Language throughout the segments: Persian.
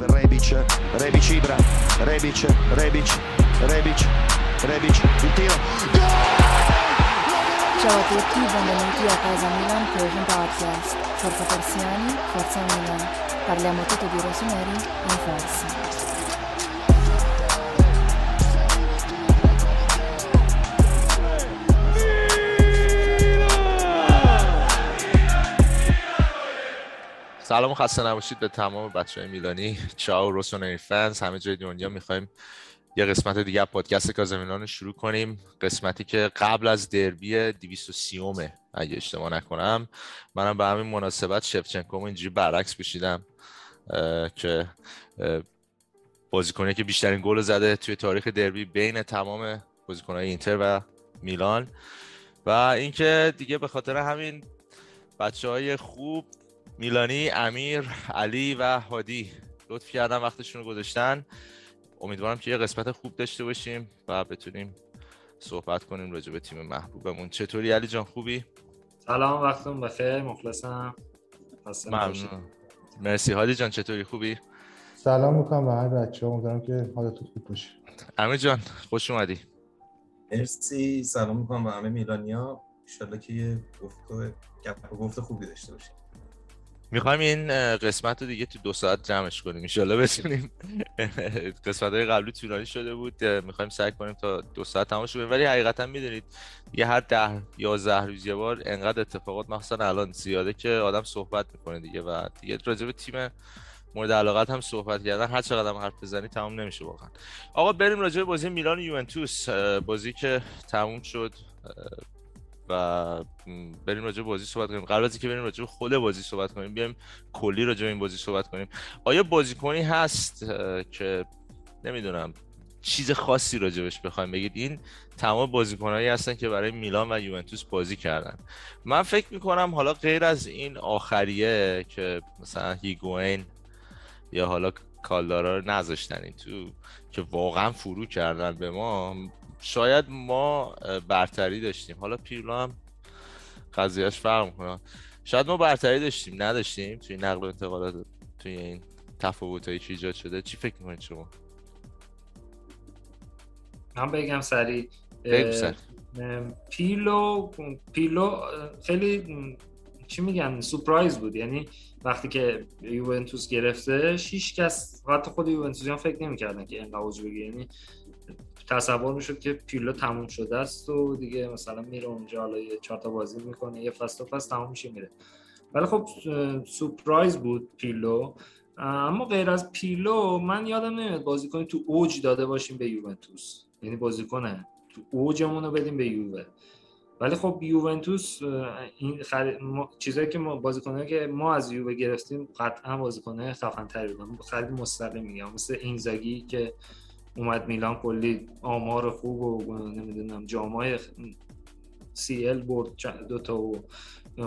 per Rebic, Rebic Ibra, Rebic, Rebic, Rebic, Rebic, il tiro. Ciao a tutti, benvenuti a Casa Milan Persian Podcast. Forza Persiani, Forza Milan. Parliamo tutto di rossoneri in farsi. سلام خسته نباشید به تمام بچه های میلانی. چاو روسونری فنز همه جای دنیا می‌خوایم یه قسمت دیگه پادکست کازمیلان رو شروع کنیم. قسمتی که قبل از دربی 230 اگه اشتباه نکنم. منم به همین مناسبت شفچنکو اینجوری برعکس بشیدم که بازیکنی که بیشترین گل زده توی تاریخ دربی بین تمام بازیکنهای اینتر و میلان. و اینکه دیگه به خاطر همین بچه های خوب میلانی امیر علی و هادی. لطف کردن وقتشون رو گذاشتن. امیدوارم که یه قسمت خوب داشته باشیم و بتونیم صحبت کنیم راجع به تیم محبوبمون. چطوری علی جان خوبی؟ سلام وقتون بخیر مخلصم. ممنون. مرسی. هادی جان چطوری؟ خوبی؟ سلام می‌کنم به هر بچه ها امیدوارم که حالتون خوب باشه. امیر جان خوش اومدی. مرسی. سلام می‌کنم به همه میلانیا ان که یه گفت گفت خوبی داشته باشیم. می‌خوایم این قسمت رو دیگه تو دو ساعت جمعش کنیم انشالله بتونیم. قسمت های قبلی طولانی شده بود می‌خوایم سعی کنیم تا دو ساعت تماش کنیم. ولی حقیقتا می‌دونید یه هر ده یازده روز یه بار انقدر اتفاقات مخصوصا الان زیاده که آدم صحبت می‌کنه دیگه و دیگه راجع به تیم مورد علاقت هم صحبت کردن. هر چقدر حرف بزنی تمام نمیشه واقعا. آقا بریم راجع به بازی میلان و یوونتوس. بازی که تموم شد. و بریم راجع بازی صحبت کنیم. قبل از اینکه بریم راجع خود بازی صحبت کنیم. بیایم کلی راجع این بازی صحبت کنیم. آیا بازیکنی هست که نمی‌دونم چیز خاصی راجبش بخوایم بگید؟ این تمام بازیکنهایی هستن که برای میلان و یوونتوس بازی کردن. من فکر می‌کنم حالا غیر از این آخریه که مثلا هیگوین یا حالا کالدارا رو نذاشتن تو که واقعا فرو کردن به ما شاید ما برتری داشتیم. حالا پیرلو هم قضیهش فرق می‌کنه. شاید ما برتری داشتیم نداشتیم توی نقل و انتقالات توی این تفاوت هایی که ایجاد شده. چی فکر می‌کنید شما؟ من بگم سری پیلو پیلو خیلی چی میگن؟ سورپرایز بود. یعنی وقتی که یوونتوس گرفته هیچ کس حتی خود یوونتوسیا فکر نمی‌کردن که اینقدر اوج بگیره. یعنی تصور می‌شد که پیرلو تموم شده است و دیگه مثلا میره اونجا حالا یه چهار تا بازی می‌کنه یه فصل تا فصل تموم میشه میره. ولی خب سورپرایز بود پیرلو. اما غیر از پیرلو من یادم نمیاد بازیکن تو اوج داده باشیم به یوونتوس. یعنی بازیکن تو اوجمون رو بدیم به یووه. ولی خب یوونتوس این خر... چیزایی که ما بازیکنایی که ما از یووه گرفتیم قطعا بازیکنای خفن تری بودن. خرید مستقیم میگم. مثل اینزاگی که اومد میلان کلی آمار خوب و نمی‌دونم جامای سی ال برد دو تا و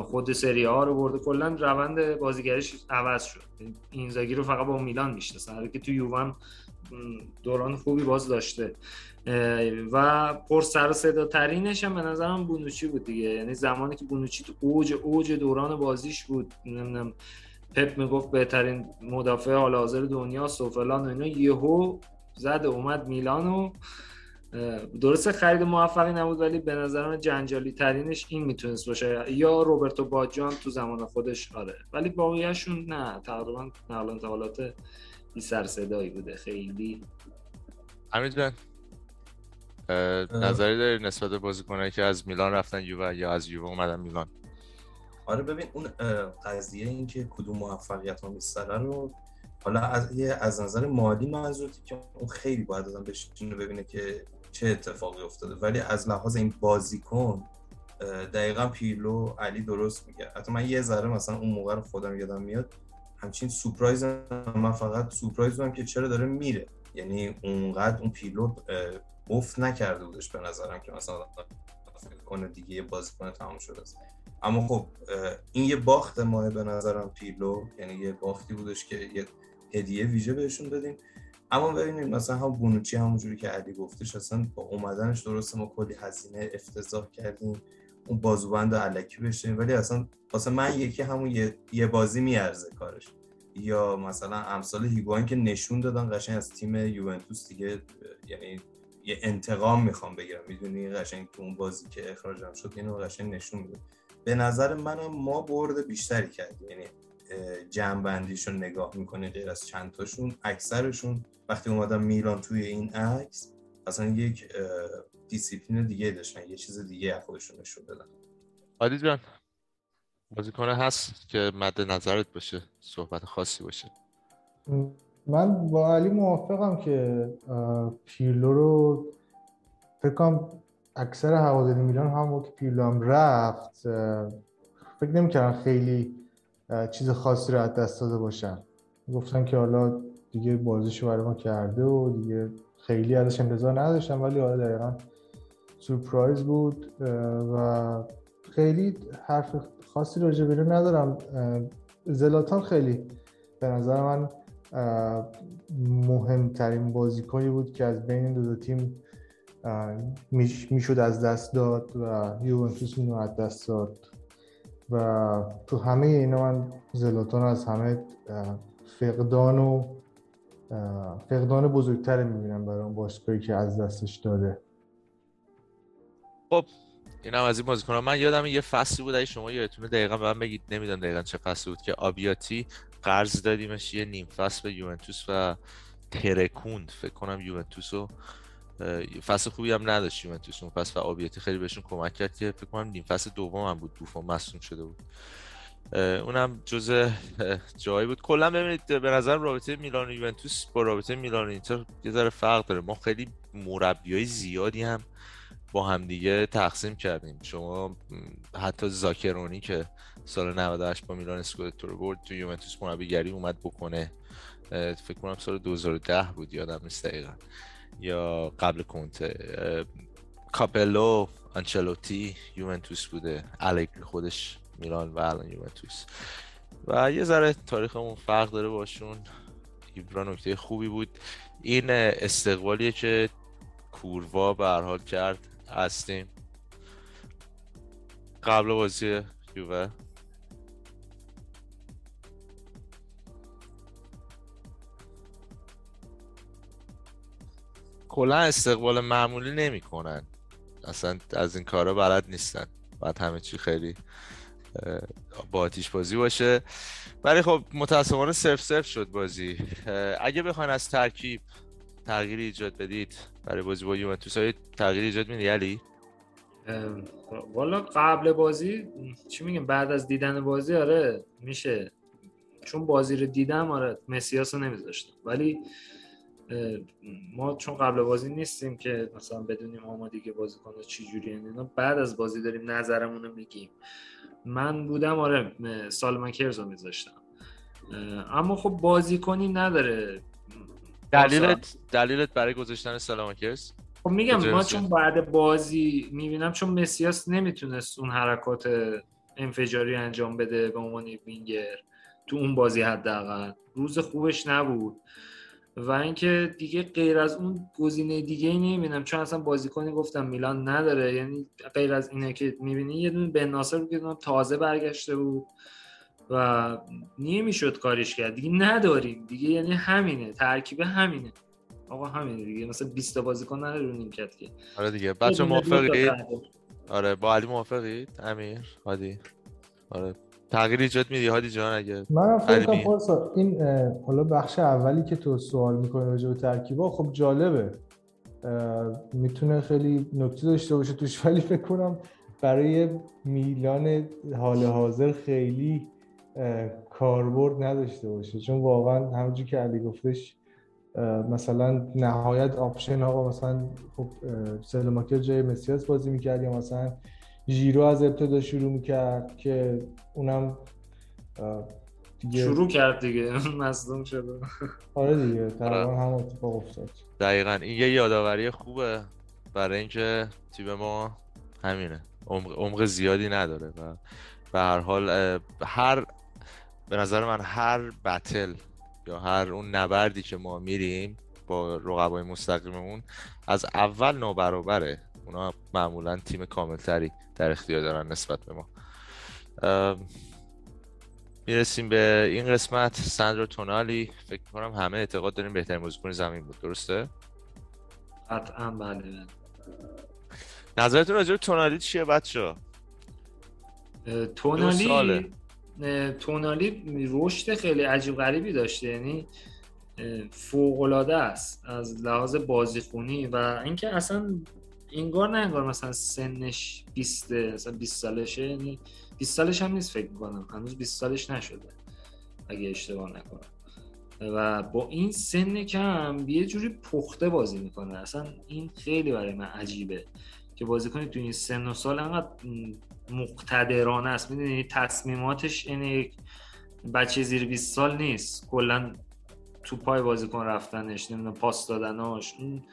خود سری ها رو برده کلا روند بازیگریش عوض شد. اینزاگی رو فقط با میلان می‌شناسن که تو یوون دوران خوبی باز داشته. و پر سر و صدا ترینش هم به نظرم بونوچی بود دیگه. یعنی زمانی که بونوچی تو اوج اوج دوران بازیش بود نمی‌دونم پپ می‌گفت بهترین مدافع حال حاضر دنیا و فلان و اینا. یهو زد اومد میلانو درسته خرید موفقی نبود ولی به نظر جنجالی ترینش این می‌تونست باشه. یا روبرتو باجان تو زمان خودش آره. ولی باقیهشون نه تقریبا نقل انتقالات بی سر صدایی بوده. خیلی. حمید جان نظری داری نسبت بازیکنایی که از میلان رفتن یووه یا از یووه اومدن میلان؟ آره ببین اون قضیه این که کدوم موفقیت ها میستره رو حالا از از نظر مالی منظورتی که اون خیلی باید آدم بشینه ببینه که چه اتفاقی افتاده. ولی از لحاظ این بازیکن دقیقا پیلو علی درست میگه. حتی من یه ذره مثلا اون موقع رو خودم یادم میاد. همچین سورپرایز من فقط سورپرایز بودم که چرا داره میره. یعنی اونقدر اون پیلو افت نکرده بودش به نظرم که مثلا کنه دیگه یه بازیکن تمام شده است. اما خب این یه باخت ماه به نظرم پیلو یعنی یه باختی بودش که یه هدیه ویژه بهشون بدیم اما ببینید مثلا هم بونوچی همونجوری که علی گفتش اصلا با اومدنش درسته ما کلی هزینه افتضاح کردیم اون بازوبند علکی بشه ولی اصلا واسه من یکی همون یه, یه بازی می‌ارزه کارش. یا مثلا امثال هیگواین که نشون دادن قشنگ از تیم یوونتوس دیگه یعنی یه انتقام می‌خوام بگیرم. می‌دونی قشنگ تو اون بازی که اخراجم شد اینو قشنگ نشون میده. به نظر من ما برد بیشتری کردیم. یعنی جمعبندیش رو نگاه می‌کنه غیر از چند تاشون اکثرشون وقتی اومدن میلان توی این عکس اصلا یک دیسیپلین دیگه داشتن یه چیز دیگه از خودشون نشون دادن. عادی جان بازیکن هست که مد نظرت باشه صحبت خاصی باشه. من با علی موافقم که پیرلو رو فکر کنم اکثر هواداری میلان هم که پیرلو هم رفت. فکر نمی‌کردن خیلی چیز خاصی رو از دست داده باشن. گفتن که حالا دیگه بازیشو برای ما کرده و دیگه خیلی ازش انتظار نداشتم ولی آره دقیقا سورپرایز بود. و خیلی حرف خاصی راجع به ندارم. زلاتان خیلی به نظر من مهمترین بازیکنی بود که از بین دو, دو تیم می‌شد از دست داد و یوونتوس اینو از دست داد. و تو همه اینا من زلاتان از همه فقدان و فقدان بزرگتر می‌بینم برای اون باشگاهی که از دستش داده. خب این هم از این بازیکن من یادم یه فصلی بود اگه شما یادتونه دقیقا به من بگید. نمی‌دونم دقیقا چه فصلی بود که آبیاتی قرض دادیمش یه نیم فصل به یوونتوس و ترکوند. فکر کنم یوونتوس رو فصل خوبی هم نداشت یوونتوس اون فصل و خیلی بهشون کمک کرد که فکر کنم نیم فصل دوم هم بود بوفون مصدوم شده بود. اونم جز جایی بود. کلا ببینید به نظر رابطه میلان و یوونتوس با رابطه میلان و اینتر یه ذره فرق داره. ما خیلی مربیای زیادی هم با همدیگه تقسیم کردیم. شما حتی زاکرونی که سال 98 با میلان اسکودتو رو برد تو یوونتوس مربیگری اومد بکنه. فکر کنم سال 2010 بود یادم نیست دقیقا. یا قبل کنته کاپلو آنچلوتی یوونتوس بوده. الگری خودش میلان و الان یوونتوس. و یه ذره تاریخمون فرق داره باشون. ایبرا نکته خوبی بود. این استقبالیه که کوروا به حال کرد. هستیم. قبل بازی یووه. کلا استقبال معمولی نمی‌کنن. اصلا از این کارا بلد نیستن. بعد همه چی خیلی با آتیش بازی باشه. ولی خب متاسفانه سرف سرف شد بازی. اگه بخواین از ترکیب تغییری ایجاد بدید برای بازی با یوونتوس های تغییر ایجاد میدی علی؟ والا قبل بازی چی میگم بعد از دیدن بازی آره میشه. چون بازی رو دیدم آره مسیاس رو نمیذاشتم. ولی ما چون قبل بازی نیستیم که مثلا بدونیم آمادگی بازی کنه چی جوری اینا بعد از بازی داریم نظرمون رو میگیم. من بودم آره سالمان کرز رو میذاشتم. اما خب بازی کنی نداره. دلیلت دلیلت برای گذاشتن سالمان کرز خب میگم ما چون بعد بازی می‌بینم چون مسیاس نمی‌تونست اون حرکات انفجاری انجام بده به عنوان وینگر تو اون بازی حداقل. روز خوبش نبود. و اینکه دیگه غیر از اون گزینه دیگه ای نمی‌بینم. چون اصلا بازیکنی گفتم میلان نداره. یعنی غیر از اینه که می‌بینی یه دونه بن ناصر که تازه برگشته بود و نمی‌شد کارش کرد. دیگه نداریم. دیگه یعنی همینه. ترکیب همینه. آقا همینه دیگه. مثلا 20 تا بازیکن نداره رو نیمکت که. آره دیگه. بچه موافقی آره. با علی موافقی امیر؟ هادی؟ آره. تغییر ایجاد میدی هادی جان اگه من فکر کنم این حالا بخش اولی که تو سوال می‌کنی راجع به ترکیبا خب جالبه. می‌تونه خیلی نکته داشته باشه توش ولی فکر کنم برای میلان حال حاضر خیلی کاربرد نداشته باشه. چون واقعا همونجور که علی گفتش مثلا نهایت آپشن آقا مثلا خب سلماکر جای مسیاس بازی می‌کرد یا مثلا ژیرو از ابتدا شروع می‌کرد که اونم دیگه شروع کرد دیگه مصدوم شده آره دیگه تقریبا هم اتفاق افتاد. دقیقا این یه یادآوری خوبه برای اینکه تیم ما همینه. عمق زیادی نداره و به هر حال هر به نظر من هر بتل یا هر اون نبردی که ما میریم با رقبای مستقیممون از اول نابرابره. اونا معمولا تیم کاملتری در اختیار دارن نسبت به ما. می‌رسیم به این قسمت. ساندرو تونالی فکر کنم همه اعتقاد داریم بهترین بازیکن زمین بود درسته؟ قطعا بله. نظرتون راجع به تونالی چیه بچه؟ تونالی تونالی رشد خیلی عجیب غریبی داشته یعنی فوق العاده است از لحاظ بازیخونی و اینکه اصلا انگار نه انگار مثلا سنش 20 مثلا 20 سالشه یعنی 20 سالش هم نیست فکر می‌کنم. هنوز 20 سالش نشده اگه اشتباه نکنم. و با این سن کم یه جوری پخته بازی می‌کنه. اصلا این خیلی برای من عجیبه که بازی کنید تو این سن و سال انقدر مقتدرانه است. می‌دونی تصمیماتش این بچه زیر 20 سال نیست. کلا تو پای بازیکن رفتنش نمی‌دونم پاس دادناش اون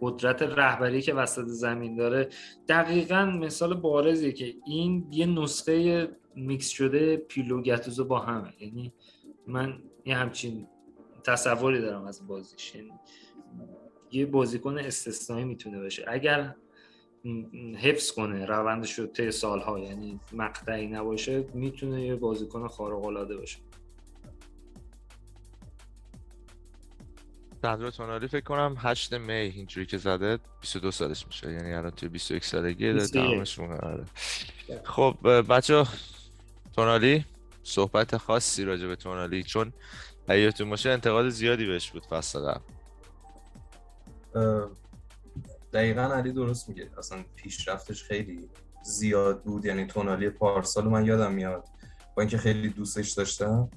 قدرت رهبری که وسط زمین داره دقیقا مثال بارزیه که این یه نسخه میکس شده پیلو گتوزو با همه. یعنی من یه همچین تصوری دارم از بازیش. یعنی یه بازیکن استثنایی می‌تونه باشه. اگر حفظ کنه روندش رو طی سالها یعنی مقطعی نباشه می‌تونه یه بازیکن خارق العاده باشه. سندرو تونالی فکر کنم 8 می اینجوری که زده 22 سالش میشه. یعنی الان توی 21 سالگی داره تمامش آره. خب بچه تونالی صحبت خاصی راجع به تونالی چون اگه باشه انتقاد زیادی بهش بود فصل قبل. دقیقا علی درست میگه. اصلا پیشرفتش خیلی زیاد بود. یعنی تونالی پارسال من یادم میاد. با اینکه خیلی دوستش داشتم.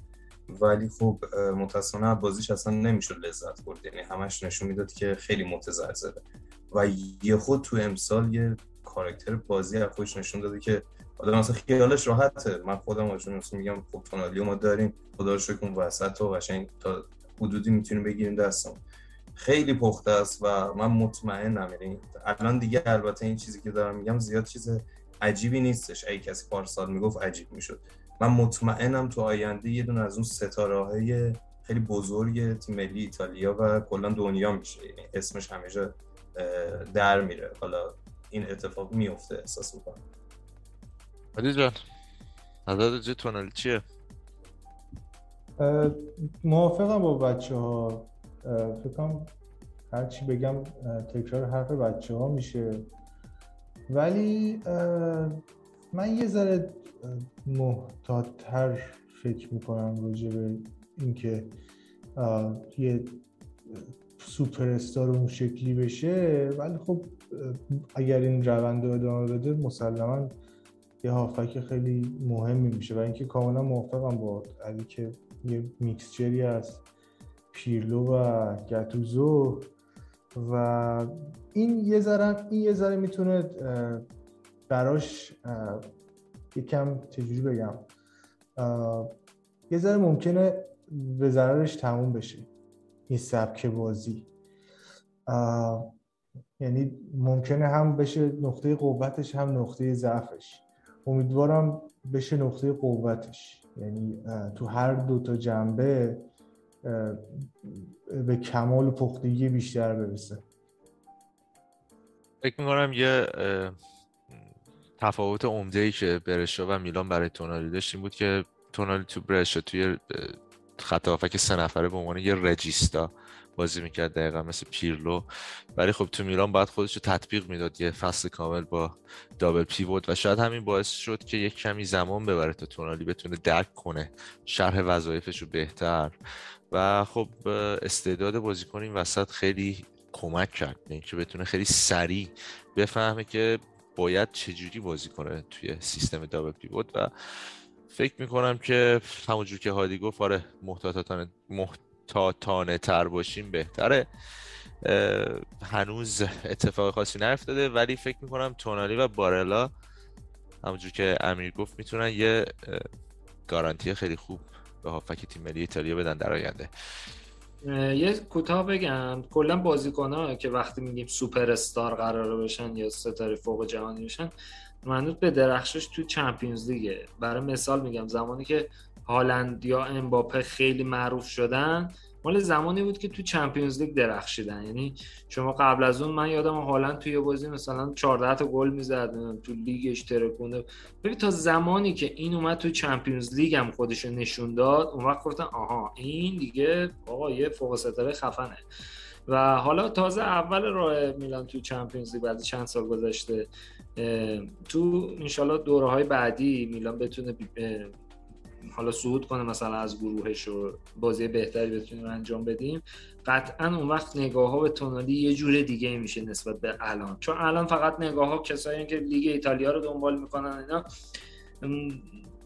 ولی خب متاسفانه بازیش اصلا نمی‌شد لذت برد. یعنی همش نشون می‌داد که خیلی متزلزله. و یه خود تو امسال یه کاراکتر بازی از خودش نشون داده که آدم اصلا خیالش راحته. من خودم واجون میگم خب ما داریم. خدا رو شکر اون وسط و قشنگ تا حدودی می‌تونیم بگیریم دستم خیلی پخته است و من مطمئنم یعنی الان دیگه البته این چیزی که دارم میگم زیاد چیز عجیبی نیستش. ای کسی پارسال می‌گفت عجیب می‌شد. من مطمئنم تو آینده یه دونه از اون ستاره های خیلی بزرگ تیم ملی ایتالیا و کلا دنیا میشه. یعنی اسمش همیشه در میره. حالا این اتفاق میفته احساس می‌کنم. علی جان نظر تونل چیه؟ موافقم با بچه ها فکرم هرچی بگم تکرار حرف بچه ها میشه. ولی من یه ذره محتاطتر فکر می‌کنم راجع به اینکه یه سوپر استار اون شکلی بشه ولی خب اگر این روند رو ادامه بده مسلما یه هافک خیلی مهمی میشه. و اینکه کاملا موافقم با علی که یه میکسچری از پیرلو و گتوزو و این یه ذره این یه ذره می‌تونه براش یکم چجوری بگم؟ یه ذره ممکنه به ضررش تموم بشه این سبک بازی. یعنی ممکنه هم بشه نقطه قوتش هم نقطه ضعفش. امیدوارم بشه نقطه قوتش. یعنی تو هر دو تا جنبه به کمال و پختگی بیشتر برسه. فکر می‌کنم یه تفاوت عمده که برشا و میلان برای تونالی داشت این بود که تونالی تو برشا توی خط که سه نفره به عنوان یه رجیستا بازی می‌کرد دقیقا مثل پیرلو. ولی خب تو میلان باید خودش رو تطبیق می‌داد یه فصل کامل با دابل پیوت و شاید همین باعث شد که یک کمی زمان ببره تا تونالی بتونه درک کنه شرح وظایفش رو بهتر. و خب استعداد بازیکن این وسط خیلی کمک کرد اینکه بتونه خیلی سریع بفهمه که باید چجوری بازی کنه توی سیستم دابل پیوت و فکر می‌کنم که همونجور که هادی گفت آره محتاطانه محتاطانه تر باشیم بهتره. هنوز اتفاق خاصی نیفتاده ولی فکر می‌کنم تونالی و بارلا همونجور که امیر گفت می‌تونن یه گارانتی خیلی خوب به هافک تیم ملی ایتالیا بدن در آینده. یه کوتاه بگم. کلا بازیکن که وقتی میگیم سوپر استار قرار بشن یا ستاره فوق جهانی بشن منوط به درخشش تو Champions League ه. برای مثال میگم زمانی که هالند یا امباپه خیلی معروف شدن مال زمانی بود که تو Champions League درخشیدن. یعنی شما قبل از اون من یادم حالا توی بازی مثلا 14 تا گل می‌زد تو لیگش ترکونده ببین تا زمانی که این اومد تو Champions League هم خودش نشون داد اون وقت گفتن آها این دیگه آقا یه فوق ستاره خفنه. و حالا تازه اول راه میلان تو چمپیونز لیگ بعد چند سال گذشته تو انشالله دوره های بعدی میلان بتونه حالا صعود کنه مثلا از گروهش و بازی بهتری بتونیم انجام بدیم. قطعا اون وقت نگاه ها به تونالی یه جور دیگه میشه نسبت به الان. چون الان فقط نگاه ها کسایی که لیگ ایتالیا رو دنبال می‌کنن اینا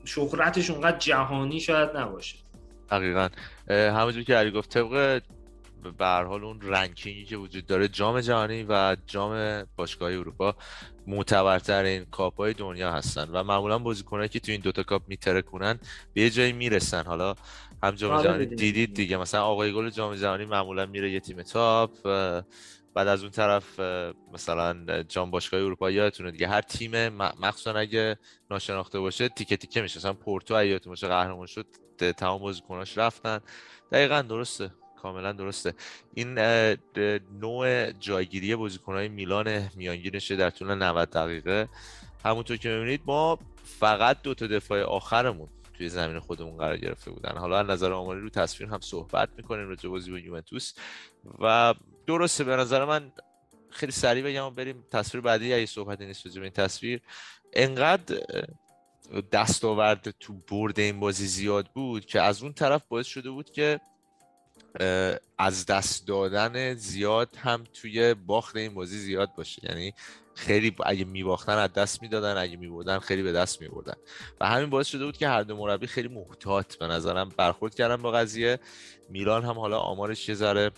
شهرتش اونقدر جهانی شاید نباشه. دقیقا. همونجور که علی گفت طبق به حال اون ranking ی که وجود داره جام جهانی و جام باشگاه اروپا معتبرترین کاپ های دنیا هستن و معمولا بازیکنایی که تو این دوتا کاپ میترکونن به یه جایی می‌رسن. حالا هم جام آره جهانی دیدید دیگه. مثلا آقای گل جام جهانی معمولا میره یه تیم top بعد از اون طرف مثلا جام باشگاه اروپا یادتونه دیگه هر تیم مخصوصا اگه ناشناخته باشه تیکه تیکه میشه. مثلا پورتو ایاتون باشه قهرمان شد تمام بازیکناش رفتن. دقیقا درسته. کاملا درسته. این نوع جایگیری بازیکنهای میلان میانگینشه در طول 90 دقیقه. همونطور که می‌بینید ما فقط دو تا دفاع آخرمون توی زمین خودمون قرار گرفته بودن. حالا از نظر آماری رو تصویر هم صحبت می‌کنیم راجع بازی با یوونتوس. و درسته به نظر من خیلی سریع بگم بریم تصویر بعدی. اگه صحبتی نیست به این تصویر انقدر دستاورد تو برد این بازی زیاد بود که از اون طرف باعث شده بود که از دست دادن زیاد هم توی باخت این بازی زیاد باشه. یعنی خیلی اگه میباختن از دست می‌دادن اگه میبردن خیلی به دست میبردن. و همین باعث شده بود که هر دو مربی خیلی محتاط به نظرم برخورد کردن با قضیه. میلان هم حالا آمارش یه ذره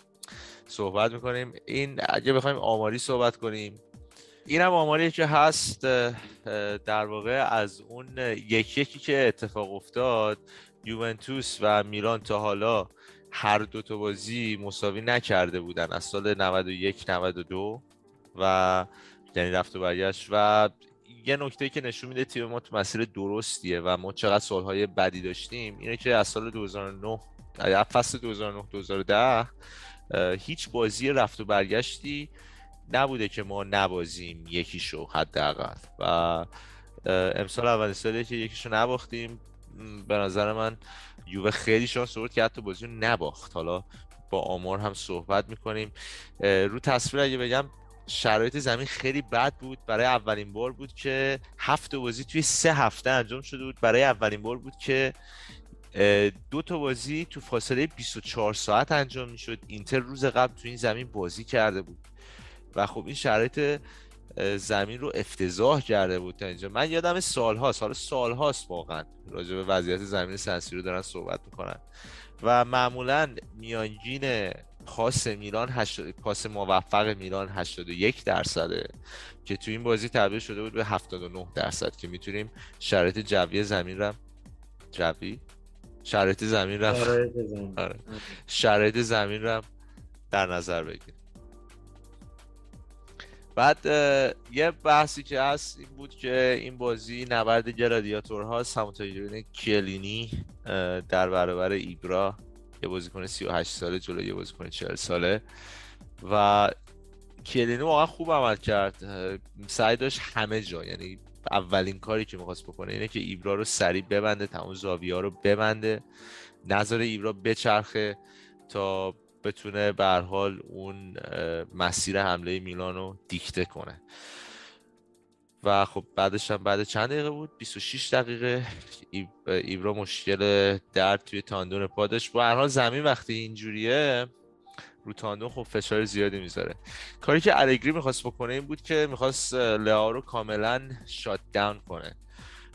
صحبت می‌کنیم. این اگه بخوایم آماری صحبت کنیم این هم آماری که هست در واقع از اون یکی یکی که اتفاق افتاد یوونتوس و میلان تا حالا. هر دو تا بازی مساوی نکرده بودن از سال 91 92 و یعنی رفت و برگشت و یه نکته که نشون میده تیم ما تو مسیر درستیه و ما چقدر سالهای بدی داشتیم اینه که از سال 2009 فصل 2009 2010 هیچ بازی رفت و برگشتی نبوده که ما نبازیم یکیشو حداقل و امسال اولین سالیه که یکیشو نباختیم. به نظر من یووه خیلی شانس آورد که حتی بازی رو نباخت. حالا با آمار هم صحبت می‌کنیم. رو تصویر اگه بگم شرایط زمین خیلی بد بود. برای اولین بار بود که هفت بازی توی سه هفته انجام شده بود. برای اولین بار بود که دو تا بازی تو فاصله 24 ساعت انجام می‌شد. اینتر روز قبل تو این زمین بازی کرده بود. و خب این شرایط زمین رو افتضاح کرده بود تا اینجا. من یادم سال هاست حالا سال هاست واقعا راجع به وضعیت زمین سنسی رو دارن صحبت می‌کنن. و معمولا میانگین پاس میلان پاس موفق میلان 81 درصده که تو این بازی تبدیل شده بود به 79 درصد که می‌تونیم شرایط جوی زمین رو جوی؟ شرایط زمین رو شرایط زمین. رو در نظر بگیریم. بعد یه بحثی که هست این بود که این بازی نبرد گرادیاتور هاست. همونطور که کلینی در برابر ایبرا یه بازیکن 38 ساله جلو یه بازیکن 40 ساله. و کلینی واقعا خوب عمل کرد. سعی داشت همه جا یعنی اولین کاری که می‌خواست بکنه اینه که ایبرا رو سریع ببنده تمام زاویه رو ببنده نظر ایبرا بچرخه تا بتونه به حال اون مسیر حمله میلان رو دیکته کنه. و خب بعدش هم بعد چند دقیقه بود؟ 26 دقیقه. ایبرا مشکل درد توی تاندون پادش. با هر حال زمین وقتی اینجوریه رو تاندون خب فشار زیادی می‌ذاره. کاری که الگری می‌خواست بکنه این بود که می‌خواست لئائو رو کاملا shut down کنه.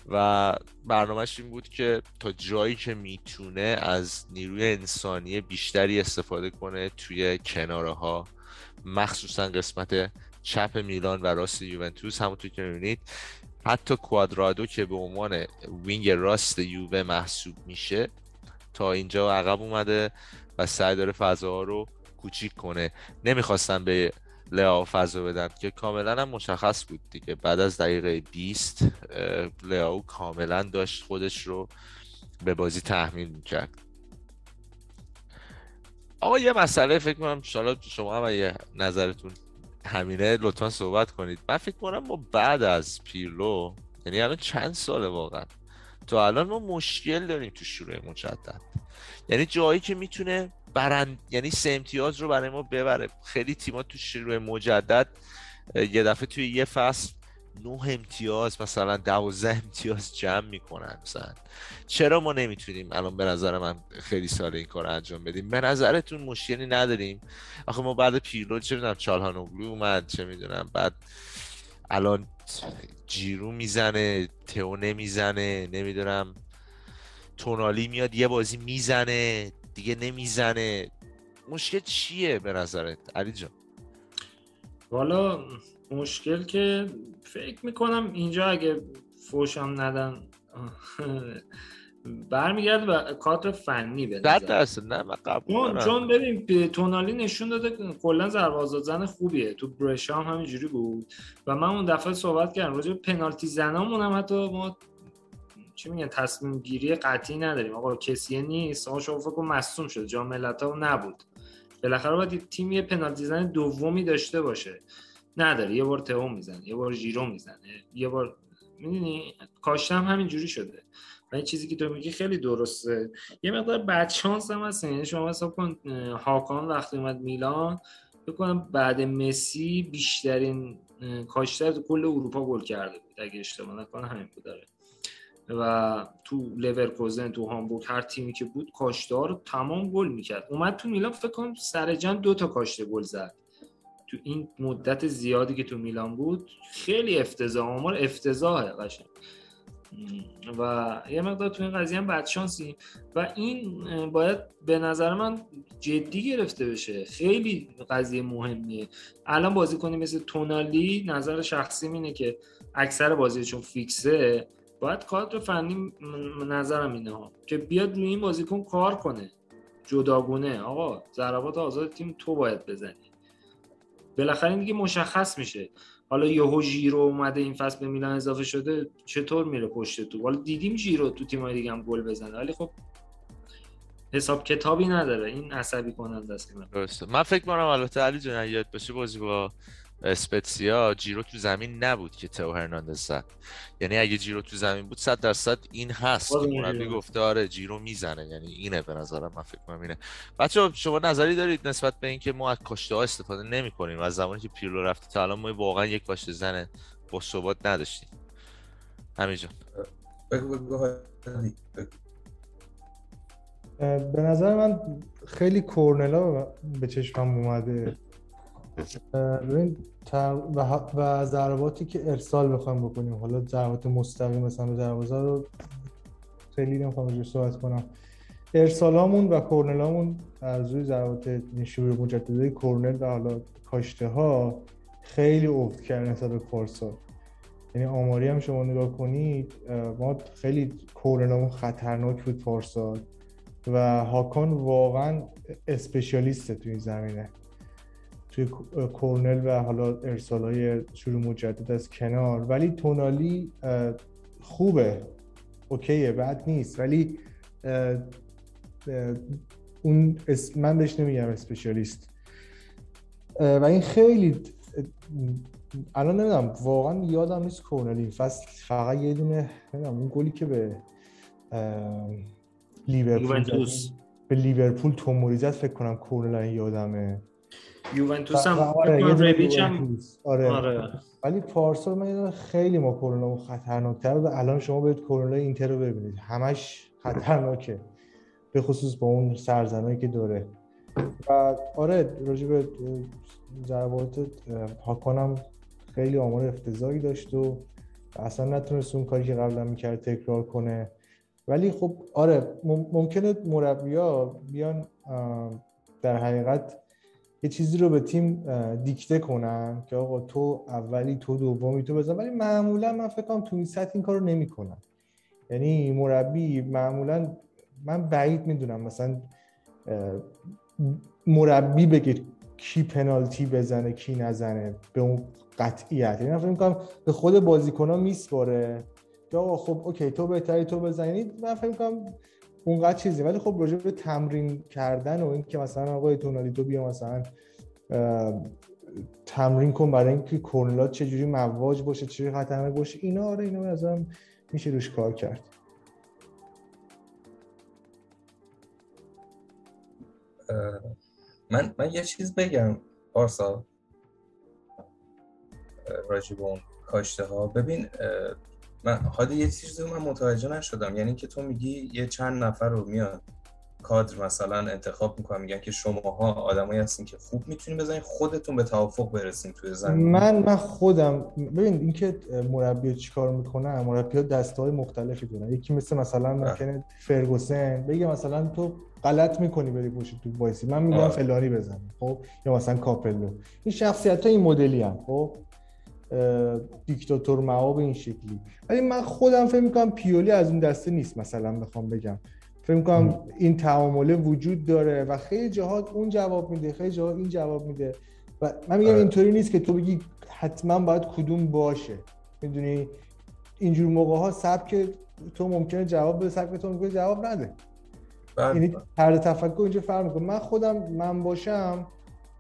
و برنامهش این بود که تا جایی که می‌تونه از نیروی انسانی بیشتری استفاده کنه توی کناره ها مخصوصا قسمت چپ میلان و راست یوونتوس. همونطور که می‌بینید حتی کوادرادو که به عنوان wing راست یووه محسوب میشه تا اینجا عقب اومده و سعی داره فضاها رو کوچیک کنه. نمی‌خواستن به لئو فضا بدن که کاملا هم مشخص بود دیگه. بعد از دقیقه 20 لئو کاملا داشت خودش رو به بازی تحمیل می‌کرد. آقا یه مسئله فکر کنم شالا شما هم یه نظرتون همینه لطفا صحبت کنید. من فکر کنم ما بعد از پیرلو یعنی الان چند ساله واقعا؟ تا الان ما مشکل داریم تو شروع مجدد. یعنی جایی که می‌تونه برند یعنی سه امتیاز رو برای ما ببره. خیلی تیما تو شروع مجدد یه دفعه توی یه فصل نه امتیاز مثلا دوازده امتیاز جمع می‌کنن. مثلا چرا ما نمی‌تونیم؟ الان به نظر من خیلی سال این کار انجام بدیم. به نظرتون مشکلی نداریم؟ آخه ما بعد پیرلو چه می‌دونم چالهانوگلو اومد چه می‌دونم بعد الان جیرو می‌زنه تئو نمی‌زنه نمی‌دونم تونالی میاد یه بازی می‌زنه. دیگه نمی‌زنه. مشکل چیه به نظرت؟ علی جان. والا مشکل که فکر می‌کنم اینجا اگه فوشم ندن برمیگرد به کادر فنی به درست نه من قبول چون ببین تونالی نشون داده کلا ضربه زن خوبیه. تو برشام همینجوری بود. و من اون دفعه صحبت کردم. راجع پنالتی زنامون هم حتی ما چی میگن تصمیم گیری قطعی نداریم. آقا کسی نیست. آقا شما فکر مصوم شده. جام ملت‌ها نبود. بالاخره باید تیم یه پنالتی زن دومی داشته باشه. نداره. یه بار تئو می‌زنه. یه بار ژیرو می‌زنه. یه بار می‌دونی؟ کاشتم همین جوری شده. و این چیزی که تو میگی خیلی درسته. یه مقدار بد شانس هم هست یعنی شما حساب کن هاکان وقتی اومد میلان بکنم بعد مسی بیشترین کاشتر کل اروپا گل کرده بود. اگه اشتباه نکنم همین بود. داره و تو لورکوزن تو هامبورگ هر تیمی که بود کاشتار رو تمام گل می‌کرد. اومد تو میلان فکر کنم سر جن دو تا کاشته گل زد. تو این مدت زیادی که تو میلان بود خیلی افتضاح آمار افتضاحه قشنگ. و یه مقدار تو این قضیه هم بدشانسی و این باید به نظر من جدی گرفته بشه. خیلی قضیه مهمیه. الان بازی کنی مثل تونالی نظر شخصی اینه که اکثر بازی چون فیکسه. باید کادر فنی نظرم اینه ها. که بیاد روی این بازیکن کار کنه. جداگونه. آقا ضربات آزاد تیم تو باید بزنی. بالاخره این دیگه مشخص میشه. حالا یهو ژیرو اومده این فصل به میلان اضافه شده چطور میره پشت تو؟ حالا دیدیم ژیرو تو تیمای دیگه هم گل بزنه ولی خب حساب کتابی نداره. این عصبی کننده است درسته. من فکر کنم البته علی جان یاد باشه بازی با اسپتسیا جیرو تو زمین نبود که تو هرناندز زد. یعنی اگه جیرو تو زمین بود 100 درصد این هست. که مربی گفته آره جیرو می‌زنه. یعنی اینه به نظرم من فکر کنم اینه. بچه شما نظری دارید نسبت به اینکه ما از کاشته ها استفاده نمی کنیم از زمانی که پیرلو رفته تا الان ما واقعا یک کاشته زنه با ثبات نداشتیم. همینجا به نظر من خیلی کورنلا به چشمم اومده. ببین و ضرباتی که ارسال بخوایم بکنیم. حالا ضربات مستقیم مثلا به دروازه رو خیلی نمی‌خوام روش صحبت کنم. ارسالامون و کورنلامون از روی ضربات شروع مجدده کورنل و حالا کاشته ها خیلی افت کرد نسبت به پارسال یعنی آماری هم شما نگاه کنید ما خیلی کورنلامون خطرناک بود پارسال و هاکان واقعا اسپشیالیسته تو این زمینه. توی کورنل و حالا ارسال های شروع مجدد از کنار. ولی تونالی خوبه. اوکیه بد نیست. ولی اون من بهش نمیگم اسپشیالیست. و این خیلی الان نمی‌دونم واقعا یادم نیست کورنلی. فصل فقط یه دونه نمی‌دونم اون گلی که به لیورپول به لیورپول توموری زد فکر کنم کورنل یادمه. یوونتوس هم آره هم آره. آره. ولی پارسال من خیلی ما کرونا خطرناکتر و الان شما برید کرونا اینتر رو ببینید. همش خطرناکه. به خصوص با اون سرزنایی که داره. و آره راجع به ضربات هاکانم خیلی آمار افتضاحی داشت و اصلا نتونست اون کاری که قبلا می‌کرد تکرار کنه. ولی خب آره ممکنه مربیا بیان در حقیقت یه چیزی رو به تیم دیکته کنن که آقا تو اولی تو دومی تو بزن. ولی معمولا من فکر کنم تو این سطح این کارو نمی‌کنن. یعنی مربی معمولا من بعید می‌دونم مثلا مربی بگه کی پنالتی بزنه کی نزنه به اون قطعیت. یعنی فکر می‌کنم به خود بازیکن ها میسپاره که آقا خب اوکی تو بهتری تو بزنید من فکر می‌کنم اونقدر چیزی. ولی خب راجع به تمرین کردن و اینکه مثلا آقای تونالی تو بیا مثلا تمرین کن برای اینکه کرنلات چجوری مواج باشه چجوری خطرناک باشه اینا آره اینا مثلا میشه روش کار کرد. من من یه چیز بگم پارسا راجب اون کاشته ها ببین من حالا یه چیزی من متوجه نشدم. یعنی که تو میگی یه چند نفر رو میاد کادر مثلا انتخاب می‌کنن میگن که شماها آدمایی هستین که خوب می‌تونین بزنین خودتون به توافق برسین توی زمین. من من خودم ببین اینکه مربی چیکار می‌کنن مربی ها دستهای مختلفی دارن. یکی مثل مثلا بله. ممکنه فرگوسن بگه مثلا تو غلط می‌کنی بری پشت تو وایسی. من میگم فلانی بزن خب؟ یا مثلا کاپلو. این شخصیت ها این مدلی هم خب؟ دیکتاتور مآب این شکلی. ولی من خودم فکر می‌کنم پیولی از اون دسته نیست مثلا بخوام بگم. فکر می‌کنم این تعامله وجود داره و خیلی جاها اون جواب میده خیلی جاها این جواب میده. و من میگم آره. اینطوری نیست که تو بگی حتما باید کدوم باشه. می‌دونی؟ اینجور موقع ها سبک تو ممکنه جواب به سبک تو ممکنه جواب نده. بله. یعنی هر تفکر اینجا فرق می‌کنه. من خودم من باشم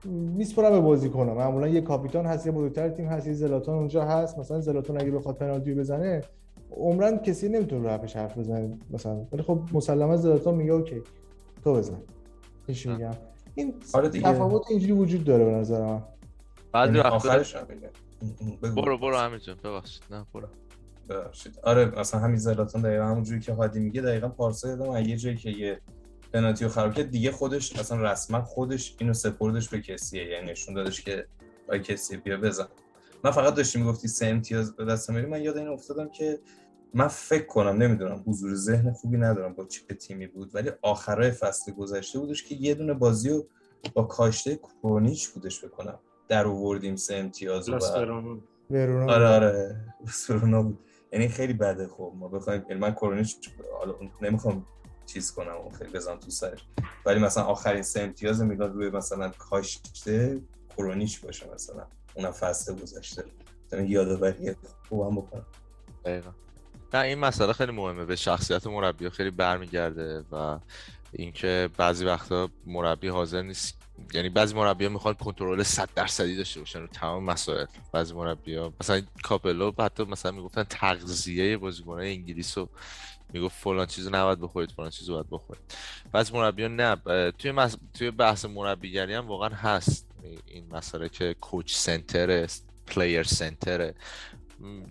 میسپرم به بازی کنم معمولا یه کاپیتان هست یه بزرگتر تیم هست یه زلاتان اونجا هست. مثلا زلاتان اگه بخواد پنالتی بزنه عمرن کسی نمی‌تونه رو حرفش حرف بزنه مثلا. ولی خب مسلما زلاتان میگه اوکی تو بزن. ایش میگم. این آره تفاوت اینجوری وجود داره به نظر من. بعد یعنی آخرش برو برو همینجا ببخشید. نه برو. ببخشید. آره مثلا همین زلاتان دقیقا همونجوری که هادی میگه دقیقا پارسا یادم یه جایی که یه پنالتی رو خراب کرد. دیگه خودش اصلا رسما خودش اینو سپردش به کسیه. یعنی نشون دادش که آی کسی بیا بزن. من فقط داشتی می‌گفتی سه امتیاز به دست میاری. من یاد این افتادم که من فکر کنم نمی‌دونم حضور ذهن خوبی ندارم با چه تیمی بود. ولی آخرای فصل گذشته بودش که یه دونه بازی رو با کاشته کرونیچ بودش بکنم. در آوردیم سه امتیاز و آره آره. بود. یعنی خیلی بده خب. ما بخوایم یعنی من کرونیچ حالا نمی‌خوام چیز کنم و خیلی بزنم تو سرش. ولی مثلا آخرین سه امتیاز میلاد روی مثلا کاشته کرونیچ باشه مثلا. اونم فصل گذشته. یادآوری خوبم بکنم. دقیقا. نه این مسئله خیلی مهمه. به شخصیت مربی خیلی برمیگرده و اینکه بعضی وقتا مربی حاضر نیست. یعنی بعضی مربی ها می‌خوان کنترل 100 درصدی داشته باشن رو تمام مسائل. بعضی مربی ها مثلا کاپلو حتی مثلا می‌گفتن تغذیه بازیکن انگلیس رو می‌گفت فلان چیزو نباید بخورید فلان چیزو باید بخورید. بعضی مربی ها نه توی, مس... توی بحث مربیگری هم واقعا هست این مسئله که کوچ سنتر پلیر سنتره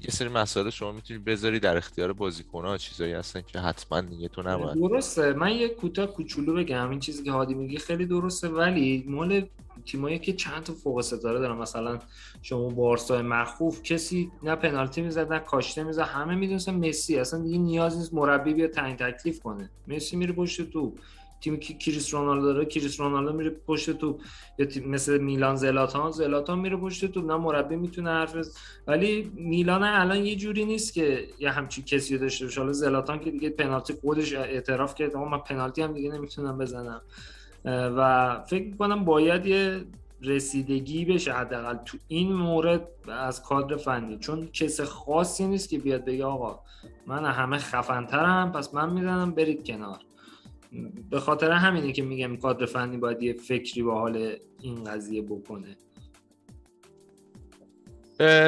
یه سری مسائل شما می‌تونید بذاری در اختیار ها چیزایی هستن که حتما دیگه تو نباید. درسته. من یه کوتاه کوچولو بگم. این چیزی که هادی میگی خیلی درسته ولی مال تیمایی که چند تا فوق ستاره دارن. مثلا شما بارسا مخوف کسی نه پنالتی می‌زد نه کاشته می‌زد. همه می‌دونستن مسی. اصلا دیگه نیاز نیست مربی بیا تعیین تکلیف کنه. مسی میره پشت تو تیمی که کریس رونالدو داره کریس رونالدو میره پشت تو یا مثل میلان زلاتان. زلاتان میره پشت تو نه مربی می‌تونه حرف ولی میلان الان یه جوری نیست که یه همچی کسی داشته باشه. حالا زلاتان که دیگه پنالتی خودش اعتراف کرد. اما من پنالتی هم دیگه نمی‌تونم بزنم. و فکر می‌کنم باید یه رسیدگی بشه حداقل تو این مورد از کادر فنی. چون کس خاصی نیست که بیاد بگه آقا من همه خفنترم پس من می‌زنم برید کنار. به خاطر همینه که میگم کادر فنی باید یه فکری با حال این قضیه بکنه.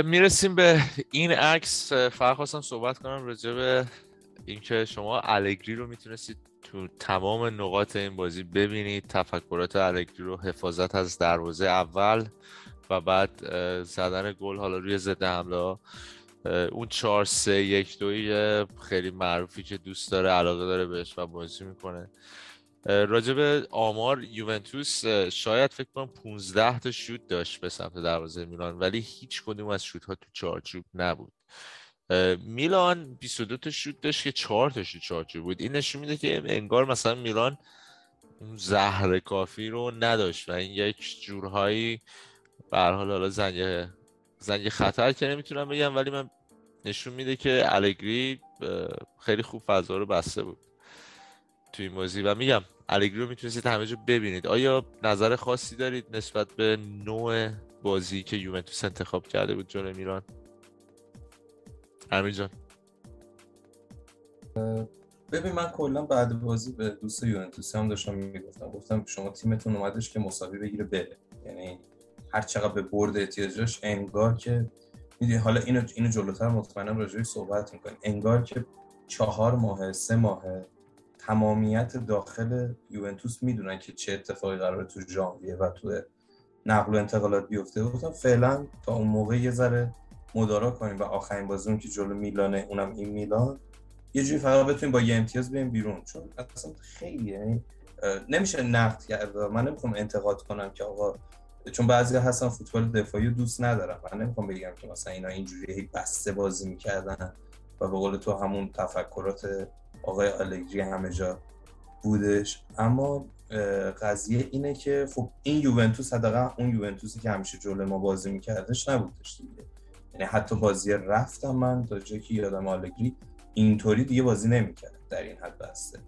می‌رسیم به این عکس. فرق خواستم صحبت کنم راجع به اینکه شما الگری رو می‌تونستید تو تمام نقاط این بازی ببینید. تفکرات الگری رو حفاظت از دروازه اول و بعد زدن گل حالا روی ضد حمله اون 4 3 1 2 خیلی معروفی که دوست داره علاقه داره بهش و بازی می‌کنه. راجب آمار یوونتوس شاید فکر کنم 15 تا شوت داشت به سمت دروازه میلان ولی هیچ کدوم از شوت ها تو چارچوب نبود. میلان 22 تا شوت داشت که 4 تا شوت چارچوب بود. این نشون میده که انگار مثلا میلان اون زهر کافی رو نداشت و این یک جورهایی به حال حالا زنگ زنگ خطر که نمی‌تونم بگم ولی من نشون میده که الگری خیلی خوب فضا رو بسته بود توی این بازی. و میگم الگری رو می‌تونستید همه جا ببینید. آیا نظر خاصی دارید نسبت به نوع بازی که یوونتوس انتخاب کرده بود جلوی میران؟ امیر جان. ببین من کلا بعد بازی به دوست یوونتوس هم داشتم می‌گفتم. گفتم شما تیمتون اومدش که مساوی بگیره بره. یعنی هر چقدر به برد احتیاج داشت انگار که می‌دونی حالا اینو اینو جلوتر مطمئنم راجعش صحبت می‌کنیم. انگار که چهار ماه سه ماه تمامیت داخل یوونتوس می‌دونن که چه اتفاقی قراره تو ژانویه و تو نقل و انتقالات بیفته. گفتم فعلا تا اون موقع یه ذره مدارا کنیم. و آخرین بازی که جلو میلانه اونم این میلان. یه جوری فقط بتونیم با یه امتیاز بریم بیرون. چون اصلا خیلی نمیشه نقد کرد. من نمی‌خوام انتقاد کنم که آقا چون بعضی هستن فوتبال دفاعی دوست ندارم من نمی‌خوام بگم که مثلا اینا اینجوری بسته بازی می‌کردن و به قول تو همون تفکرات آقای آلگری همه جا بودش. اما قضیه اینه که خب این یوونتوس حداقل اون یوونتوسی که همیشه جلو ما بازی میکردش نبودش دیگه. یعنی حتی بازی رفتم من تا جایی که یادم آلگری اینطوری دیگه بازی نمی‌کرد در این حد بسته.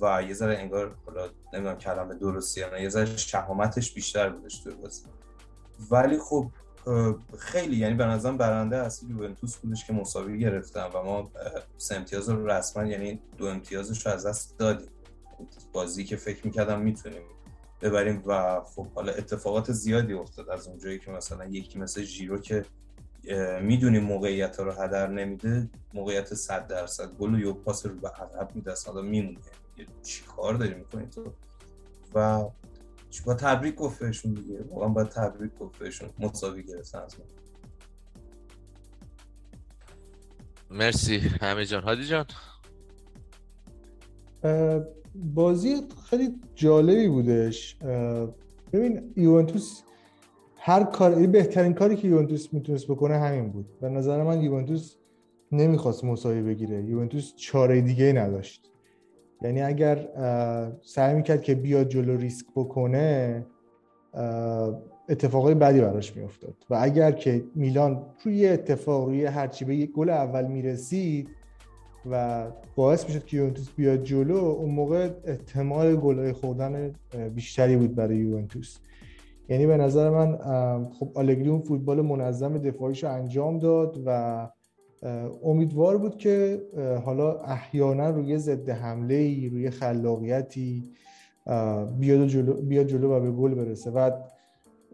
و یه ذره انگار حالا نمی‌دونم کلمه درستی یا یه ذره شهامتش بیشتر بودش توی بازی. ولی خب خیلی یعنی به نظرم برنده اصلی یوونتوس بودش که مساوی گرفتن و ما سه امتیاز رو رسما یعنی دو امتیازش رو از دست دادیم. بازی که فکر می‌کردم می‌تونیم ببریم و خب حالا اتفاقات زیادی افتاد از اونجایی که مثلا یکی مثل ژیرو که می‌دونیم موقعیت رو هدر نمیده موقعیت 100 درصد گل و پاس رو به عقب میده اصلا میمونه. چی کار داری می‌کنی تو؟ و با تبریک گفت بهشون دیگه. واقعا باید تبریک گفت بهشون. مساوی گرفتن از ما. مرسی. همه جان. هادی جان. بازی خیلی جالبی بودش. ببین یوونتوس هر کار بهترین کاری که یوونتوس می‌تونست بکنه همین بود. به نظر من یوونتوس نمی‌خواست مساوی بگیره. یوونتوس چاره دیگه نداشت. یعنی اگر سعی می‌کرد که بیاد جلو ریسک بکنه اتفاقای بدی براش میافتاد. و اگر که میلان روی اتفاق روی هرچی به یک گل اول می‌رسید و باعث می‌شد که یوونتوس بیاد جلو اون موقع احتمال گلای خوردن بیشتری بود برای یوونتوس. یعنی به نظر من خب آلگری اون فوتبال منظم دفاعیش انجام داد و امیدوار بود که حالا احیانا روی ضد حمله ای روی خلاقیتی بیاد جلو, بیاد جلو و به گل برسه. و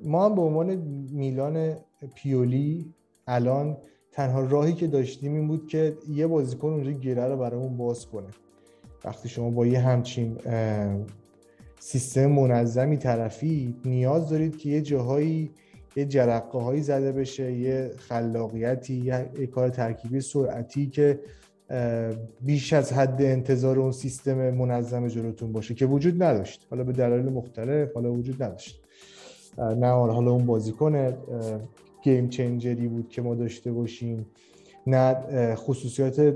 ما هم به عنوان میلان پیولی الان تنها راهی که داشتیم این بود که یه بازیکن اونجا گره رو برامون باز کنه. وقتی شما با یه همچین سیستم منظمی طرفی نیاز دارید که یه جاهایی یه جرقه هایی زده بشه یه خلاقیتی یه کار ترکیبی سرعتی که بیش از حد انتظار اون سیستم منظم جلوتون باشه که وجود نداشت. حالا به دلایل مختلف حالا وجود نداشت. نه حالا اون بازیکن گیم چنجری بود که ما داشته باشیم. نه خصوصیات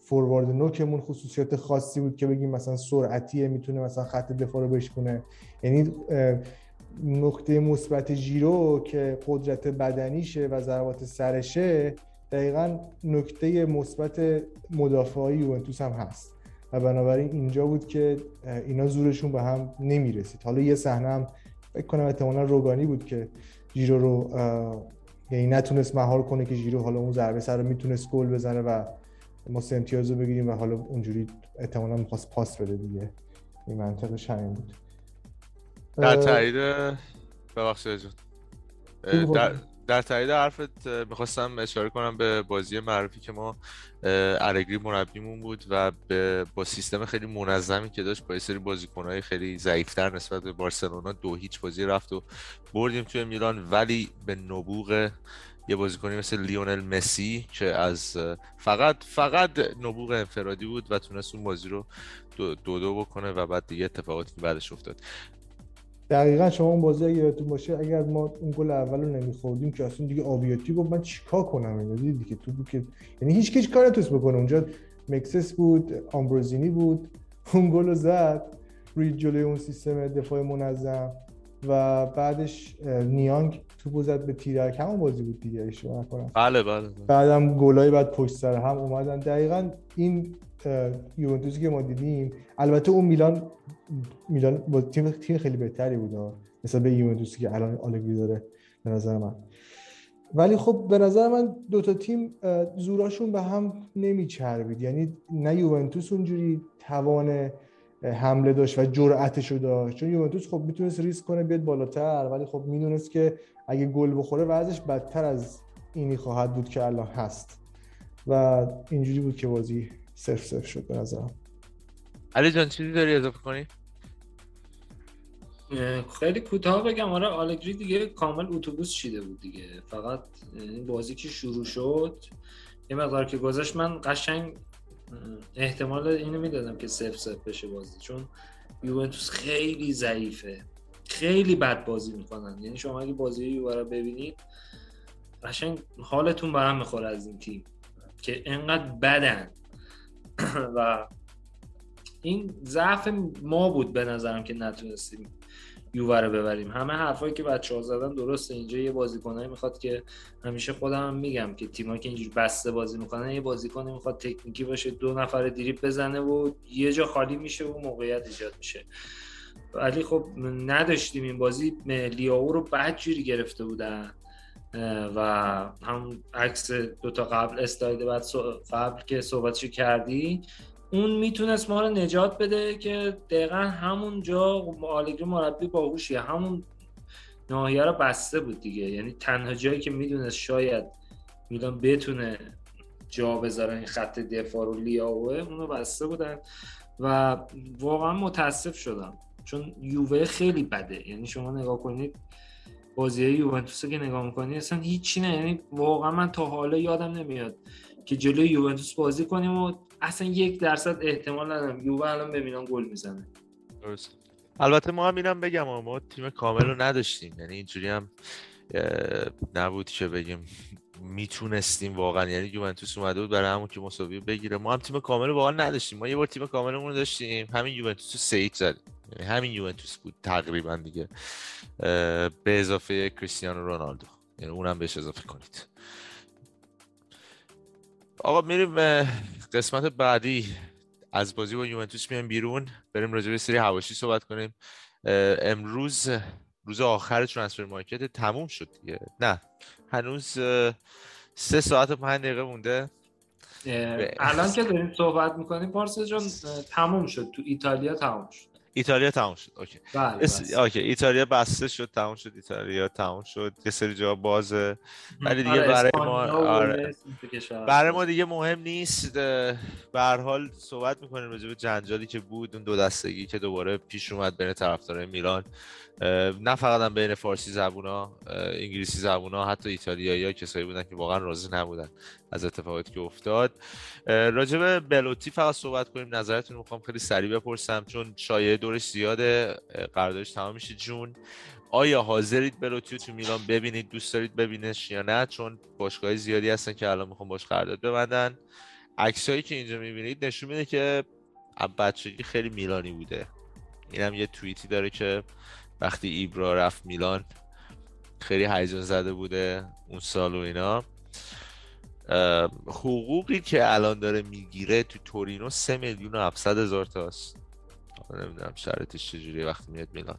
فوروارد نوکمون خصوصیات خاصی بود که بگیم مثلا سرعتیه می‌تونه مثلا خط دفاع رو بشکنه یعنی نقطه مثبت جیرو که قدرت بدنیشه و ضربات سرشه دقیقا نکته مثبت مدافعی یوونتوس هم هست. و بنابراین اینجا بود که اینا زورشون به هم نمی‌رسید. حالا یه صحنه هم فکر کنم احتمالا روگانی بود که جیرو رو یعنی نتونست مهار کنه که جیرو حالا اون ضربه سر رو می‌تونست گل بزنه و ما سه امتیاز رو بگیریم و حالا اونجوری احتمالا می‌خواست پاس بده دیگه. این منطقش همین بود. در تایید ببخشید در در تایید حرفت می‌خواستم اشاره کنم به بازی معروفی که ما ارگری مربیمون بود و به با سیستم خیلی منظمی که داشت با سری بازیکنهای خیلی ضعیفتر نسبت به بارسلونا دو هیچ بازی رفت و بردیم توی میلان. ولی به نبوغ یه بازیکنی مثل لیونل مسی که از فقط فقط نبوغ انفرادی بود و تونست اون بازی رو دو دو, بکنه و بعد دیگه اتفاقاتی که بعدش افتاد. دقیقا شما اون بازی اگه یادتون باشه اگر ما اون گل اول رو نمیخوردیم که اصلا دیگه آبیاتی گفت من چیکار کنم؟ اینو دیدی که تو بود که یعنی هیچ کس کار نتونست بکنه. اونجا مکسس بود آمبروزینی بود اون گل رو زد روی جلوی اون سیستم دفاع منظم و بعدش نیانگ تو زد به تیرک. همون بازی بود دیگه اشتباه نکنم. بله بله, بله. بعدم گلای بعد پشت سر هم اومدن. دقیقا این یوونتوسی که ما دیدیم البته اون میلان میلان با تیم تیم خیلی بهتری بود مثلا به یوونتوسی که الان آلگری داره به نظر من. ولی خب به نظر من دوتا تیم زوراشون به هم نمیچربید. یعنی نه یوونتوس اونجوری توان حمله داشت و جرأتشو داشت. چون یوونتوس خب می‌تونست ریسک کنه بیاد بالاتر ولی خب می‌دونست که اگه گل بخوره وضعش بدتر از اینی خواهد بود که الان هست. و اینجوری بود که بازی صرف صرف شد به نظرم. علی جان چیزی داری اضافه کنی؟ خیلی کوتاه بگم. آره آلگری دیگه کامل اتوبوس چیده بود دیگه. فقط این بازی که شروع شد یه مقدار که گذاشت من قشنگ احتمال اینو می‌دادم که سف سف بشه بازی چون یوونتوس خیلی ضعیفه. خیلی بد بازی می‌کنن. یعنی شما اگه بازی یووه رو ببینید قشنگ حالتون به هم می‌خوره از این تیم که انقدر بدن. و این ضعف ما بود به نظرم که نتونستیم یووه رو ببریم. همه حرفایی که بچه ها زدن درسته. اینجا یه بازیکنایی می‌خواد که همیشه خودم هم میگم که تیمایی که اینجور بسته بازی می‌کنن یه بازیکنی می‌خواد تکنیکی باشه دو نفر دریپ بزنه و یه جا خالی میشه و موقعیت ایجاد میشه. ولی خب نداشتیم این بازی. لیاو رو بعد جوری گرفته بودن. و هم عکس دوتا قبل استاید بعد قبل که صحبتشو کردی اون می‌تونست ما رو نجات بده که دقیقا همون جا آلگری مربی باهوشیه. همون ناحیه رو بسته بود دیگه. یعنی تنها جایی که می‌دونست شاید میدان بتونه جا بذاره این خط دفاع رو لیاوه اونو بسته بودن و واقعا متاسف شدم. چون یووه خیلی بده. یعنی شما نگاه کنید بازی یوونتوس که نگاه می‌کنید اصلا هیچی نه. یعنی واقعا من تا حالا یادم نمیاد که جلوی یوونتوس بازی کنیم و اصلا یک درصد احتمال ندارم یووه الان به گل می‌زنه. درست. البته ما هم اینم بگم ما تیم کامل رو نداشتیم. یعنی اینجوری هم نبود که بگیم می‌تونستیم واقعا. یعنی یوونتوس اومده بود برای همون که مساوی بگیره. ما هم تیم کامل واقعا نداشتیم. ما یه بار تیم کاملمون داشتیم. همین یوونتوس سه زد یعنی همین یوونتوس بود تقریبا دیگه. به اضافه کریستیانو رونالدو. یعنی اونم بهش اضافه کنید. آقا میریم قسمت بعدی. از بازی با یوونتوس میایم بیرون. بریم راجع به سری حواشی صحبت کنیم. امروز روز آخر ترانسفر مارکت تموم شد دیگه. نه هنوز سه ساعت و پنج دقیقه مونده. الان که داریم صحبت می‌کنیم پارسا جان تموم شد. تو ایتالیا تموم شد. ایتالیا تموم شد. اوکی. بله اوکی ایتالیا بسته شد تموم شد ایتالیا تموم شد. یه سری جا بازه. ولی دیگه آره، برای ما آره. برای ما دیگه مهم نیست. به هر حال صحبت می‌کنیم راجع به جنجالی که بود اون دو دستگی که دوباره پیش اومد بین طرفدارای میلان. نه فقط هم بین فارسی زبونا انگلیسی زبونا حتی ایتالیایی ها کسایی بودن که واقعا راضی نبودن. از اتفاقاتی که افتاد. راجع به بلوتی فقط صحبت کنیم. نظرتون می‌خوام خیلی سریع بپرسم چون شایعه دورش زیاده. قراردادش تمام میشه جون. آیا حاضرید بلوتی تو میلان ببینید؟ دوست دارید ببینش یا نه؟ چون باشگاه زیادی هستن که الان می‌خوام باش قرارداد ببندن. عکسایی که اینجا می‌بینید نشون میده که بچگی خیلی میلانی بوده. اینم یه توییتی داره که وقتی ایبرا رفت میلان خیلی هیجان زده بوده اون سال و اینا. حقوقی که الان داره می‌گیره تو تورینو سه میلیون و هفتصد هزار تاست. نمی‌دونم شرطش چجوریه وقتی میاد میلان.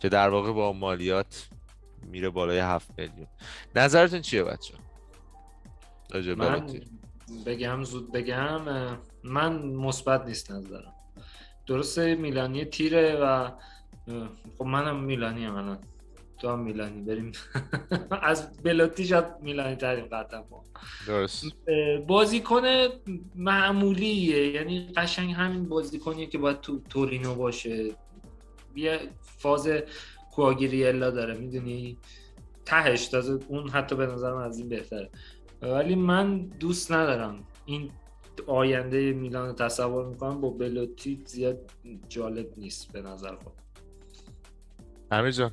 که در واقع با مالیات میره بالای هفت میلیون. نظرتون چیه بچه؟ من بگم زود بگم من مثبت نیست نظرم. درسته میلانی تیره و خب منم میلانی هم الان. تو هم میلانی بریم. از بلاتی شاید میلانی تریم قطعا درست. بازیکن معمولیه. یعنی قشنگ همین بازیکنیه که باید تو تورینو باشه. یه فاز کواگیریلا داره می‌دونی؟ تهش تازه اون حتی به نظرم از این بهتره. ولی من دوست ندارم این آینده میلان تصور می‌کنم با بلوتی زیاد جالب نیست به نظر خود امیر جان.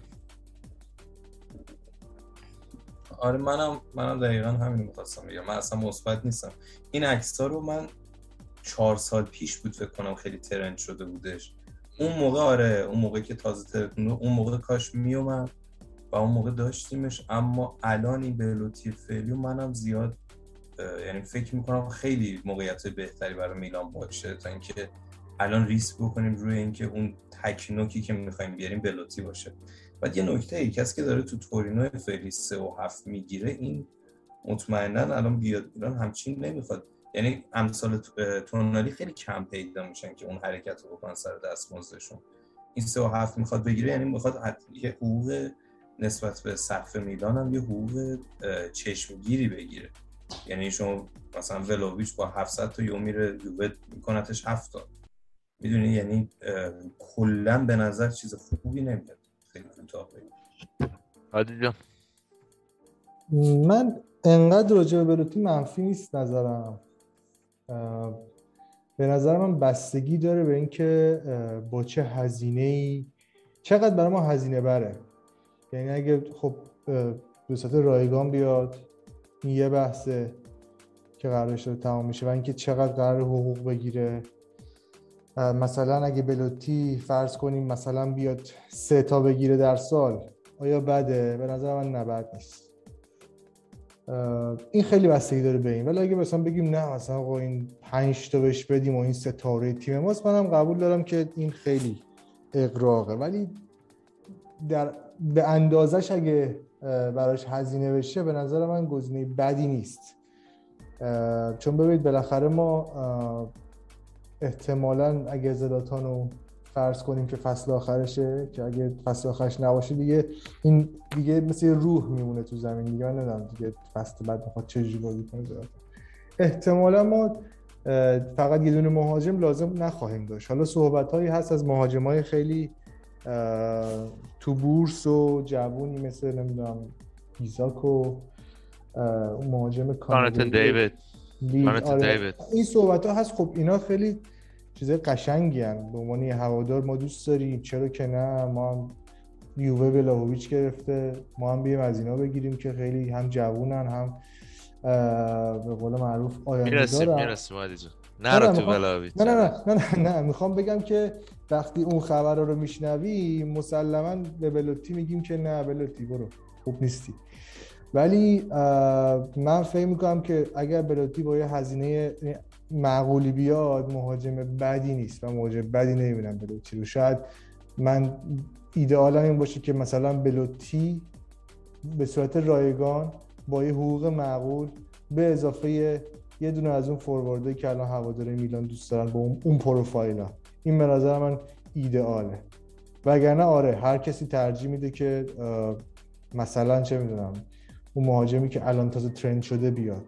آره منم منم دقیقا همین می‌خواستم بگم. من اصلا مثبت نیستم. این عکس رو من چهار سال پیش بود فکر کنم خیلی ترند شده بودش. اون موقع آره اون موقع که تازه ترند اون موقع کاش میومد و اون موقع داشتیمش. اما الان این بلوتی فعلی منم زیاد یعنی فکر می‌کنم خیلی موقعیت بهتری برای میلان باشه تا اینکه الان ریسک بکنیم روی اینکه اون تک نوکی که می‌خوایم بیاریم بلوتی باشه. بعد یه نکته ای کسی که داره تو تورینو فعلی 3 و 7 می‌گیره این مطمئنا الان بیاد ایران همچین نمی‌خواد. یعنی امثال تونالی خیلی کم پیدا میشن که اون حرکت رو بکنن سر دستمزدشون این سه و هفت می‌خواد بگیره یعنی می‌خواد یه حقوق نسبت به سقف میلان هم یه حقوق چشمگیری بگیره. یعنی شما مثلا ولوویچ با 700 تا یوم میره یووه میکنتش 70 می‌دونی؟ یعنی کلا به نظر چیز خوبی نمیاد. کوتاه عادی من انقدر راجع به بلوتی منفی نیست نظرم. به نظر من بستگی داره به اینکه با چه هزینه ای چقدر برای ما هزینه بره. یعنی اگه خب به صورت رایگان بیاد این یه بحثه که قرارش داره تمام میشه و اینکه چقدر قرار حقوق بگیره. مثلا اگه بلوتی فرض کنیم مثلا بیاد سه تا بگیره در سال آیا بده؟ به نظر من نبد نیست. این خیلی بستگی داره به این. ولی اگه مثلا بگیم نه مثلا آقا این 5 تا بهش بدیم و این ستاره تیم ماست منم قبول دارم که این خیلی اقراقه ولی در به اندازش اگه براش هزینه بشه به نظر من گزینه بدی نیست. چون ببینید بالاخره ما احتمالا اگه زلاتان رو فرض کنیم که فصل آخرشه که اگه فصل آخرش نباشه دیگه این دیگه مثل روح میمونه تو زمین دیگه. من نمی‌دونم دیگه فصل بعد می‌خواد چه جوری بازی کنه احتمالا ما فقط یه دونه مهاجم لازم نخواهیم داشت. حالا صحبت هایی هست از مهاجم های خیلی تو بورس و جوونی مثل نمی‌دونم ایزاک و مهاجم کانتن دیوید. آره. این صحبت ها هست. خب اینا خیلی چیزای قشنگی هن. به عنوان یه هوادار ما دوست داریم. چرا که نه؟ ما هم یووه بلاویچ گرفته. ما هم بیم از اینا بگیریم که خیلی هم جوونن هم به قول معروف آینده می‌رسیم می‌رسیم نه نه تو بلاویچ نه نه نه نه نه می‌خوام بگم که وقتی اون خبر رو میشنوی مسلما به بلوتی میگیم که نه بلوتی برو. خوب نیستی. ولی من فکر می‌کنم که اگر بلوتی با یه هزینه معقولی بیاد مهاجم بدی نیست و مهاجم بدی نمی‌بینم بلوتی رو؟ شاید من ایدئالم این باشه که مثلا بلوتی به صورت رایگان با یه حقوق معقول به اضافه یه دونه از اون فورواردی که الان هواداره میلان دوست دارن با اون پروفایلا. این به نظر من ایدئاله وگرنه آره هر کسی ترجیح میده که مثلا چه می‌دونم اون مهاجمی که الان تازه ترند شده بیاد.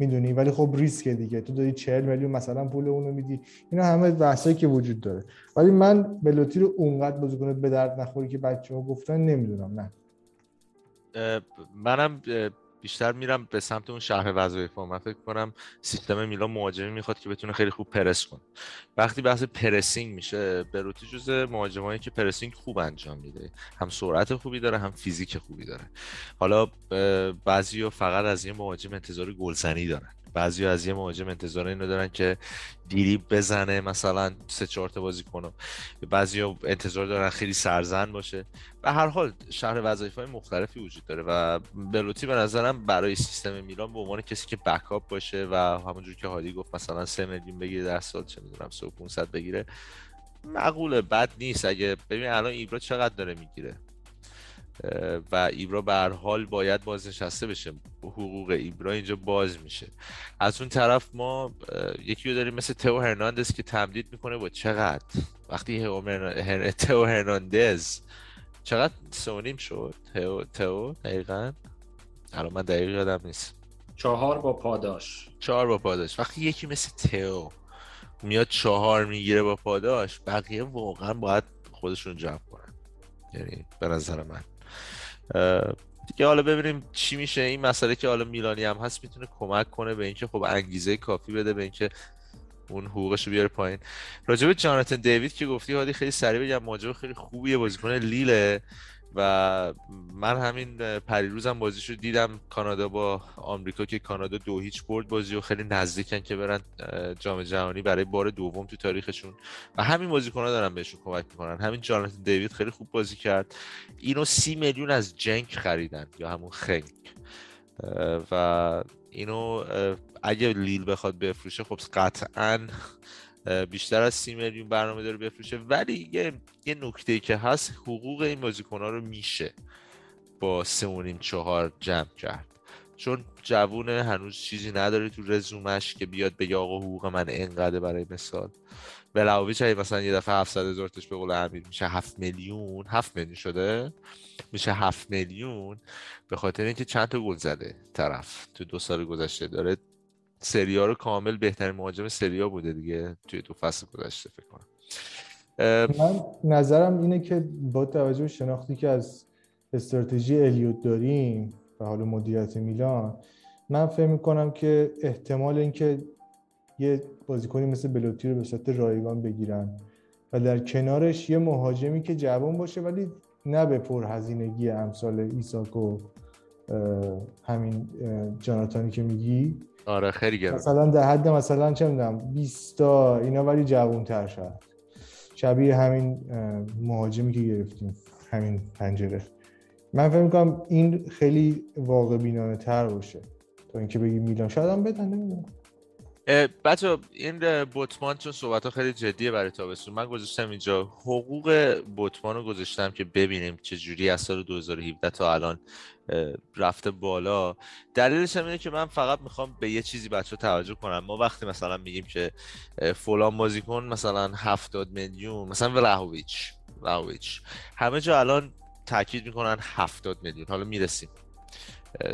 می‌دونی ولی خب ریسک دیگه. تو داری 40 میلیون مثلا پول اونو میدی. اینا همه بحثایی که وجود داره. ولی من بلوتی رو اونقدر بازیکن به درد نخوری که بچه‌ها گفتن نمی‌دونم نه. منم بیشتر میرم به سمت اون شهر وظایف من فکر کنم سیستم میلان مهاجمی می‌خواد که بتونه خیلی خوب پرس کنه. وقتی بحث پرسینگ میشه بروتی جز مهاجمایی که پرسینگ خوب انجام میده. هم سرعت خوبی داره هم فیزیک خوبی داره. حالا بعضی فقط از یه مهاجم انتظار گلزنی دارن. بعضی از یه مهاجم انتظار اینو دارن که دیری بزنه مثلا سه چهار تا بازی کنه. بعضی انتظار دارن خیلی سرزن باشه. به هر حال شهر وظایف های مختلفی وجود داره و بلوتی به نظرم برای سیستم میلان به عنوان کسی که بکاپ باشه و همونجور که هادی گفت مثلا سه میلیون بگیره در سال چه می‌دونم 500 بگیره معقوله بد نیست. اگه ببین الان ایبرا چقدر داره می‌گیره؟ و ایبرا به هر حال باید بازنشسته بشه. حقوق ایبرا اینجا باز میشه. از اون طرف ما یکی رو داریم مثل تئو هرناندز که تمدید می‌کنه با چقدر؟ وقتی تئو هرناندز چقدر سونیم شد؟ تئو تئو؟ دقیقا؟ الان من دقیق یادم نیست. چهار با پاداش. چهار با پاداش. وقتی یکی مثل تئو میاد چهار می‌گیره با پاداش بقیه واقعا باید خودشون جمع کنن. یعنی به نظر من. دیگه حالا ببینیم چی میشه. این مسئله که حالا میلانی هم هست می‌تونه کمک کنه به اینکه خب انگیزه کافی بده به اینکه اون حقوقش رو بیاره پایین. راجب جاناتن دیوید که گفتی هادی خیلی سریع بگم ماجرا خیلی خوبیه بازیکن لیله. و من همین پریروزم بازیش رو دیدم. کانادا با آمریکا که کانادا دو هیچ برد بازی و خیلی نزدیکن که برن جام جهانی برای بار دوم تو تاریخشون. و همین بازیکن‌ها دارن بهشون کمک می‌کنن. همین جاناتان دیوید خیلی خوب بازی کرد. اینو سی میلیون از جنگ خریدن یا همون خنگ و اینو اگه لیل بخواد بفروشه خب قطعا بیشتر از سی میلیون برنامه داره بفروشه. ولی یه, یه نکته که هست حقوق این بازیکن ها رو میشه با سه چهار جمع کرد. چون جوونه هنوز چیزی نداره تو رزومش که بیاد بگه آقا حقوق من انقدر برای مثال. بلاویچ اگه مثلا یه دفعه 700 هزار تاش به قول امیر میشه 7 میلیون 7 میلیون شده؟ میشه 7 میلیون. به خاطر اینکه چند تا گل زده طرف تو دو سال گذشته؟ داره سریا رو کامل بهترین مهاجم سریا بوده دیگه توی دو فصل گذشته فکر کنم. من نظرم اینه که با توجه به شناختی که از استراتژی الیوت داریم و حال مدیریت میلان من فکر می‌کنم که احتمال اینکه یه بازیکنی مثل بلوتی رو به صورت رایگان بگیرن و در کنارش یه مهاجمی که جوان باشه ولی نه به پرهزینگی امثال ایساک و همین جاناتانی که میگی. آره خیلی گرم مثلا در حد مثلا چه می‌دونم 20 تا اینا ولی جوان تر شد شبیه همین مهاجمی که گرفتیم همین پنجره. من فکر می‌کنم این خیلی واقع بینانه تر باشه. تا اینکه بگی میلان. شاید هم بدن نمی‌دونم. بچه این بوتمان چون صحبت ها خیلی جدیه برای تابستون من گذاشتم اینجا. حقوق بوتمان رو گذاشتم که ببینیم چه جوری از سال 2017 تا الان رفته بالا. دلیلش هم اینه که من فقط می‌خوام به یه چیزی بچه توجه کنم. ما وقتی مثلا میگیم که فلان بازیکن مثلا 70 میلیون مثلا ولهویچ همه جا الان تاکید می‌کنن 70 میلیون. حالا می‌رسیم.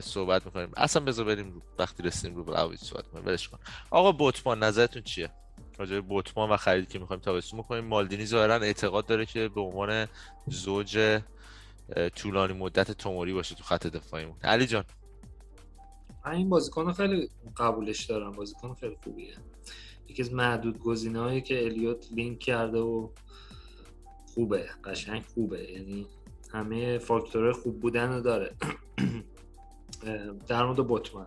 صحبت می‌کنیم. اصلا بذار بریم وقتی رسیدیم رو بلاویچ صحبت کنیم ولش کن. آقا بوتمان نظرتون چیه؟ راجع بوتمان و خریدی که می‌خوایم تابستون می‌کنیم مالدینی ظاهرا اعتقاد داره که به عنوان زوج طولانی مدت توموری باشه تو خط دفاعیمون. علی جان. من این بازیکن خیلی قبولش دارم. بازیکن خیلی خوبیه. یکی از معدود گزینه‌هایی که الیوت لینک کرده و خوبه. قشنگ خوبه. یعنی همه فاکتورهای خوب بودن رو داره. در مورد بوتمن.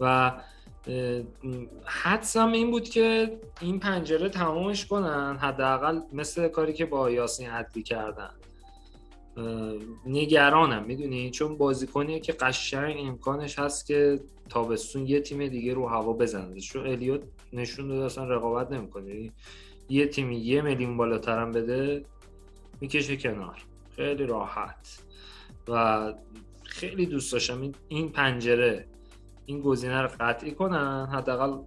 و حدسم این بود که این پنجره تمامش کنن حداقل مثل کاری که با یاسین عدلی کردن. نگرانم می‌دونی؟ چون بازیکنیه که قشنگ امکانش هست که تابستون یه تیم دیگه رو هوا بزنه. چون الیوت نشون داده اصلا رقابت نمی‌کنه. یه تیمی یه میلیون بالاترم بده می‌کشه کنار. خیلی راحت. و خیلی دوست داشتم. این پنجره این گزینه رو قطعی کنن حداقل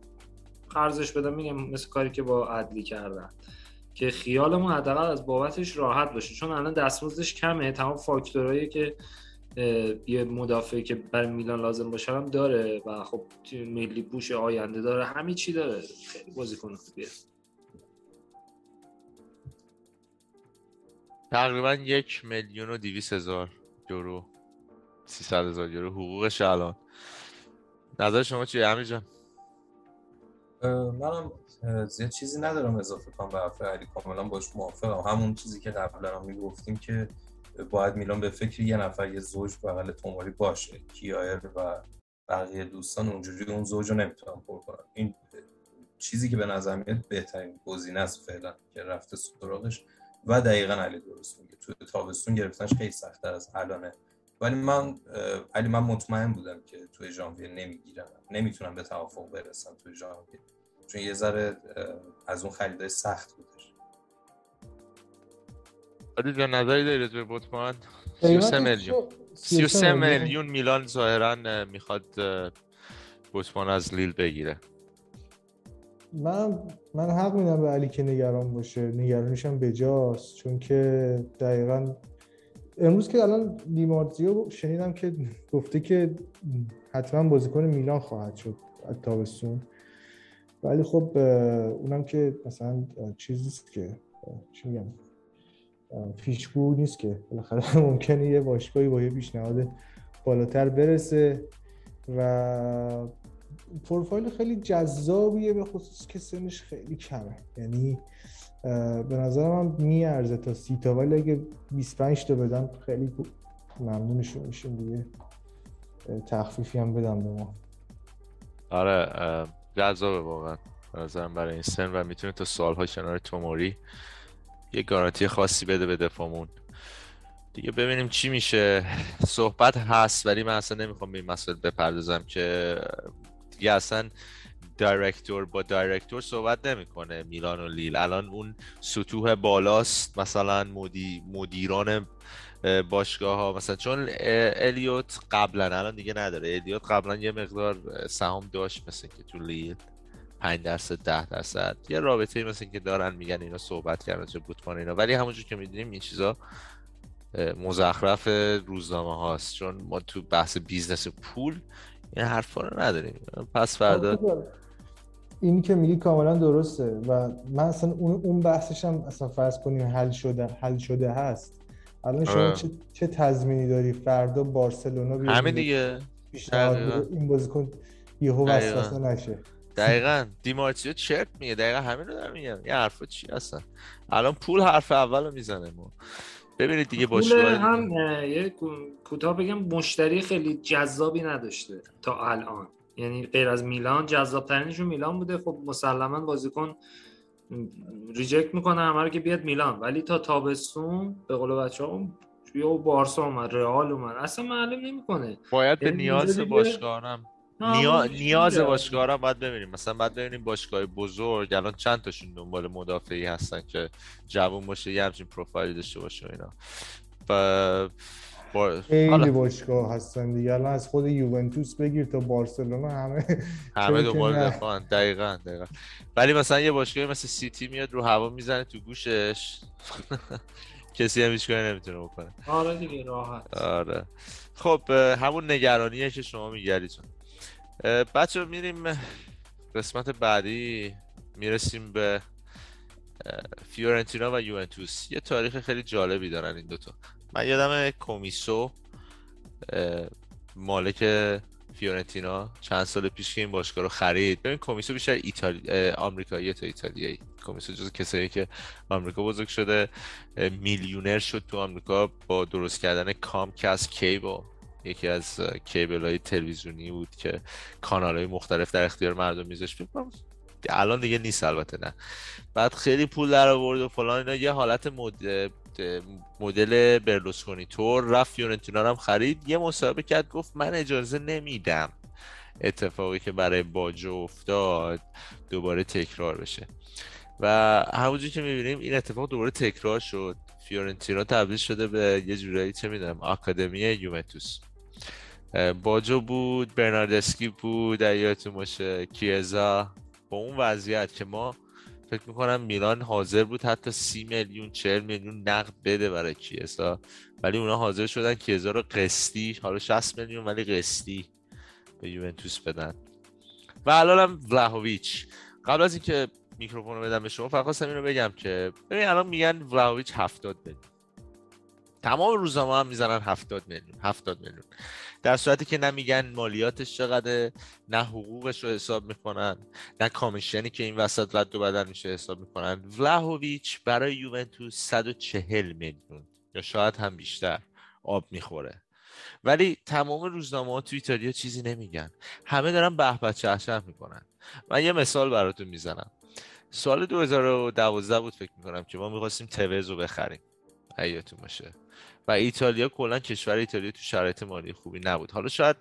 قرضش بدم میگم مثل کاری که با عدلی کردن. که خیالمون حداقل از بابتش راحت باشه. چون الان دستمزدش کمه. تمام فاکتورهایی که یه مدافعی که بر میلان لازم باشه هم داره و خب ملی پوش آینده داره. همین چی داره. خیلی بازیکن خوبیه. تقریبا یک میلیون و دیویس هزار یورو. 300 هزار یورو حقوقش الان. نظر شما چیه؟ امیر جان. منم زیاد چیزی ندارم اضافه کنم به حرف علی کاملا باش موافقم. همون چیزی که قبلا هم می‌گفتیم که باید میلان به فکر یه نفر یه زوج بغل توماری باشه. کیایر و بقیه دوستان اونجوری اون زوج رو نمی‌تونن پر کنن. این چیزی که به نظر میاد بهترین گزینه است فعلا که رفته سراغش. و دقیقا علی درست میگه. تو تابستون گرفتنش خیلی سختتر از الانه. ولی من علی من مطمئن بودم که توی ژانویه نمی‌گیرم. نمی‌تونم به توافق برسم توی ژانویه. چون یه ذره از اون خریدای سخت بودش. عادی جان نظری دارید به بوتمان 33 میلیون. 33 میلیون. میلان ظاهرا می‌خواد بوتمان از لیل بگیره. من من حق میدم به علی که نگران باشه. نگرانیشم بجاست. چون که دقیقا امروز که الان دیمارزیو شنیدم که گفته که حتما بازیکن میلان خواهد شد تابستون. ولی خب اونم که مثلا چیز نیست که چی میگم پیشگو نیست که بالاخره ممکنه یه باشگاهی با یه پیشنهاد بالاتر برسه و پروفایل خیلی جذابیه به خصوص که سنش خیلی کمه. یعنی به نظر من میارزه تا سی تا ولی اگه 25 تا بدن خیلی ممنونشون میشیم دیگه. تخفیفی هم بدم به ما. آره جذابه واقعا نظرم برای این سن و می‌تونه تا سالها کنار توموری یه گارانتی خاصی بده به دفاعمون. دیگه ببینیم چی میشه. صحبت هست ولی من اصلا نمی‌خوام به این مسئله بپردازم که دیگه اصلا دایرکتور با دایرکتور صحبت نمی‌کنه میلان و لیل. الان اون سطوح بالاست مثلا مدی مدیران باشگاه ها مثلا چون الیوت قبلا الان دیگه نداره. الیوت قبلا یه مقدار سهام داشت مثل که تو لیل 5 درصد 10 درصد. یه رابطه مثل که دارن میگن اینا صحبت کردن چه بوتمان اینا. ولی همونجور که می‌دونیم این چیزا مزخرف روزنامه هاست. چون ما تو بحث business پول این حرفا رو نداریم. پس فردا اینی که میگی کاملا درسته و من اصلا اون اون بحثش هم اصلا فرض کنیم حل شده حل شده هست. الان شما آره. چه, چه تضمینی داری؟ فردا بارسلونا بیاد همین دیگه. این بازیکن یهو وسوسه نشه. دقیقا. دیمارتیو چرت میگه. دقیقا همین رو دارم میگم. یه حرفا چی هستن؟ الان پول حرف اول رو می‌زنه ما. ببینید دیگه باشگاه هم یه کوتاه بگم مشتری خیلی جذابی نداشته تا الان. یعنی غیر از میلان جذاب ترینشون میلان بوده. خب مسلما بازیکن ریجکت می‌کنه همه رو که بیاد میلان. ولی تا تابستون به قول بچه ها یا بارسا اومد رئال اومد. اصلا معلوم نمی‌کنه. باید به یعنی نیاز باشگاهارم نیا... نیاز باشگاه باید ببینیم. مثلا باید ببینیم باشگاه بزرگ الان چند تاشون دنبال مدافعی هستن که جوون باشه یه همچین پروفایلی داشته باشه اینا. و با... خیلی باشگاه هستن دیگه. الان از خود یوونتوس بگیر تا بارسلونا همه همه دنبال دفاعن دقیقا دقیقا. ولی مثلا یه باشگاه مثل سیتی میاد رو هوا می‌زنه تو گوشش. کسی هم هیچ نمی‌تونه بکنه. آره دیگه راحت. آره. خب همون نگرانیه که شما میگردید بچه میریم قسمت بعدی. می‌رسیم به فیورنتینا و یوونتوس. یه تاریخ خیلی جالبی دارن این دوتا. من یادم کومیسو مالک فیورنتینا چند سال پیش که این باشگاه رو خرید. ببین کومیسو بیشتر ایتالی آمریکایی تا ایتالیایی. کومیسو جز کسایی که آمریکا بزرگ شده میلیونر شد تو آمریکا با درست کردن کامکست کیبل. یکی از کیبل های تلویزیونی بود که کانال های مختلف در اختیار مردم میذاشت. الان دیگه نیست البته نه. بعد خیلی پول در آورد و فلان اینا. یه حالت مد... مدل برلوسکونی. تور رفت فیورنتینا هم خرید. یه مصاحبه کرد گفت من اجازه نمیدم اتفاقی که برای باجو افتاد دوباره تکرار بشه. و همونجور که می‌بینیم این اتفاق دوباره تکرار شد. فیورنتینا تبدیل شده به یه جورایی چه می‌دونم آکادمی یوونتوس. باجو بود برناردسکی بود یادتون باشه کیزا. با اون وضعیت که ما فکر می‌کنم میلان حاضر بود حتی سی میلیون چهل میلیون نقد بده برای کیزا ولی اونا حاضر شدن کیزا رو قسطی حالا 60 میلیون ولی قسطی به یوونتوس بدن. و الان هم ولاهویچ. قبل از اینکه میکروفون رو بدم به شما فقط خواستم اینو بگم که ببین الان میگن ولاهویچ 70 میلیون. تمام روزنامه هم می‌زنن 70 میلیون 70 میلیون. در صورتی که نمیگن مالیاتش چقدره نه حقوقش رو حساب می‌کنن نه کامیشنی که این وسط رد و بدل میشه حساب می‌کنن. ولاهویچ برای یوونتوس 140 میلیون یا شاید هم بیشتر آب می‌خوره. ولی تمام روزنامه ها تو ایتالیا چیزی نمیگن. همه دارن به به چهچه می‌کنن. من یه مثال براتون می‌زنم. سال 2012 بود فکر می‌کنم که ما می‌خواستیم توز رو بخریم. حیاتون باشه. و ایتالیا کلا کشور ایتالیا تو شرایط مالی خوبی نبود. حالا شاید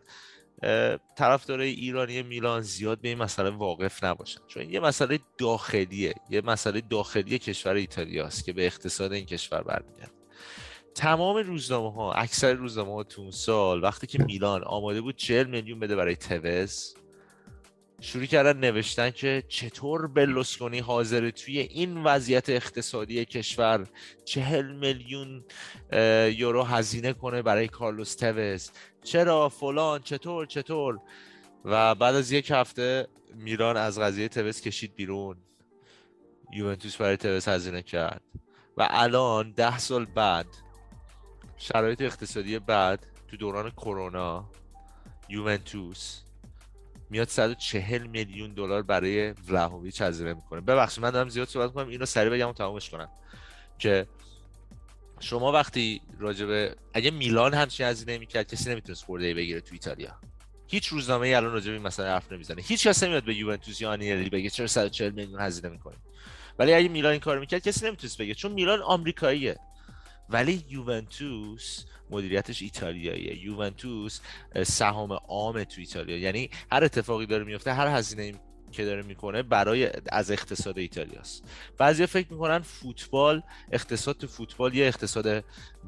طرفدارای ایرانی میلان زیاد به این مسئله واقف نباشن. چون یه مسئله داخلیه یه مسئله داخلی کشور ایتالیا است که به اقتصاد این کشور برمیگرده. تمام روزنامه ها اکثر روزنامه ها تو اون سال وقتی که میلان آماده بود 40 میلیون بده برای توز شروع کردن نوشتن که چطور بلوسکونی حاضر توی این وضعیت اقتصادی کشور چهل میلیون یورو هزینه کنه برای کارلوس توز چرا فلان؟ چطور؟ چطور؟ و بعد از یک هفته میران از قضیه توز کشید بیرون. یوونتوس برای توز هزینه کرد. و الان ده سال بعد شرایط اقتصادی بعد تو دوران کرونا یوونتوس میاد 140 میلیون دلار برای ولاهویچ هزینه می‌کنه. ببخشید من دارم زیاد صحبت کنم اینو سریع بگم و تمامش کنم. که شما وقتی راجبه اگه میلان همچین هزینه می‌کرد کسی نمی‌تونست خورده بگیره تو ایتالیا. هیچ روزنامه ای الان راجبه مثلا حرف نمی‌زنه. هیچ کس نمیاد به یوونتوس یا آنیلی بگه چرا 140 میلیون هزینه می‌کنه ولی اگه میلان این کار می‌کرد کسی نمی‌تونست بگه. چون میلان آمریکاییه. ولی یوونتوس مدیریتش ایتالیاییه. یوونتوس سهام عام تو ایتالیا. یعنی هر اتفاقی داره میفته هر هزینه که داره می‌کنه برای از اقتصاد ایتالیاست. بعضی فکر می‌کنن فوتبال اقتصاد فوتبال یه اقتصاد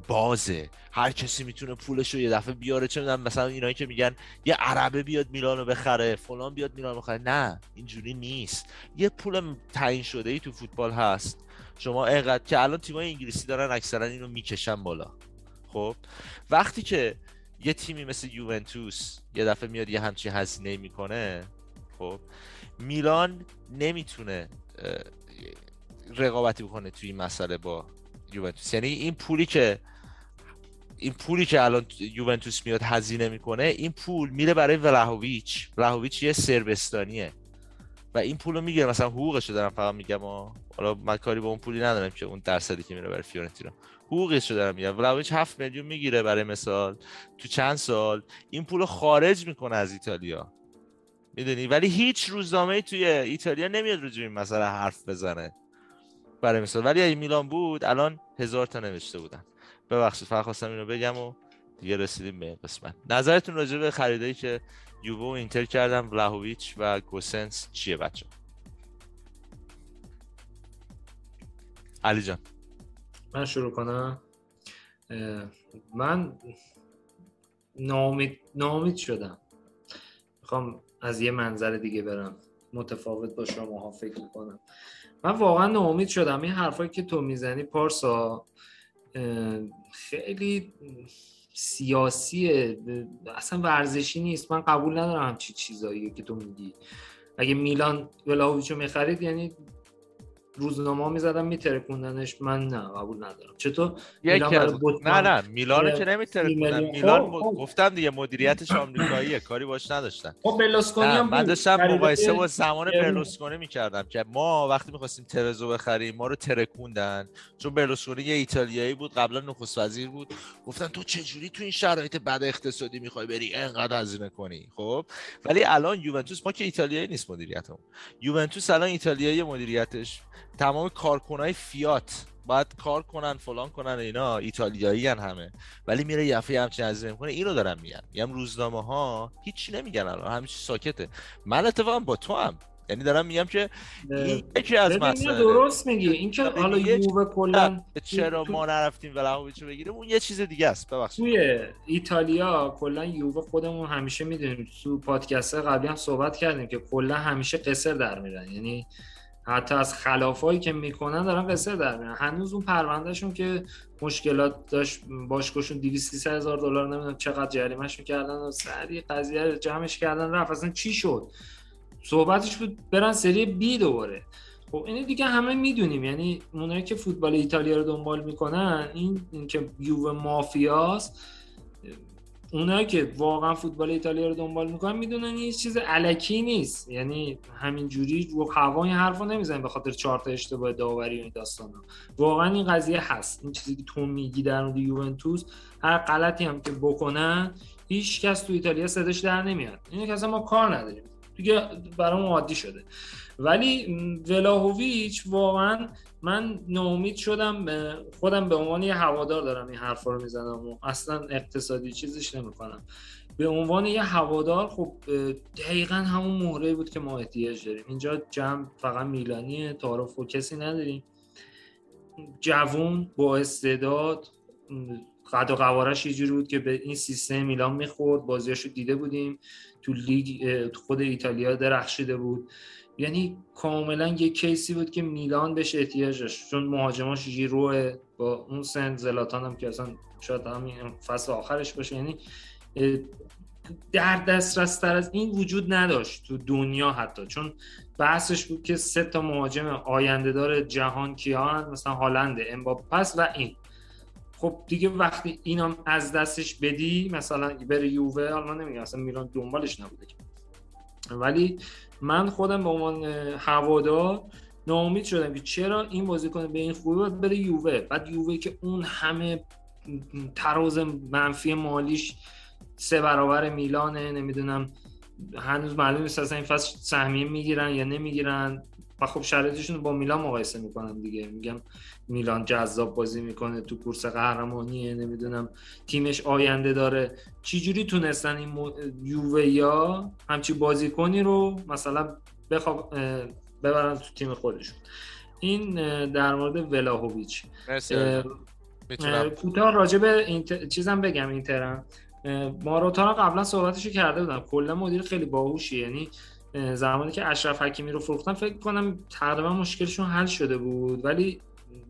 بازه. هر کسی می‌تونه پولش رو یه دفعه بیاره. چه می‌دونم مثلا اینایی که میگن یه عربه بیاد میلانو بخره فلان بیاد میلانو بخره. نه اینجوری نیست. یه پول تعیین شده ای تو فوتبال هست. شما اینقدر که الان تیمای انگلیسی دارن اکثرا اینو می‌کشن بالا. خب وقتی که یه تیمی مثل یوونتوس یه دفعه میاد یه همچین هزینه می‌کنه خب میلان نمی‌تونه رقابتی بکنه توی این مسئله با یوونتوس. یعنی این پولی که این پولی که الان یوونتوس میاد هزینه می‌کنه این پول میره برای ولهویچ ولهویچ یه سربستانیه و این پول رو می‌گیره. مثلا حقوقش رو دارم فقط میگم حالا من کاری با اون پولی ندارم که اون درصدی که میره برای فیورنتینا. حقوقش رو دارم میگم. ولهویچ 7 میلیون می‌گیره برای مثال تو چند سال. این پول رو خارج می‌کنه از ایتالیا. می‌دونی؟ ولی هیچ روزنامه توی ایتالیا نمیاد روی این مسئله حرف بزنه. برای مثال. ولی اگه میلان بود الان هزار تا نوشته بودن. ببخشید فقط خواستم اینو بگم و دیگه رسیدیم به قسمت. نظرتون راجع به خریدایی که یووه و اینتر کردن ولاهویچ و گوسنس چیه بچه علی جان. من شروع کنم. من نامید, نامید شدم. می‌خوام از یه منظر دیگه برم. متفاوت با شما ها فکر کنم من واقعا ناامید شدم. این حرفایی که تو می‌زنی پارسا خیلی سیاسیه. اصلا ورزشی نیست. من قبول ندارم همچی چیزایی که تو میگی. اگه میلان ولاویچو می‌خرید یعنی روزنامه ها می‌زدن میترکوندنش. من نه قبول ندارم. چطور؟ میلان از... نه نه میلان که نمیترکوندن. میلان خب، خب. گفتم دیگه مدیریتش آمریکاییه. کاری باش نداشتن. خب برلوسکونی هم من داشتم مقایسه با زمان برلوسکونی می‌کردم که ما وقتی می‌خواستیم ترزو بخریم ما رو ترکوندن. چون برلوسکونی یه ایتالیایی بود قبلا نخست وزیر بود. گفتن تو چجوری تو این شرایط بد اقتصادی می‌خوای بری؟ انقدر هزینه کنی. خب؟ ولی الان یوونتوس ما که ایتالیایی نیست مدیریتمون. یوونتوس الان ایتالیایی مدیریتش. تمام کارکنای فیات باید کار کنن فلان کنن اینا ایتالیایی هن همه. ولی میره یفه همچین عزیزه می‌کنه اینو دارم میگم میگم روزنامه ها هیچی نمیگن الان همیشه ساکته. من اتفاقا با تو هم یعنی دارم میگم که این یکی از مسائل درست میگی. این که حالا یووه کلا چرا ما نرفتیم ولاهویچو بگیریم؟ اون یه چیز دیگه است. ببخشید. توی ایتالیا کلا یووه خودمون همیشه می‌دونیم. تو پادکست قبلی هم صحبت کردیم که کلا همیشه قصر در میرن. یعنی حتی از خلافایی که می‌کنن دارن قصه در میرن هنوز اون پروندهشون که مشکلات داشت باشگاهشون 200 هزار دلار نمی‌دونم چقدر جریمهش می‌کردن و سری قضیه رو جمعش کردن رفت. اصلا چی شد؟ صحبتش بود برن سری بی دوباره. خب این دیگه همه می‌دونیم. یعنی اونایی که فوتبال ایتالیا رو دنبال می‌کنن این, این که یووه مافیاست اونایی که واقعا فوتبال ایتالیا رو دنبال می‌کنن می‌دونن این چیز علکی نیست. یعنی همین جوری رو هوا این حرفو نمی‌زنن به خاطر چهار تا اشتباه داوری و این داستانا. واقعا این قضیه هست. این چیزی که تو میگی در مورد یوونتوس هر غلطی هم که بکنن هیچ کس تو ایتالیا صداش در نمیاد. این که اصلا ما کار نداریم. دیگه برام عادی شده. ولی ولاهویچ واقعا من ناامید شدم خودم به عنوان یه هوادار دارم این حرفا رو می‌زنم و اصلا اقتصادی چیزش نمی‌کنم. به عنوان یه هوادار خب دقیقا همون مهره بود که ما احتیاج داریم. اینجا جمع فقط میلانیه تعارف و کسی نداریم. جوون با استعداد قد و قوارش یه بود که به این سیستم میلان می‌خورد. بازیاشو دیده بودیم. تو لیگ خود ایتالیا درخشیده بود. یعنی کاملا یه کیسی بود که میلان بهش احتیاج داشت. چون مهاجماش ژیروه با اون سن زلاتان هم که اصلا شاید همین فصل آخرش باشه. یعنی در دسترس تر از این وجود نداشت تو دنیا حتی. چون بحثش بود که سه تا مهاجم آینده دار جهان کیان؟ مثلا هالند پس و این. خب دیگه وقتی اینم از دستش بدی مثلا بره یووه الان نمیگم اصلا میلان دنبالش نبوده ولی من خودم به عنوان هوادار ناامید شدم که چرا این بازیکن به این خوبی باید بره یووه؟ بعد یووه که اون همه تراز منفی مالیش سه برابر میلانه نمی‌دونم هنوز معلوم نیست اصلا این فصل سهمیه می‌گیرن یا نمی‌گیرن. و خب شرایطشون با میلان مقایسه می‌کنم دیگه. میگم میلان جذاب بازی می‌کنه تو کورس قهرمانیه نمی‌دونم تیمش آینده داره. چجوری تونستن این مو... یووه یا همچی بازیکنی رو مثلا بخواب ببرن تو تیم خودشون؟ این در مورد ولاهویچ کوتاه راجع به اینت... چیزم بگم اینترم. ماروتانا قبلا صحبتشو کرده بودم. کلا مدیر خیلی باهوشی یعنی زمانی که اشرف حکیمی رو فروختن فکر کنم تقریبا مشکلشون حل شده بود ولی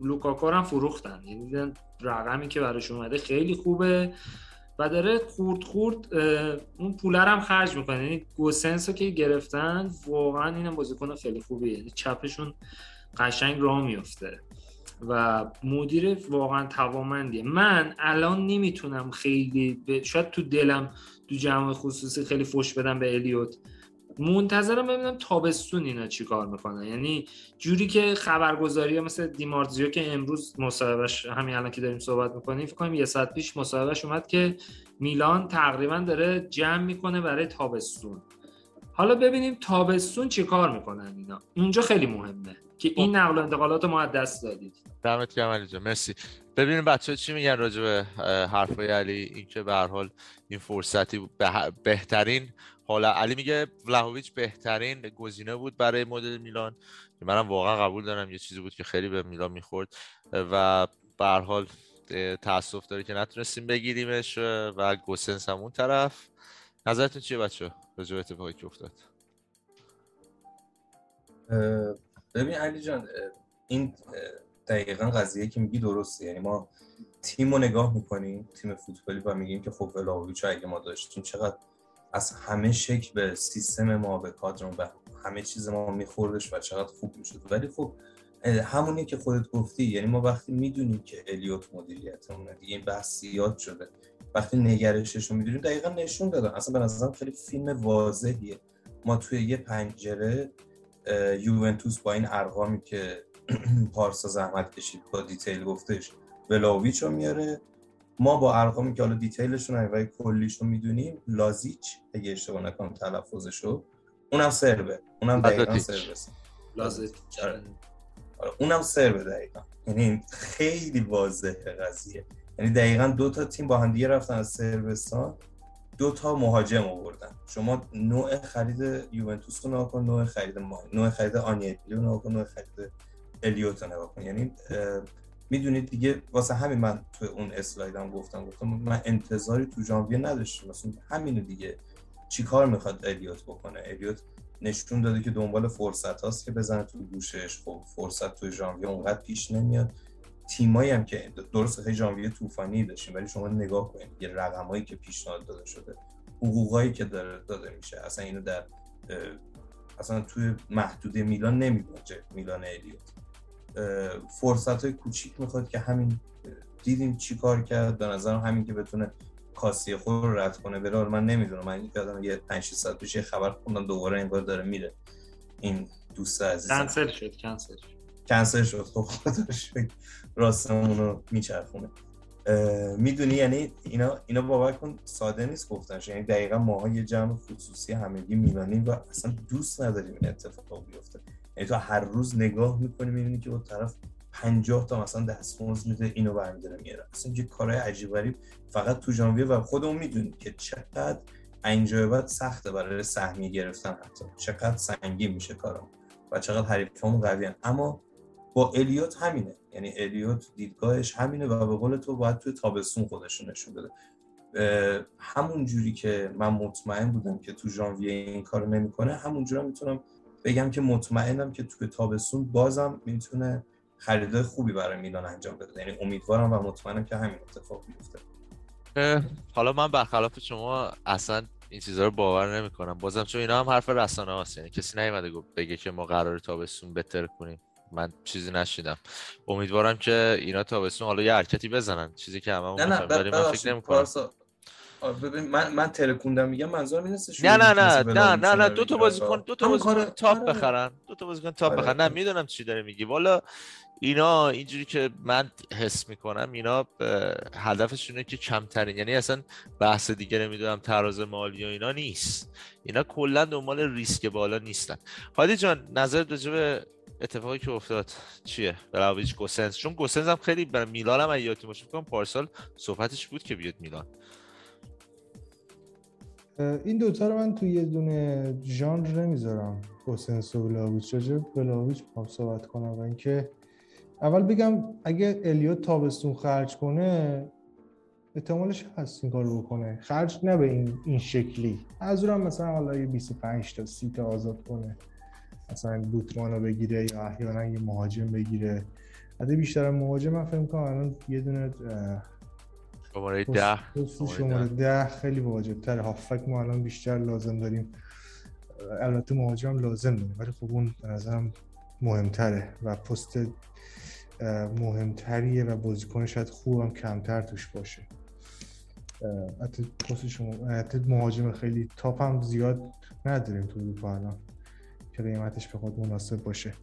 لوکاکو هم فروختن. یعنی رقمی که براش اومده خیلی خوبه و داره خورد خورد اون پولر هم خرج می‌کنه. یعنی گوسنس که گرفتن واقعا اینم بازیکن خیلی خوبیه. یعنی چپشون قشنگ راه میفته و مدیر واقعا توامندیه من الان نمی‌تونم خیلی شاید تو دلم تو جمع خصوصی خیلی فش بدم به الیوت. منتظرم ببینم تابستون اینا چی کار می‌کنن یعنی جوری که خبرگزاری مثل دیمارزیو که امروز مصاحبهش همین الان که داریم صحبت می‌کنیم فکر کنیم یه ساعت پیش مصاحبهش اومد که میلان تقریبا داره جمع می‌کنه برای تابستون. حالا ببینیم تابستون چی کار می‌کنن اینا. اونجا خیلی مهمه که این خب. نقل و انتقالات ما از دست دادید. دمت گرم علی مرسی. ببینیم بچه چی میگن راجع به حرفای علی. اینکه به هر حال این فرصتی بهترین حالا علی میگه ولاهویچ بهترین گزینه بود برای مدل میلان. که منم واقعا قبول دارم یه چیزی بود که خیلی به میلان می‌خورد و به حال تاسف داره که نتونستیم بگیریمش و گوسنس هم اون طرف. نظرتون چیه بچه راجع به اتفاقی که افتاد. ببین علی جان این دقیقا قضیه که میگی درسته. یعنی ما تیم رو نگاه می‌کنیم تیم فوتبالی و میگیم که خب ولاویچ اگه ما داشتیم چقدر از همه شکل به سیستم ما به کادرمون به همه چیز ما میخوردش و چقدر خوب می‌شد. ولی خب همونی که خودت گفتی یعنی ما وقتی می‌دونیم که الیوت مدیریتمونه دیگه این بحث زیاد شده. وقتی نگرشش رو می‌دونیم دقیقا نشون دادن. اصلا به نظرم خیلی فیلم واضحیه. ما توی یه پنجره یوونتوس با این ارقامی که پارسا زحمت کشید با دیتیل گفتش ولاویچ رو میاره. ما با ارقامی که حالا دیتیلشون و کلیش رو می‌دونیم لازیچ اگه اشتباه نکنم تلفظشو اونم سربه. اونم دقیقا سربه لازیچ. آره. آره، اونم سربه دقیقا. یعنی خیلی واضحه قضیه. یعنی دقیقا دو تا تیم با هم دیگه رفتن از سربستان دو تا مهاجم آوردن. شما نوع خرید یوونتوس رو نگاه کن نوع خرید ما نوع خرید آنیلی رو نگاه کن نوع خرید الیوت رو نگاه کن. یعنی می‌دونید دیگه واسه همین من تو اون اسلایدم گفتم گفتم من انتظاری تو ژانویه نداشتم. مثلا همینو دیگه چیکار می‌خواد الیوت بکنه؟ الیوت نشون داده که دنبال فرصت هاست که بزنه تو گوشش. خب فرصت تو ژانویه اونقدر پیش نمیاد. تیمایی هم که درست خیلی ژانویه طوفانی داشتیم ولی شما نگاه کنید یه رقمایی که پیشنهاد داده شده حقوقایی که داره داده میشه. اصلا اینو در اصلا توی محدوده میلان نمیگنجه میلان الیوت. فرصت های کوچیک می‌خواد که همین دیدیم چی کار کرد. به نظرم همین که بتونه کاسی خود رو رد کنه. بره من نمی‌دونم. من یادم یه 5 6 ساعت پیش خبر خوندم. دوباره انگار داره میره. این دوست عزیز کنسل شد. کنسل شد. کنسل شد. خب خودش راستمون رو میچرخونه. می‌دونی یعنی اینا اینا باور کن ساده نیست گفتنش یعنی دقیقا ماها یه جمع خصوصی همگی میلانی و اصلا دوست نداریم این اتفاق بیفته. تو هر روز نگاه می‌کنی می‌بینی که اون طرف 50 تا مثلا دستمزد میده اینو برمیداره میاره اصلا یه کارهای عجیب غریب. فقط تو ژانویه و خودمون می‌دونیم که چقدر اینجا بعد سخته برای سهمیه گرفتن حتی. چقدر سنگین میشه کارم و چقدر حریفامون قویان اما با الیوت همینه. یعنی الیوت دیدگاهش همینه و به قول تو باید توی تابستون خودش نشون بده. همون جوری که من مطمئن بودم که تو ژانویه این کارو نمی‌کنه همون جوری می‌تونم بگم که مطمئنم که توی تابستون بازم می‌تونه خریدای خوبی برای میلان انجام بده. یعنی امیدوارم و مطمئنم که همین اتفاق بیفته حالا من برخلاف شما اصلا این چیزها رو باور نمی‌کنم. بازم چون اینا هم حرف رسانه هست یعنی کسی نیومده بگه که ما قرار تابستون بهتر کنیم. من چیزی نشیدم. امیدوارم که اینا تابستون حالا یه حرکتی بزنن. چیزی که هممون نه نه من فکر نمی‌کنم. ببین من من ترکوندم میگم منظورم این نه نه نه نه نه نه دو تا بازیکن دو تا بازیکن تاپ آره. بخرن. دو تا بازیکن تاپ آره. بخرن. نه می‌دونم چی داره میگی. والا اینا اینجوری که من حس می‌کنم اینا هدفشونه که کمترین یعنی اصلا بحث دیگه نمی‌دونم تراز مالی و اینا نیست. اینا کلا دنبال ریسک بالا نیستن. هادی جان نظر راجع اتفاقی که افتاد چیه؟ براویچ گوسنس چون گوسنس هم خیلی برای میلان هم یادتون باشه پارسال صحبتش بود که بیاد میلان. این دوتا رو من توی یه دونه ژانر نمی‌ذارم. گوسنس و ولاویچ راجع ولاویچ می‌خوام صحبت کنم و اینکه اول بگم اگه الیوت تابستون خرج کنه احتمالش هست این کارو بکنه. خرج نه به این این شکلی. از هم مثلا حالا یه 25 تا 30 تا آزاد کنه. مثلا بوتمان رو بگیره یا احیانا یه مهاجم بگیره. حتی بیشتر مهاجم من فکر کنم الان یه دونه شماره ده. شماره ده. خیلی واجب تر هافک ما الان بیشتر لازم داریم. البته مهاجم لازم داریم ولی خب اون به نظرم مهمتره و پست مهمتریه و بازیکن شاید خوبم کمتر توش باشه. حتی پست شما حتی مهاجم خیلی تاپ هم زیاد نداریم تو اروپا الان که قیمتش بخواد مناسب باشه.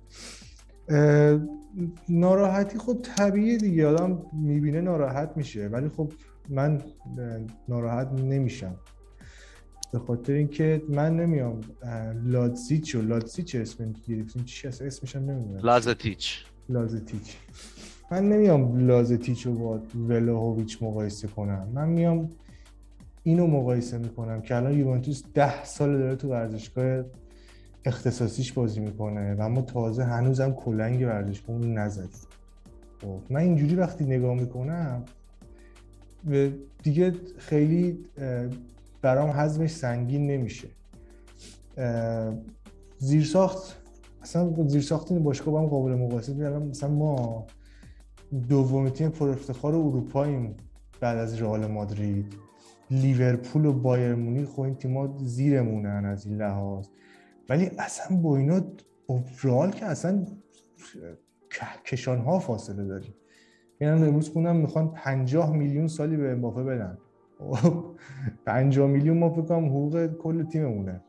ناراحتی خب طبیعی دیگه. آدم می‌بینه ناراحت میشه. ولی خب من ناراحت نمیشم. به خاطر اینکه من نمیام. لادزیچ و لادزیچ اسم گرفتیم. چی هست؟ اسمش هم نمی‌دونم. لازتیچ. لازتیچ. من نمیام لازتیچ رو با ولاهویچ مقایسه کنم. من میام اینو مقایسه می‌کنم که الان یوونتوس ده سال داره تو ورزشگاه اختصاصیش بازی می‌کنه و اما تازه هنوزم کلنگ ورزشگاه اون نزدیم. خب من اینجوری وقتی نگاه می‌کنم دیگه خیلی برام حزمش سنگین نمیشه. زیرساخت اصلا زیرساخت این باشگاه با هم قابل مقایسه الان مثلا ما دومین تیم پر افتخار اروپاییم بعد از رئال مادرید. لیورپول و بایر مونیخ خب این تیم‌ها زیرمونن از این لحاظ. ولی اصلا با اینا رئال که اصلا کهکشان ها فاصله داریم یعنی امروز خوندم می‌خوان 50 میلیون سالی به امباپه بدن. 50 میلیون ما فکر حقوق کل تیممونه.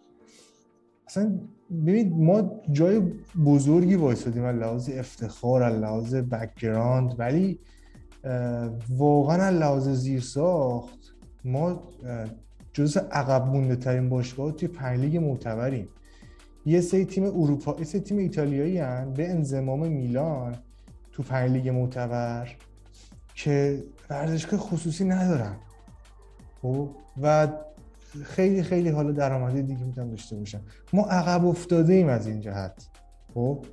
اصلا ببینید ما جای بزرگی وایسادیم از لحاظ افتخار از لحاظ background ولی واقعا از لحاظ زیرساخت ما جز عقب مونده ترین باشگاه توی پنج لیگ معتبریم. یه سری تیم اروپا یه سری تیم ایتالیایی هن به انضمام میلان تو پنج لیگ معتبر که ورزشگاه خصوصی ندارن. خب؟ و خیلی خیلی حالا درآمدی دیگه می‌تونن داشته باشن. ما عقب افتاده ایم از این جهت. خب؟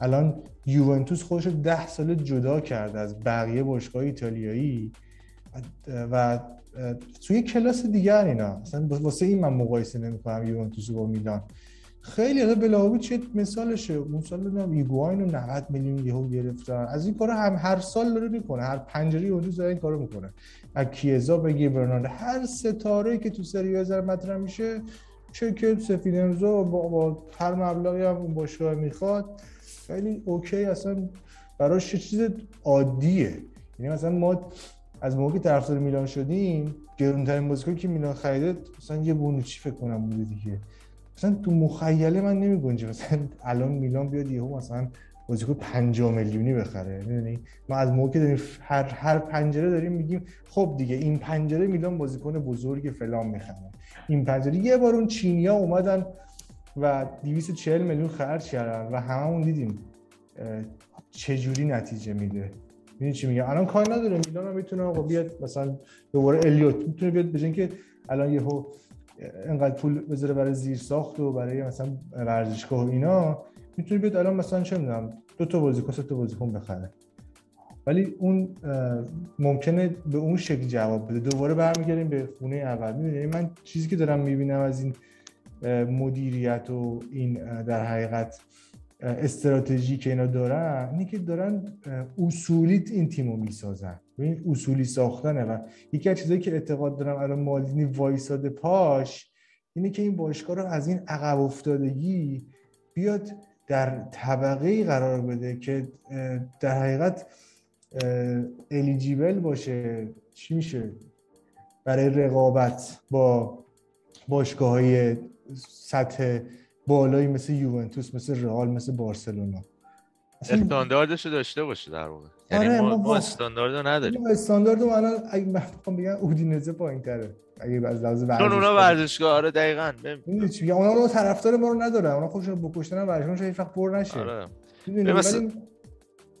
الان یوونتوس خودش ده سال جدا کرده از بقیه باشگاه ایتالیایی و توی کلاس دیگر اینا اصلا واسه این من مقایسه نمی‌کنم یوونتوس با میلان. خیلی از بلاویچ مثالشه. اون سال ایگواین 90 میلیون یهو گرفتن. از این کارا هم هر سال داره می‌کنه. هر پنجره یوونتوس داره این کارو می‌کنه. از کیزا بگی برنارد هر ستاره که تو سری ازر مطرح میشه چه که سفیدنزو با, با هر مبلغی هم اون باشگاه می‌خواد. خیلی اوکی اصلا. براش چه چیز عادیه. یعنی مثلا ما از موقعی طرفدار میلان شدیم گرونترین بازیکنی که میلان خریده مثلا یه بونوچی فکر کنم بوده دیگه. مثلا تو مخیله من نمیگنجه مثلا الان میلان بیاد یهو مثلا بازیکن 5 میلیونی بخره. می‌دونی؟ ما از موقع داریم هر هر پنجره داریم میگیم خب دیگه این پنجره میلان بازیکن بزرگ فلان می‌خره. این پنجره یه بار اون چینیا اومدن و 240 میلیون خرج کردن و هممون دیدیم چه جوری نتیجه میده؟ می‌دونی چی میگم؟ الان کار نداره میلان هم می‌تونه آقا بیاد مثلا دوباره الیوت می‌تونه بیاد بجن که الان یهو انقدر پول بذاره برای زیر ساخت و برای مثلا ورزشگاه و اینا می‌تونه بیاد الان مثلا چه می‌دونم دو تا بازیکن سه تا بازیکن بخره. ولی اون ممکنه به اون شکل جواب بده. دوباره برمیگردیم به خونه اول. می‌دونی من چیزی که دارم می‌بینم از این مدیریت و این در حقیقت استراتژی که اینا دارن اینه که دارن اصولیت این تیمو می‌سازن. این اصولی ساختنه و یکی از چیزایی که اعتقاد دارم الان مالدینی وایساده پاش اینه که این باشگاه رو از این عقب افتادگی بیاد در طبقه قرار بده که در حقیقت الیجیبل باشه. چی میشه؟ برای رقابت با باشگاه های سطح بالایی مثل یوونتوس مثل رئال مثل بارسلونا. استانداردش داشته باشه در واقع. یعنی آره ما, ما استاندارد نداریم. ما استاندارد الان اگه بخوام بگم اودینزه پایین تره اگه از لحاظ ورزش چون اونا ورزشگاه آره دقیقاً می‌دونی چی میگم؟ اونا طرفدار ما رو نداره اونا خودشون بکشتن ورزشگاه هیچ وقت پر نشه. آره. مثلا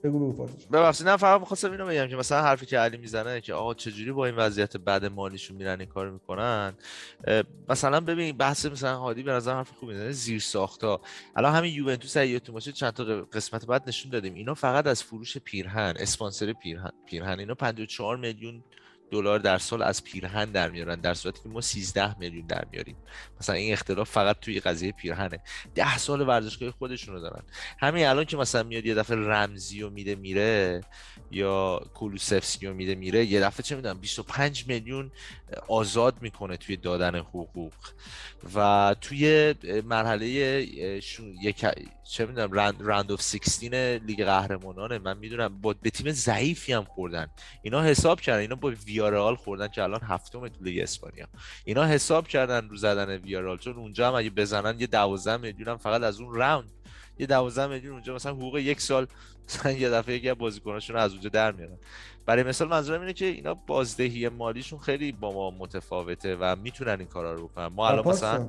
بگو بگو فارسش ببخشید نه فقط می‌خواستم اینو بگم که مثلا حرفی که علی می‌زنه که آقا چجوری با این وضعیت بد مالیشون میرن این کارو می‌کنن؟ مثلا ببین بحث مثلا هادی به نظر حرف خوبی می‌زنه زیر ساختا الان همین یوونتوس اگه یادتون باشه چند تا قسمت بعد نشون دادیم. اینا فقط از فروش پیرهن اسپانسر پیرهن پیرهن. اینا 54 میلیون دلار در سال از پیرهن در میارن در صورتی که ما 13 میلیون در میاریم. مثلا این اختلاف فقط توی قضیه پیرهنه. ده سال ورزشگاه خودشونو دارن. همین الان که مثلا میاد یه دفعه رمزی و میده میره یا کولوسفسکی رو میده میره یه دفعه چه می‌دونم 25 میلیون آزاد می‌کنه توی دادن حقوق. و توی مرحله شون- یک چه می‌دونم round, round of 16 لیگ قهرمانانه. من می‌دونم با به تیم ضعیفی هم خوردن. اینا حساب کردن اینا با ویارال خوردن که الان هفتم تو لیگ اسپانیا. اینا حساب کردن رو زدن ویارال چون اونجا هم اگه بزنن یه 12 میلیون فقط از اون راوند یه 12 میلیون اونجا مثلا حقوق یک سال مثلا یه دفعه یکی از بازیکناشون از اونجا در میارن. برای مثال منظورم اینه که اینا بازدهی مالیشون خیلی با ما متفاوته و می‌تونن این کارا رو بکنن. ما الان پارسا، مثلا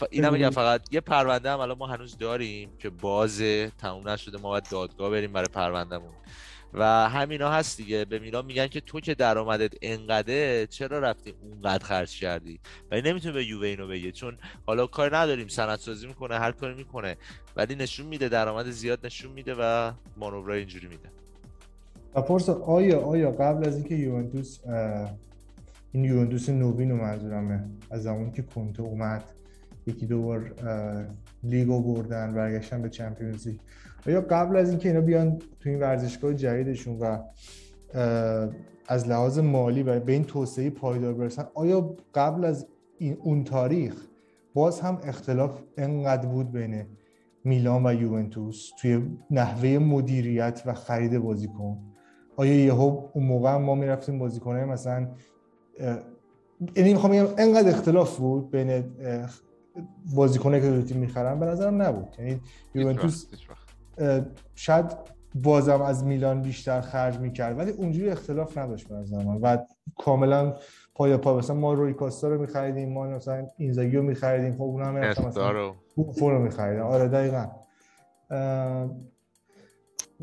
ف- اینم بگو. بگم فقط یه پرونده هم الان ما هنوز داریم که بازه تموم نشده ما باید دادگاه بریم برای پروندهمون. و همینا هست دیگه. به میلان میگن که تو که درآمدت انقدره چرا رفتی اونقدر خرج کردی؟ ولی نمی‌تونه به یووه اینو بگه چون حالا کار نداریم سندسازی می‌کنه هر کاری می‌کنه ولی نشون میده درآمد زیاد نشون میده و مانورای اینجوری میده. و پارسا آیا آیا قبل از اینکه یوونتوس این یوونتوس نوین منظورمه از زمانی که کنته اومد یکی دو بار لیگو بردن برگشتن به چمپیونز لیگ آیا قبل از اینکه اینا بیان تو این ورزشگاه جدیدشون و از لحاظ مالی و به این توسعه پایدار برسن آیا قبل از این اون تاریخ باز هم اختلاف انقدر بود بین میلان و یوونتوس توی نحوه مدیریت و خرید بازیکن؟ آیا یهو اون موقع ما می‌رفتیم بازیکنای مثلا یعنی می‌خوام بگم انقدر اختلاف بود بین اه، بازیکنایی که دو تیم می‌خرن؟ به نظرم نبود. یعنی یوونتوس شاید بازم از میلان بیشتر خرج می‌کرد ولی اونجوری اختلاف نداشت به نظر من. و کاملا پای پا مثلا ما روی کاستا رو میخریدیم ما مثلا اینزاگی رو میخریدیم خب اونها هم مثلا بوفون رو میخریدن. آره دقیقا.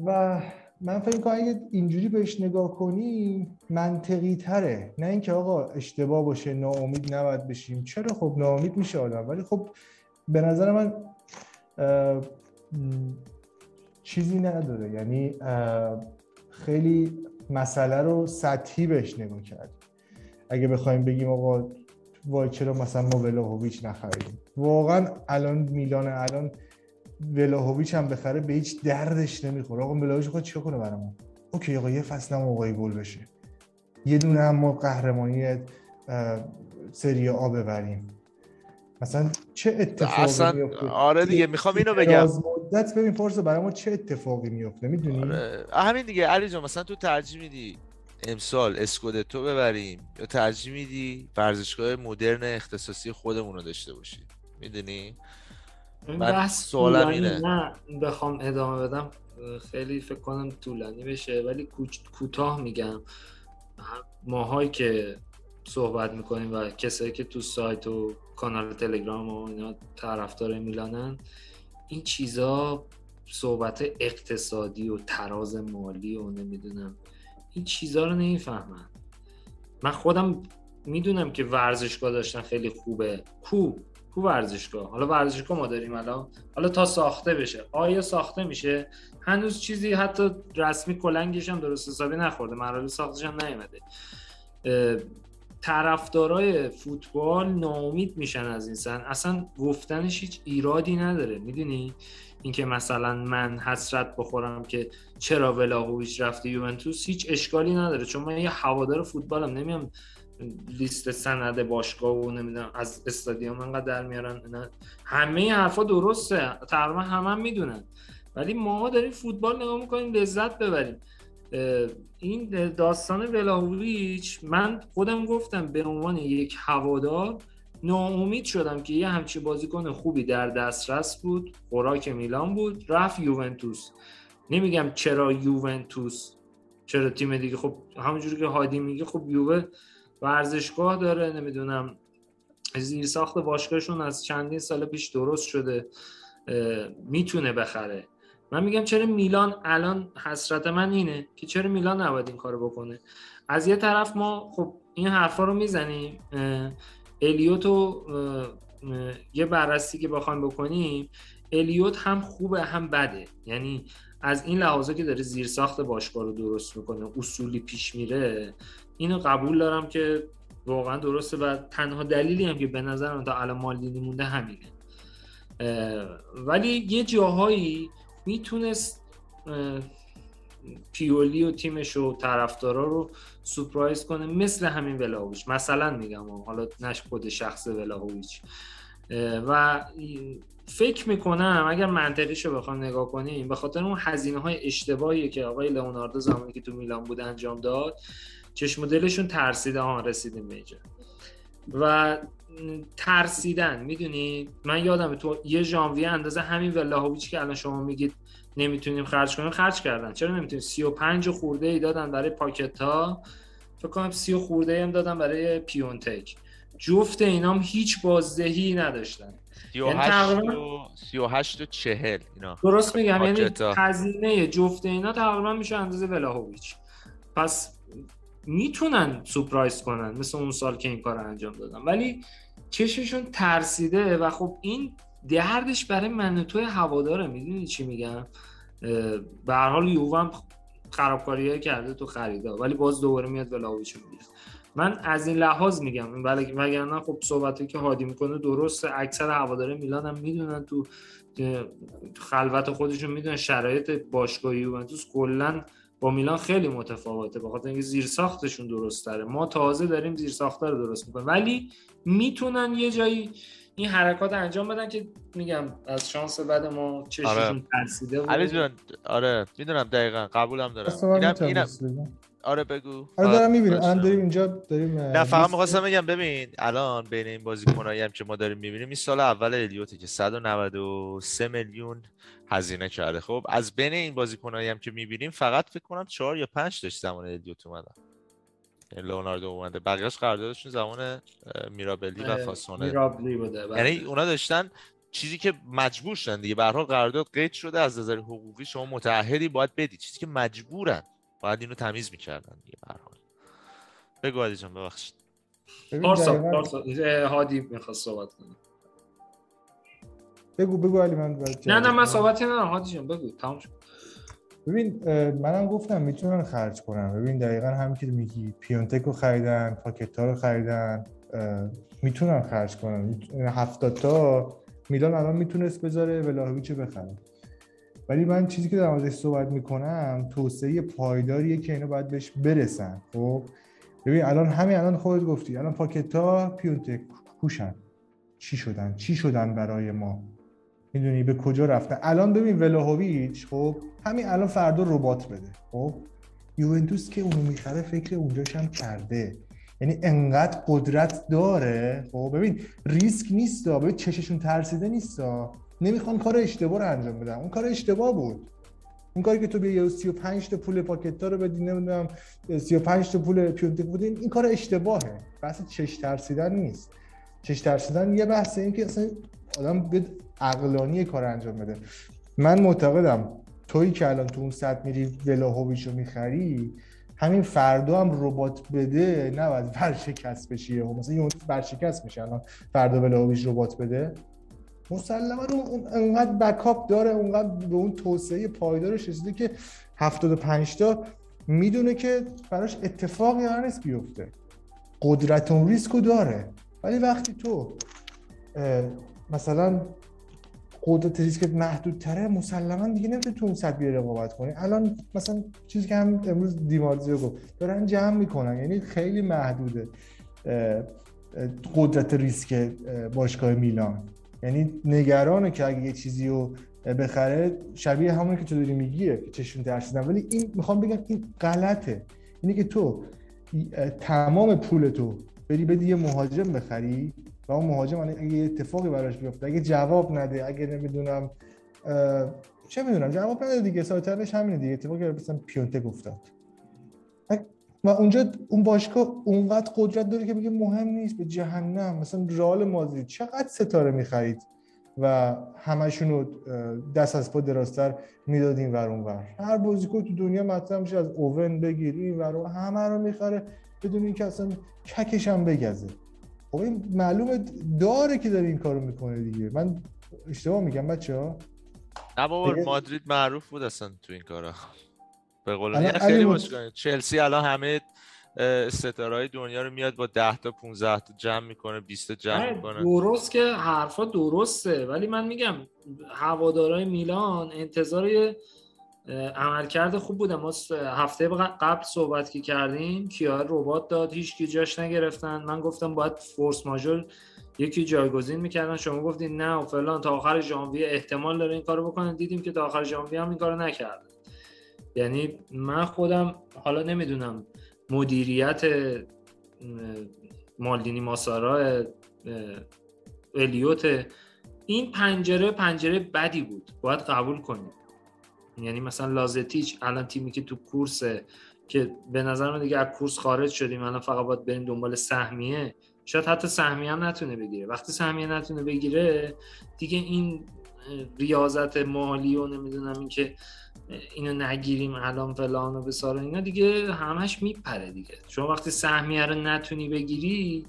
و من فکر کنم اگه اینجوری بهش نگاه کنی منطقی تره. نه اینکه آقا اشتباه باشه ناامید نباید بشیم. چرا؟ خب ناامید میشه آدم. ولی خب به نظر من چیزی نداره. یعنی خیلی مسئله رو سطحی بهش نگاه کرد. اگه بخوایم بگیم آقا وای چرا مثلا ما ولاهویچ نخریدیم واقعا الان میلان الان ولاهویچ هم بخره به هیچ دردش نمی‌خوره. آقا ولاهویچ خود چیکار کنه برامون؟ اوکی آقا یه فصل هم آقای گل بشه. یه دونه هم ما قهرمانی سری آ ببریم. مثلا چه اتفاقی اصلا آره دیگه می‌خوام اینو بگم. مدت ببین پارسا برای ما چه اتفاقی میفته می‌دونی؟ آره. همین دیگه. علی جان مثلا تو ترجیح میدی امسال اسکودتو ببریم یا ترجیح میدی ورزشگاه مدرن اختصاصی خودمون رو داشته باشی؟ می‌دونی؟ من سوالم اینه. نه. بخوام ادامه بدم. خیلی فکر کنم طولانی بشه ولی کوتاه میگم. ماهایی که صحبت می‌کنیم و کسایی که تو سایت و کانال تلگرام و اینا طرفدار میلانن این چیزا صحبت اقتصادی و تراز مالی و نمی‌دونم. این چیزا رو نمی‌فهمن. من خودم می‌دونم که ورزشگاه داشتن خیلی خوبه. کو؟ کو ورزشگاه؟ حالا ورزشگاه ما داریم الان. حالا تا ساخته بشه. آیا ساخته میشه؟ هنوز چیزی حتی رسمی کلنگش هم درست حسابی نخورده. مراحل ساختش هم نیومده. طرفدارای فوتبال ناامید میشن از این سن. اصلا گفتنش هیچ ایرادی نداره می‌دونی؟ اینکه مثلا من حسرت بخورم که چرا ولاهویچ رفته یوونتوس هیچ اشکالی نداره. چون من یه هوادار فوتبالم نمیام لیست سند باشگاه و نمی‌دونم از استادیوم انقدر در میارن. همه این حرفا درسته تقریبا همه هم می‌دونن. ولی ما داریم فوتبال نگاه می‌کنیم لذت ببریم. این داستان ولاهویچ من خودم گفتم به عنوان یک هوادار ناامید شدم که یه همچی بازیکن خوبی در دسترس بود خوراک میلان بود رفت یوونتوس. نمیگم چرا یوونتوس چرا تیم دیگه خب همونجوری که هادی میگه خب یووه ورزشگاه داره نمی‌دونم زیر ساخت باشگاهشون از چندین سال پیش درست شده می‌تونه بخره. من میگم چرا میلان الان حسرت من اینه که چرا میلان نباید این کارو بکنه؟ از یه طرف ما خب این حرفا رو می‌زنیم الیوتو یه بررسی که بخوایم بکنیم الیوت هم خوبه هم بده. یعنی از این لحاظه که داره زیر ساخت باشگاه رو درست می‌کنه اصولی پیش میره اینو قبول دارم که واقعا درسته و تنها دلیلی هم که به نظرم تا الان مالدینی مونده همینه. ولی یه جاهایی می‌تونست پیولی و تیمش و طرفدارا رو سپرایز کنه مثل همین ولاهویچ. مثلا میگم حالا نش خود شخص ولاهویچ. و فکر می‌کنم اگر منطقیش رو بخوام نگاه کنیم به خاطر اون هزینه های اشتباهی که آقای لئوناردو زمانی که تو میلان بود انجام داد چشم دلشون ترسیده ها رسیدیم به و ترسیدن می‌دونی؟ من یادم تو یه ژانویه اندازه همین ولاهویچ که الان شما میگید نمی‌تونیم خرج کنیم خرج کردن. چرا نمی‌تونیم؟ 35 خورده ای دادن برای پاکت ها فکر کنم 30 خورده ای هم دادن برای پیونتک. جفت اینام هیچ بازدهی نداشتن. 38 یعنی و 38 و 40 اینا. درست میگم یعنی هزینه جفت اینا تقریبا میشه اندازه ولاهویچ. پس می‌تونن سورپرایز کنن مثل اون سال که این کار انجام دادن. ولی چششون ترسیده و خب این دردش برای من توی هواداره می‌دونی چی میگم؟ به هر حال یووه خرابکاری کرده تو خریدا ولی باز دوباره میاد ولاویچ می‌گیره من از این لحاظ میگم ولی وگرنه خب صحبتی که هادی می‌کنه درسته. اکثر هواداره میلان هم می‌دونن تو خلوت خودشون می‌دونن شرایط باشگاه یوونتوس. کلا با میلان خیلی متفاوته. بخاطر اینکه زیر ساختشون درست داره ما تازه داریم زیر ساخته رو درست می‌کنیم. ولی می‌تونن یه جایی این حرکات انجام بدن که میگم از شانس بعد ما چشمشون آره. ترسیده علی جان آره می‌دونم دقیقا قبولم دارم. اینم اینم آره بگو. آره دارم می‌بینم. الان داریم اینجا داریم نه فقط می‌خواستم بگم ببین الان بین این بازیکنایی هم که ما داریم می‌بینیم این سال اول الیوته که 193 میلیون هزینه کرده. خب از بین این بازیکنایی هم که می‌بینیم فقط فکر کنم 4 یا 5 داشت زمان الیوت اومدن. لئوناردو اومده. بقیه‌اش قراردادشون زمان میرابلی و فاسونه میرابلی بوده بله. یعنی اونا داشتن چیزی که مجبور شدن دیگه. به هر حال قرارداد قید شده از نظر حقوقی شما متعهدی باید بدی. چیزی که مجبورن باید اینو تمیز می‌کردن دیگه به هر حال. بگو علی جان ببخشید. پارسا پارسا هادی می‌خواست صحبت کنه. بگو بگو علی من نه نه من صحبتی ندارم هادی جان بگو. تمام شد. ببین منم گفتم می‌تونن خرج کنن. ببین دقیقا همین که میگی پیونتک رو خریدن پاکتا رو خریدن می‌تونن خرج کنن. 70 تا میلان الان می‌تونست بذاره ولاهویچ بخره. ولی من چیزی که در موردش صحبت می‌کنم توسعه پایداریه که اینا باید بهش برسن. خب؟ ببین الان همین الان خودت گفتی. الان پاکتا پیونتک کوشن چی شدن؟ چی شدن برای ما؟ می‌دونی به کجا رفتن؟ الان ببین ولاهویچ خب؟ همین الان فردا ربات بده. خب؟ یوونتوس که اونو می‌خره فکر اونجاش هم کرده. یعنی انقدر قدرت داره. خب؟ ببین ریسک نیست ببین چششون ترسیده نیست نمی‌خوان کار اشتباه رو انجام بدن. اون کار اشتباه بود. اون کاری که تو بیا 35 تا پول پاکت رو بدی نمی‌دونم 35 تا پول پیونتک بودین این کار اشتباهه. بحث چش ترسیدن نیست. چش ترسیدن یه بحثه این که اصلا آدم به عقلانی کار انجام بده. من معتقدم تویی که الان تو اون سطح میری ولاهویچ رو می‌خری همین فردا هم ربات بده نباید ورشکست بشی مثلا اون ورشکست میشه الان فردا ولاهویچ ربات بده. مسلما اون انقدر بکاپ داره اونقدر به اون توسعه پایدارش رسیده که 75 تا می‌دونه که براش اتفاقی قرار نیست بیفته. قدرت اون ریسکو داره. ولی وقتی تو مثلا قدرت ریسکت محدودتره مسلما دیگه نمی‌تونی تو اون بیاری رقابت کنی. الان مثلا چیزی که هم امروز دیمارزیو گفت دارن جمع می‌کنن یعنی خیلی محدوده قدرت ریسک باشگاه میلان. یعنی نگرانه که اگه یه چیزی رو بخره شبیه همون که تو داری میگیه که چشون ترسیدن ولی این می‌خوام بگم این غلطه. اینه که تو تمام پول تو بری بدی یه مهاجم بخری و اون مهاجم اگه یه اتفاقی براش بیفته اگه جواب نده اگه نمی‌دونم چه می‌دونم جواب نده دیگه. سایترش همینه دیگه. اتفاقی مثلا پیونته افتاد و اونجا اون باشگاه اونقدر قدرت داره که بگه مهم نیست به جهنم. مثلا رال مادرید چقدر ستاره می‌خرید؟ و همشون رو دست از پا درازتر می‌دادیم ور ور. هر بازیکن تو دنیا مطرح میشه از اوون بگیر این ور. همه رو می‌خره بدون اینکه اصلا ککش هم بگزه. خب این معلومه داره که داره این کارو می‌کنه دیگه. من اشتباه میگم بچه ها. نه بابا مادرید معروف بود اصلا تو این کارا. به قول خیلی باشگاه چلسی الان همه ستاره دنیا رو میاد با 10 تا 15 تا جمع می‌کنه 20 تا جمع می‌کنه. درست که حرفا درسته. ولی من میگم هوادارهای میلان انتظار عملکرد خوب بوده ما هفته قبل صحبت که کردیم کیا ربات داد. هیچ کی جاش نگرفتن. من گفتم باید فورس ماژور یکی جایگزین می‌کردن. شما گفتین نه و فلان. تا آخر ژانویه احتمال داره این کارو بکنن دیدیم که تا آخر ژانویه هم این کارو نکردن یعنی من خودم حالا نمی‌دونم مدیریت مالدینی ماسارا الیوت این پنجره پنجره بدی بود. باید قبول کنیم. یعنی مثلا لازتیچ الان تیمی که تو کورسه که به نظر من دیگه از کورس خارج شدیم الان فقط باید بریم دنبال سهمیه. شاید حتی سهمیه هم نتونه بگیره. وقتی سهمیه نتونه بگیره دیگه این ریاضت مالی و نمی‌دونم این که اینو نگیریم الان فلان و بسار اینا دیگه همش میپره دیگه. شما وقتی سهمیه رو نتونی بگیری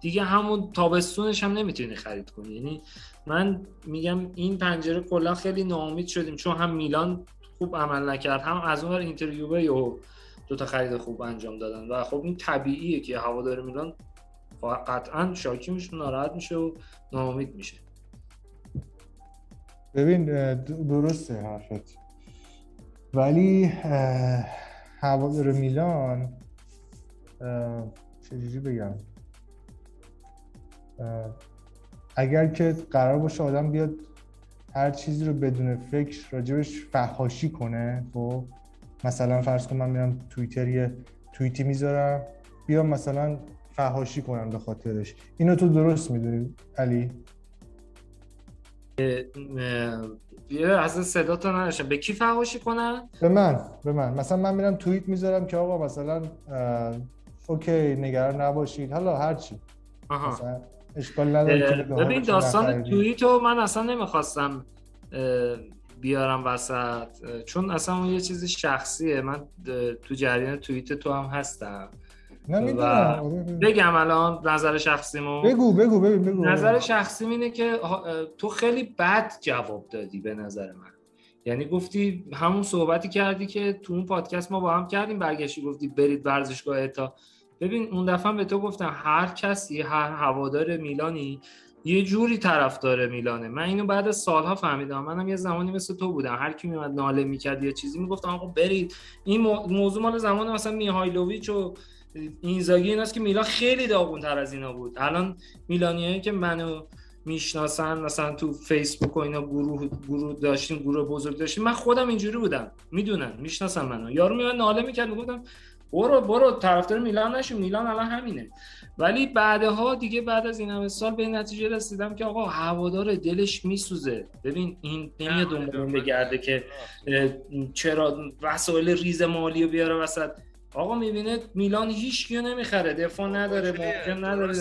دیگه همون تابستونش هم نمی‌تونی خرید کنی. یعنی من میگم این پنجره کلا خیلی ناامید شدیم چون هم میلان خوب عمل نکرد هم از اون اینترویو و دو تا خرید خوب انجام دادن. و خب این طبیعیه که هوادار میلان قطعا شاکی میشه ناراحت میشه و ناامید میشه. ببین درسته حرفت. ولی هوادار میلان چجوری بگم؟ اگر که قرار باشه آدم بیاد هر چیزی رو بدون فکر راجبش فحاشی کنه خب؟ مثلا فرض کن من میرم توییتر یه توییتی می‌ذارم بیام مثلا فحاشی کنم به خاطرش. اینو تو درست می‌دونی علی؟ یه از صدا تو نداشتم به کی فحاشی کنن؟ به من به من. مثلا من میرم توییت می‌ذارم که آقا مثلا اوکی نگران نباشید حالا هرچی آها. مثلا اشکال نداره ببین داستان توییت رو من اصلا نمی‌خواستم بیارم وسط چون اصلا اون یه چیز شخصیه. من تو جریان توییت تو هم هستم. نه آره، بگم الان نظر شخصیمو. بگو بگو بگو, بگو. نظر شخصی اینه که تو خیلی بد جواب دادی به نظر من. یعنی گفتی همون صحبتی کردی که تو اون پادکست ما با هم کردیم برگشتی گفتی برید ورزشگاه تا ببین اون دفعه به تو گفتم هر کسی هر هوادار میلانی یه جوری طرفدار میلانه. من اینو بعد از سالها فهمیدم. منم یه زمانی مثل تو بودم. هر کی میومد ناله می‌کرد یا چیزی می‌گفتم آقا برید. این موضوع مال زمان مثلا میهایلوویچ و اینزاگی ایناست که میلان خیلی داغون تر از اینا بود. الان میلانیایی که منو می‌شناسن مثلا تو فیسبوک و اینا گروه گروه داشتیم گروه بزرگ داشتیم من خودم اینجوری بودم. می‌دونن می‌شناسن منو. یارو میاد ناله می‌کرد می‌گفتم برو برو. طرفدار میلان نشو. میلان الان همینه. ولی بعدها دیگه بعد از این همه سال به این نتیجه رسیدم که آقا هوادار دلش میسوزه. ببین این نمیاد دنبال بگرده که چرا وسایل ریز مالی رو بیاره وسط. آقا می‌بینه میلان هیچ کیو نمی‌خره دفاع نداره مهاجم نداره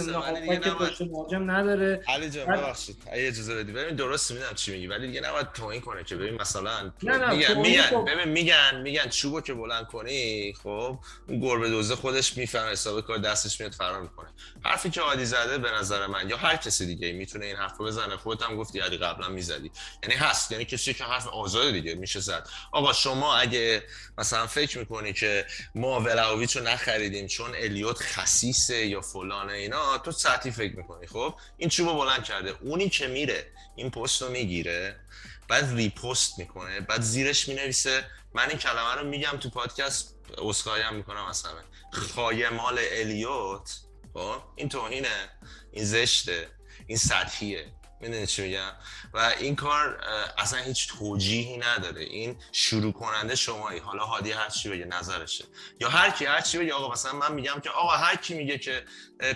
که مهاجم نداره. علی جان ببخشید. اگه اجازه بدی. ببین درست می‌دونم چی میگی ولی دیگه نباید توهین کنه که. ببین مثلا میگن میگن خب. ببین میگن میگن چوبو که بلند کنی خب اون گربه دوزه خودش می‌فهمه حساب کار دستش میاد فرار می‌کنه. حرفی که عادی زده به نظر من یا هر کسی دیگه می‌تونه این حرفو بزنه خودت هم گفتی علی قبلا می‌زدی. یعنی هست یعنی کسی که حرف آزاد دیگه میشه زد. آقا شما اگه مثلا فکر می‌کنی که ما ولاویچ رو نخریدیم چون الیوت خسیسه یا فلانه اینا. تو ساعتی فکر می‌کنی خب؟ این چوبو بلند کرده. اونی که میره این پست رو می‌گیره بعد ریپوست می‌کنه بعد زیرش می‌نویسه. من این کلمه رو میگم تو پادکست اسخای هم می‌کنم مثلا خایمال الیوت خب؟ این توهینه این زشته. این سطحیه. می‌دونی چی میگم؟ و این کار اصلا هیچ توجیهی نداره. این شروع کننده شمایی. حالا هادی هر چی بگه نظرشه. یا هر کی هر چی بگه آقا مثلا من میگم که آقا هر کی میگه که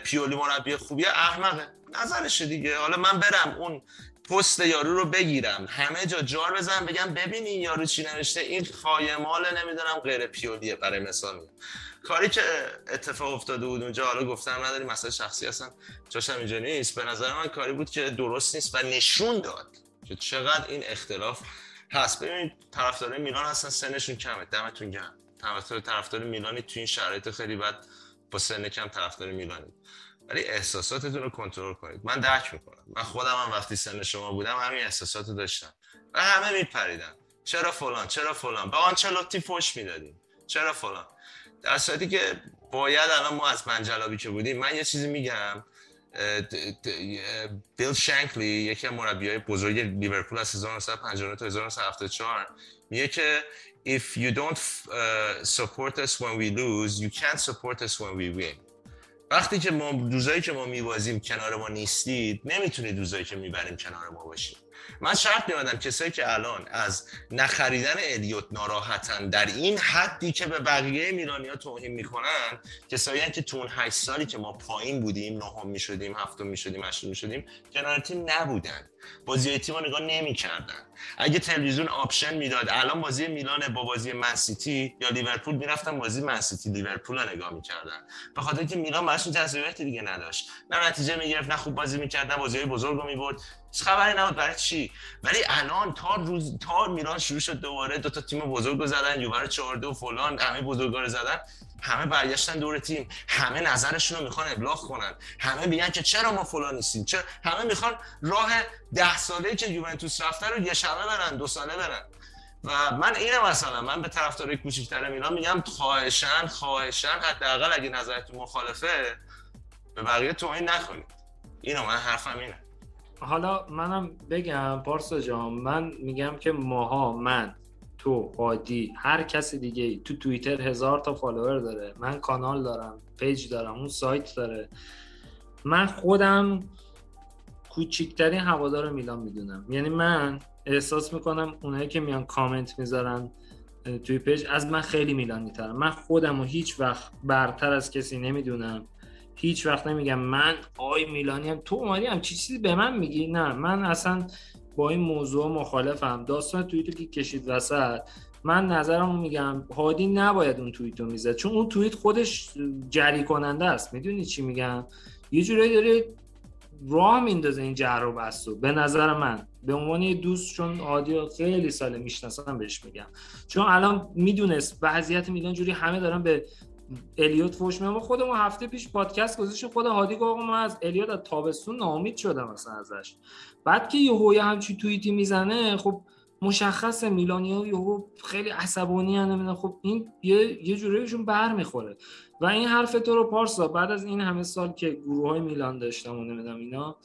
پیولی مربی خوبیه احمقه. نظرشه دیگه. حالا من برم اون پست یارو رو بگیرم. همه جا جار بزنم بگم ببینی یارو چی نوشته. این خایمال نمی‌دونم غیر پیولیه برای مثال. کاری که اتفاق افتاده بود اونجا حالا گفتم نداری مسئله شخصی هستن. جاشم اینجا نیست. به نظر من کاری بود که درست نیست و نشون داد که چقدر این اختلاف هست. ببینید طرفدار میلان هستن سنشون کمه. دمتون گرم. طرفدار طرفدار میلانی تو این شرایط خیلی بد با سن کم طرفدار میلانی. ولی احساساتتون رو کنترل کنید. من درک می‌کنم. من خودم هم وقتی سن شما بودم همین احساسات رو داشتم. و همه میپریدن. چرا فلان؟ چرا فلان؟ به آنچلوتی فوش می‌دادیم. چرا فلان؟ در صورتی که باید الان ما از منجلابی که بودیم من یه چیزی میگم بیل شنکلی یکی از مربیای بزرگ لیورپول از 1959 تا 1974 میگه که if you don't support us when we lose you can't support us when we win. وقتی که ما روزایی که ما میبازیم کنار ما نیستید نمی‌تونید روزایی که می‌بریم کنار ما باشید. من شرط میادم کسایی که الان از نخریدن الیوت ناراحتن در این حدی که به بقیه میلانیا توهین می‌کنن کسایی که تو اون 8 سالی که ما پایین بودیم نهم می‌شدیم هفتم می‌شدیم هشتم می‌شدیم کنار تیم نبودن. بازی تیم رو نگاه نمی‌کردن. اگه تلویزیون option می‌داد الان بازی میلان با بازی منسیتی یا لیورپول می‌رفتن بازی منسیتی لیورپول رو نگاه می‌کردن. به خاطر که میلان براشون جذابیت دیگه نداشت. نه نتیجه می‌گرفت نه خوب بازی می‌کرد نه بازی بزرگ رو می‌برد. خبری نبود برای چی. ولی الان تا روز تا میلان شروع شد دوباره دو تا تیم بزرگ زدن یووه 4 و فلان همه بزرگا زدن. همه برگشتن دور تیم. همه نظرشون رو می‌خوان ابلاغ کنن. همه میگن که چرا ما فلان نیستیم؟ چرا همه می‌خوان راه ده ساله که یوونتوس رفته رو یه شبه برن دو ساله برن. و من اینه مثلا من به طرفدارای کوچیک‌تر میلان میگم خواهشن خواهشن حداقل اگه نظرتون مخالفه به بقیه توهین نکنید. اینو من حرفم اینه. حالا منم بگم پارسا جان من میگم که ماها من تو عادی هر کسی دیگه تو توییتر هزار تا follower داره. من کانال دارم page دارم اون سایت داره. من خودم کوچیکترین هوادار میلان می‌دونم. یعنی من احساس می‌کنم اونایی که میان کامنت می‌ذارن توی page از من خیلی میلانی ترم من خودم و هیچ وقت برتر از کسی نمی‌دونم. هیچ وقت نمیگم من آی میلانی هم تو اومدی هم چیزی به من میگی؟ نه من اصلا با این موضوع مخالفم. داستان توییتو که کشید وسط من نظرم میگم هادی نباید اون توییتو می‌زد. چون اون توییت خودش جری کننده است. می‌دونی چی میگم؟ یه جورایی داره راه میندازه این جر و بستو به نظر من. به عنوان یه دوست چون هادی خیلی سال می‌شناسم بهش میگم. چون الان می‌دونست وضعیت میدان جوری همه دارن به الیوت فوش میام خودمون هفته پیش پادکست گذاشتیم. خود هادی گفت ما از الیوت از تابستون ناامید شدم مثلا ازش. بعد که یهو همچی توییتی می‌زنه خب مشخص میلانیا یهو خیلی عصبانی نمی‌دونم خب این یه یه جوریشون بر می‌خوره. و این حرف تو رو پارسا. بعد از این همه سال که گروه های میلان داشتم و نمی‌دونم اینا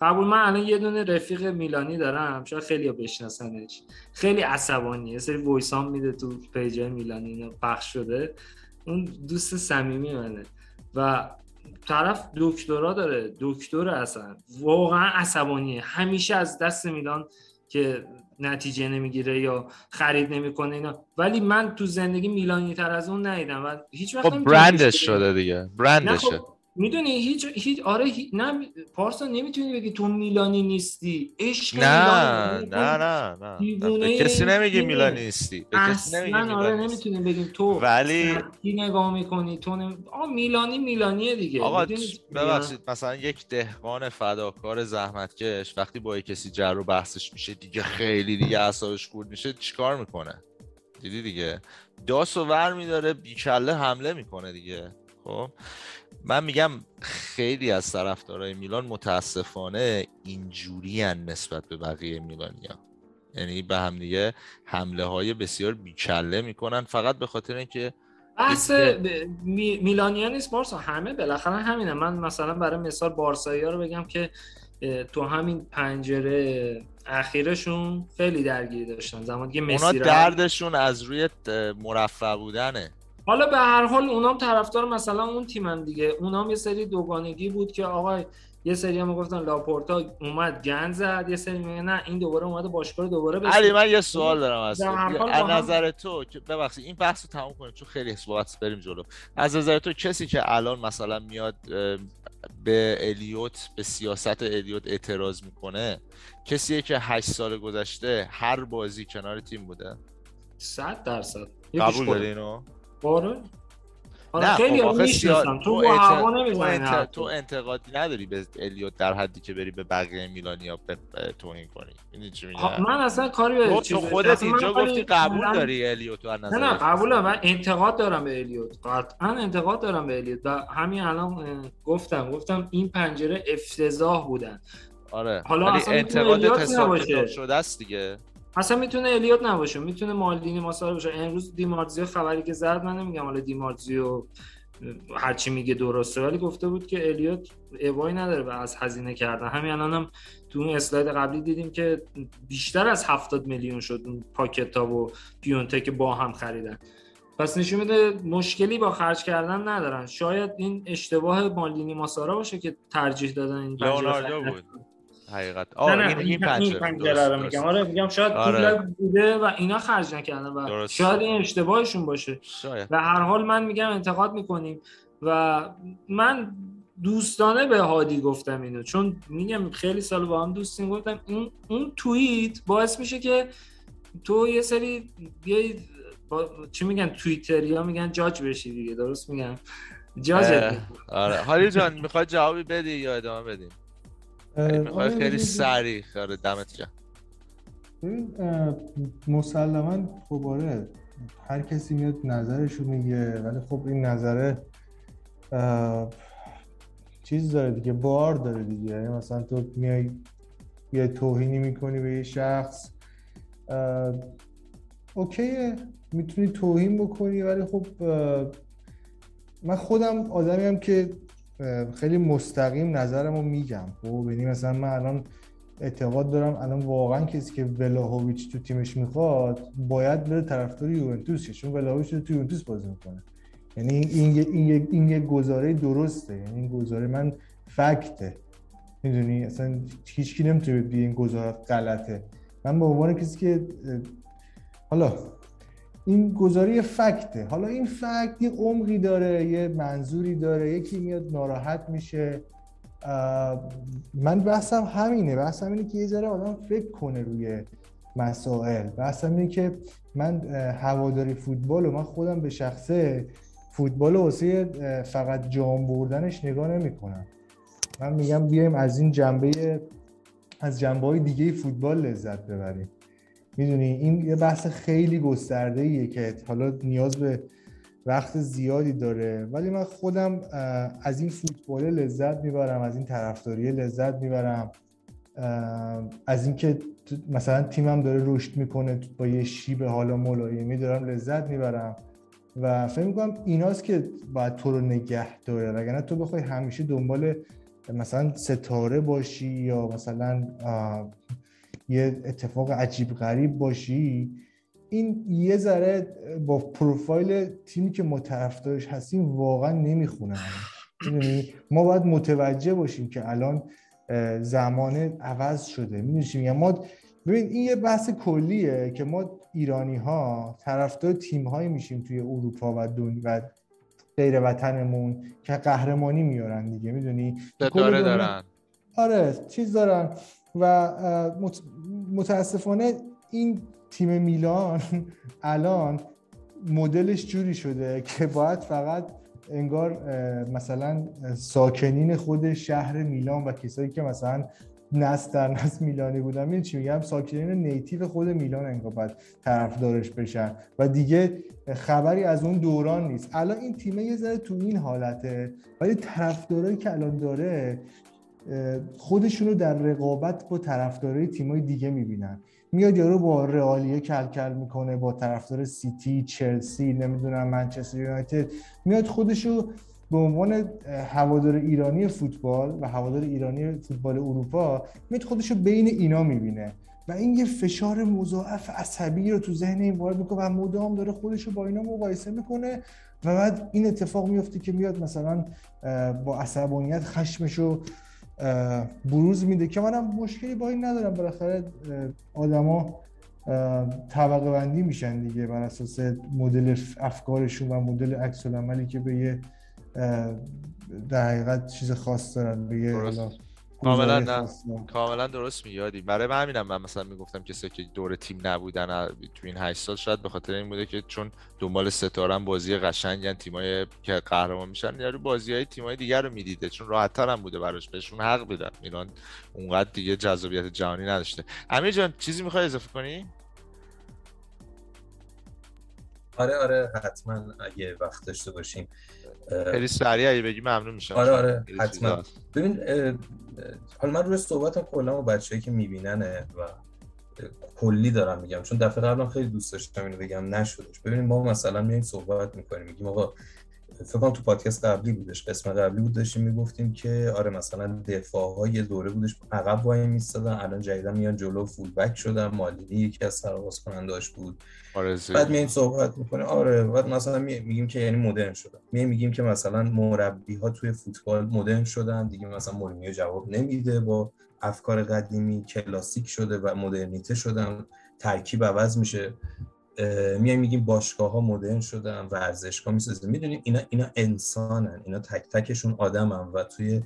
قبول من الان یه دونه رفیق میلانی دارم. شاید خیلی بشناسنش. خیلی عصبانی یه سری وایسام میده تو پیج میلانی. اینا پخش شده. اون دوست صمیمی منه. و طرف دکترا داره دکتر اصلا. واقعا عصبانیه. همیشه از دست میلان که نتیجه نمی‌گیره یا خرید نمی‌کنه اینا. ولی من تو زندگی میلانی تر از اون ندیدم و هیچ وقت خب برندش شده دیگه. برندشه. خب می‌دونی هیچ هیچ آره هیچ... نه پارسا نمی‌تونی بگی تو میلانی نیستی عشق نه نه نه نه به کسی نمیگی میلانی نیستی نمیگی آره نمی‌تونیم بگیم تو ولی کی نگاه می‌کنی تو نمی... آه میلانی میلانیه دیگه. آقا ببخشید مثلا یک دهقان فداکار زحمتکش وقتی با کسی جر و بحثش میشه دیگه خیلی دیگه اعصابش خورد میشه چیکار می‌کنه؟ دیدی دیگه؟ داس و ور میداره بیکله حمله می‌کنه دیگه. خب؟ من میگم خیلی از طرفدارای میلان متاسفانه اینجوری نسبت به بقیه میلانیا. یعنی به هم دیگه حمله های بسیار بیکله می‌کنن فقط به خاطر اینکه بحث می... میلانیا نیست بارسا همه بالاخره همینه. من مثلا برای مثال بارسایی ها رو بگم که تو همین پنجره اخیرشون خیلی درگیری داشتن. زمانی که اونا دردشون از روی مرفع بودنه. حالا به هر حال اونام طرفدار مثلا اون تیمن دیگه. اونام یه سری دوگانگی بود که آقا یه سری هم گفتن لاپورتا اومد گند زد یه سری میگن نه این دوباره اومده باشگاه دوباره بشه. علی من یه سوال دارم از از نظر تو که ببخشید این بحث رو تموم کنیم چون خیلی صحبت بریم جلو. از نظر تو کسی که الان مثلا میاد به الیوت به سیاست الیوت اعتراض می‌کنه کسیه که هشت سال گذشته هر بازی کنار تیم بوده؟ 100 درصد. قبول داری اینو؟ آره. نه خیلی خب هم آخه می‌شناسم تو تو, تو انتقادی نداری به الیوت در حدی که بری به بقیه میلانیا به توهین کنی. این چی میگم؟ خب، من اصلا کاری به تو, تو خودت اینجا گفتی قبول من- داری الیوت از نه نظر نه قبولم. من انتقاد دارم به الیوت. قطعا انتقاد دارم به الیوت. و همین الان گفتم گفتم این پنجره افتضاح بودن. آره. حالا اصلا انتقاد. کتاب شده است دیگه. اصلا می‌تونه الیوت نباشه می‌تونه مالدینی ماسارا باشه. امروز دیمارزیو خبری که زد من نمیگم حالا دیمارزیو هرچی میگه درسته ولی گفته بود که الیوت اوایی نداره به از هزینه کردن. همین الان هم تو اون اسلاید قبلی دیدیم که بیشتر از 70 میلیون شد اون پاکتا و پیونتک با هم خریدن. پس نشون میده مشکلی با خرج کردن ندارن. شاید این اشتباه مالدینی ماسارا باشه که ترجیح دادن این لئوناردو بود. حقیقت. نه آه نه این این پنجره پنجره رو. میگم. آره میگم شاید آره. بوده و اینا خرج نکردن و درست. شاید این اشتباهشون باشه. شاید. و هر حال من میگم انتقاد می‌کنیم و من دوستانه به هادی گفتم اینو. چون میگم خیلی سال با هم دوستیم گفتم اون اون توییت باعث میشه که تو یه سری بیای با... چی میگن توییتریا میگن جاج بشی دیگه درست میگم؟ جاج آره. حالی جان می‌خوای جوابی بدی یا ادامه بدیم؟ می‌خوای آره، خیلی سریع آره دمت گرم. ببین مسلما خب آره هر کسی میاد نظرشو میگه ولی خب این نظره چیز داره دیگه بار داره دیگه. یعنی مثلا تو میای یه توهینی می‌کنی به یه شخص اوکیه می‌تونی توهین بکنی ولی خب من خودم آدمی هم که خیلی مستقیم نظرمو میگم. خب یعنی مثلا من الان اعتقاد دارم الان واقعا کسی که ولاهویچ تو تیمش می‌خواد باید بره طرفدار یوونتوس شه چون ولاهویچ تو یوونتوس بازی می‌کنه. یعنی این این یه- این یه گزاره درسته. یعنی این گزاره من فکته. می‌دونی؟ اصلا هیچکی نمی‌تونه بگه این گزاره غلطه. من به عنوان کسی که حالا این گزاره فکته. حالا این فکت یه عمقی داره یه منظوری داره یکی میاد ناراحت میشه. من بحثم همینه. بحثم اینه که یه ذره آدم فکر کنه روی مسائل. بحثم اینه که من هواداری فوتبال و من خودم به شخصه فوتبال واسه فقط جام بردنش نگاه نمی‌کنم. من میگم بیایم از این جنبه از جنبه های دیگه فوتبال لذت ببریم. می‌دونی؟ این یه بحث خیلی گسترده ایه که حالا نیاز به وقت زیادی داره. ولی من خودم از این فوتبال لذت می‌برم از این طرفداری لذت می‌برم. از اینکه مثلا تیمم داره رشد می‌کنه با یه شیب حالا ملایمی دارم لذت می‌برم. و فکر می‌کنم ایناست که باید تو رو نگه داره. وگرنه تو بخوای همیشه دنبال مثلا ستاره باشی یا مثلا یه اتفاق عجیب غریب باشی این یه ذره با پروفایل تیمی که ما طرفدارش هستیم واقعا نمی‌خونه. می‌دونی؟ ما باید متوجه باشیم که الان زمان عوض شده. می‌دونی چی میگم؟ ما ببین این یه بحث کلیه که ما ایرانی ها طرفدار تیم هایی میشیم توی اروپا و دنیا و غیر وطنمون که قهرمانی میارن دیگه. می‌دونی؟ داره دارن. آره چیز دارن و متاسفانه این تیم میلان الان مدلش جوری شده که باید فقط انگار مثلا ساکنین خود شهر میلان و کسایی که مثلا نسل در نسل میلانی بودن می‌دونی چی میگم؟ ساکنین نیتیو خود میلان انگار باید طرفدارش بشن. و دیگه خبری از اون دوران نیست. الان این تیم یه ذره تو این حالته ولی طرفدارایی که الان داره اه، خودشونو در رقابت با طرفدارای تیمای دیگه می‌بینن. میاد یارو با رئالیه کل کل می‌کنه با طرفدار سیتی چلسی نمی‌دونم منچستر یونایتد. میاد خودشو به عنوان هوادار ایرانی فوتبال و هوادار ایرانی فوتبال اروپا میاد خودشو بین اینا می‌بینه. و این یه فشار مضاعف عصبی رو تو ذهن این وارد می‌کنه و مدام داره خودشو با اینا مقایسه می‌کنه و بعد این اتفاق میفته که میاد مثلا با عصبانیت خشمشو اه، بروز میده که منم مشکلی با این ندارم. بالاخره آدما طبقه بندی میشن دیگه بر اساس مدل افکارشون و مدل عکس که به یه در حقیقت چیز خاص دارن به یه کاملا نه. کاملا درست میگی برای من همینم من مثلا می‌گفتم کسی که دور تیم نبودن تو این 8 سال شاید به خاطر این بوده که چون دنبال ستارن بازی قشنگن تیمای که قهرمان میشن یارو بازی های تیمای دیگر رو می‌دیده. چون راحت هم بوده براش بهشون حق بدن ایران اونقدر دیگه جذابیت جهانی نداشته. امیر جان چیزی می‌خوای اضافه کنی؟ آره آره حتما اگه وقت داشته باشیم. خیلی سریع اگه بگی ممنون میشم. آره، آره، حتما. ببین حالا من روی صحبتم کلا با بچه‌ای که میبیننه و کلی دارم میگم چون دفعه قبلم خیلی دوست داشتم اینو بگم نشدش. ببینیم ما مثلا میایم صحبت می‌کنیم میگیم آقا فکر کنم تو پادکست قبلی بودش قسم قبلی بود داشتیم می‌گفتیم که آره مثلا دفاع های دوره بودش عقب وای میستادن الان جدیدا میان جلو فول بک شدن مالدی یکی از سرآغاز کننداش بود آرزوی. بعد میایم صحبت می‌کنیم. آره بعد مثلا می- میگیم که یعنی مدرن شدن. میایم میگیم که مثلا مربی ها توی فوتبال مدرن شدن دیگه مثلا مورینیو جواب نمیده با افکار قدیمی کلاسیک شده و مدرنیته شدن ترکیب عوض میشه. میایم میگیم باشگاه ها مدرن شدن ورزشگاه می‌سازیم می‌دونیم اینا اینا انسانن. اینا تک تکشون آدمن و توی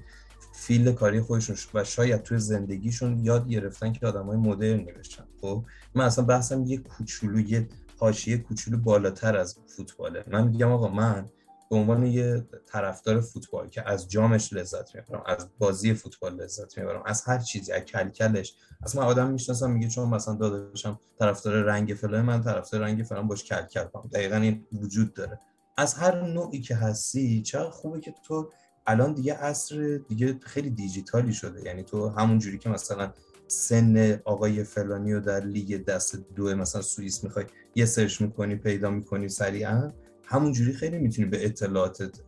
field کاری خودشون و شاید توی زندگیشون یاد گرفتن که آدمای مدرنی بشن خب من اصلا بحثم یه کوچولو یه حاشیه کوچولو بالاتر از فوتباله. من میگم آقا من به عنوان یه طرفدار فوتبال که از جامش لذت می‌برم از بازی فوتبال لذت می‌برم از هر چیزی از کلکلش. اصلا من آدم می‌شناسم میگه چون مثلا داداشم طرفدار رنگ فلان من طرفدار رنگ فلان باش کلکل کنم. دقیقا این وجود داره. از هر نوعی که هستی چقدر خوبه که تو الان دیگه عصر دیگه خیلی دیجیتالی شده. یعنی تو همون جوری که مثلا سن آقای فلانی رو در لیگ دست دو مثلا سوئیس می‌خوای یه سرچ می‌کنی پیدا می‌کنی سریعا همونجوری خیلی می‌تونی به اطلاعاتت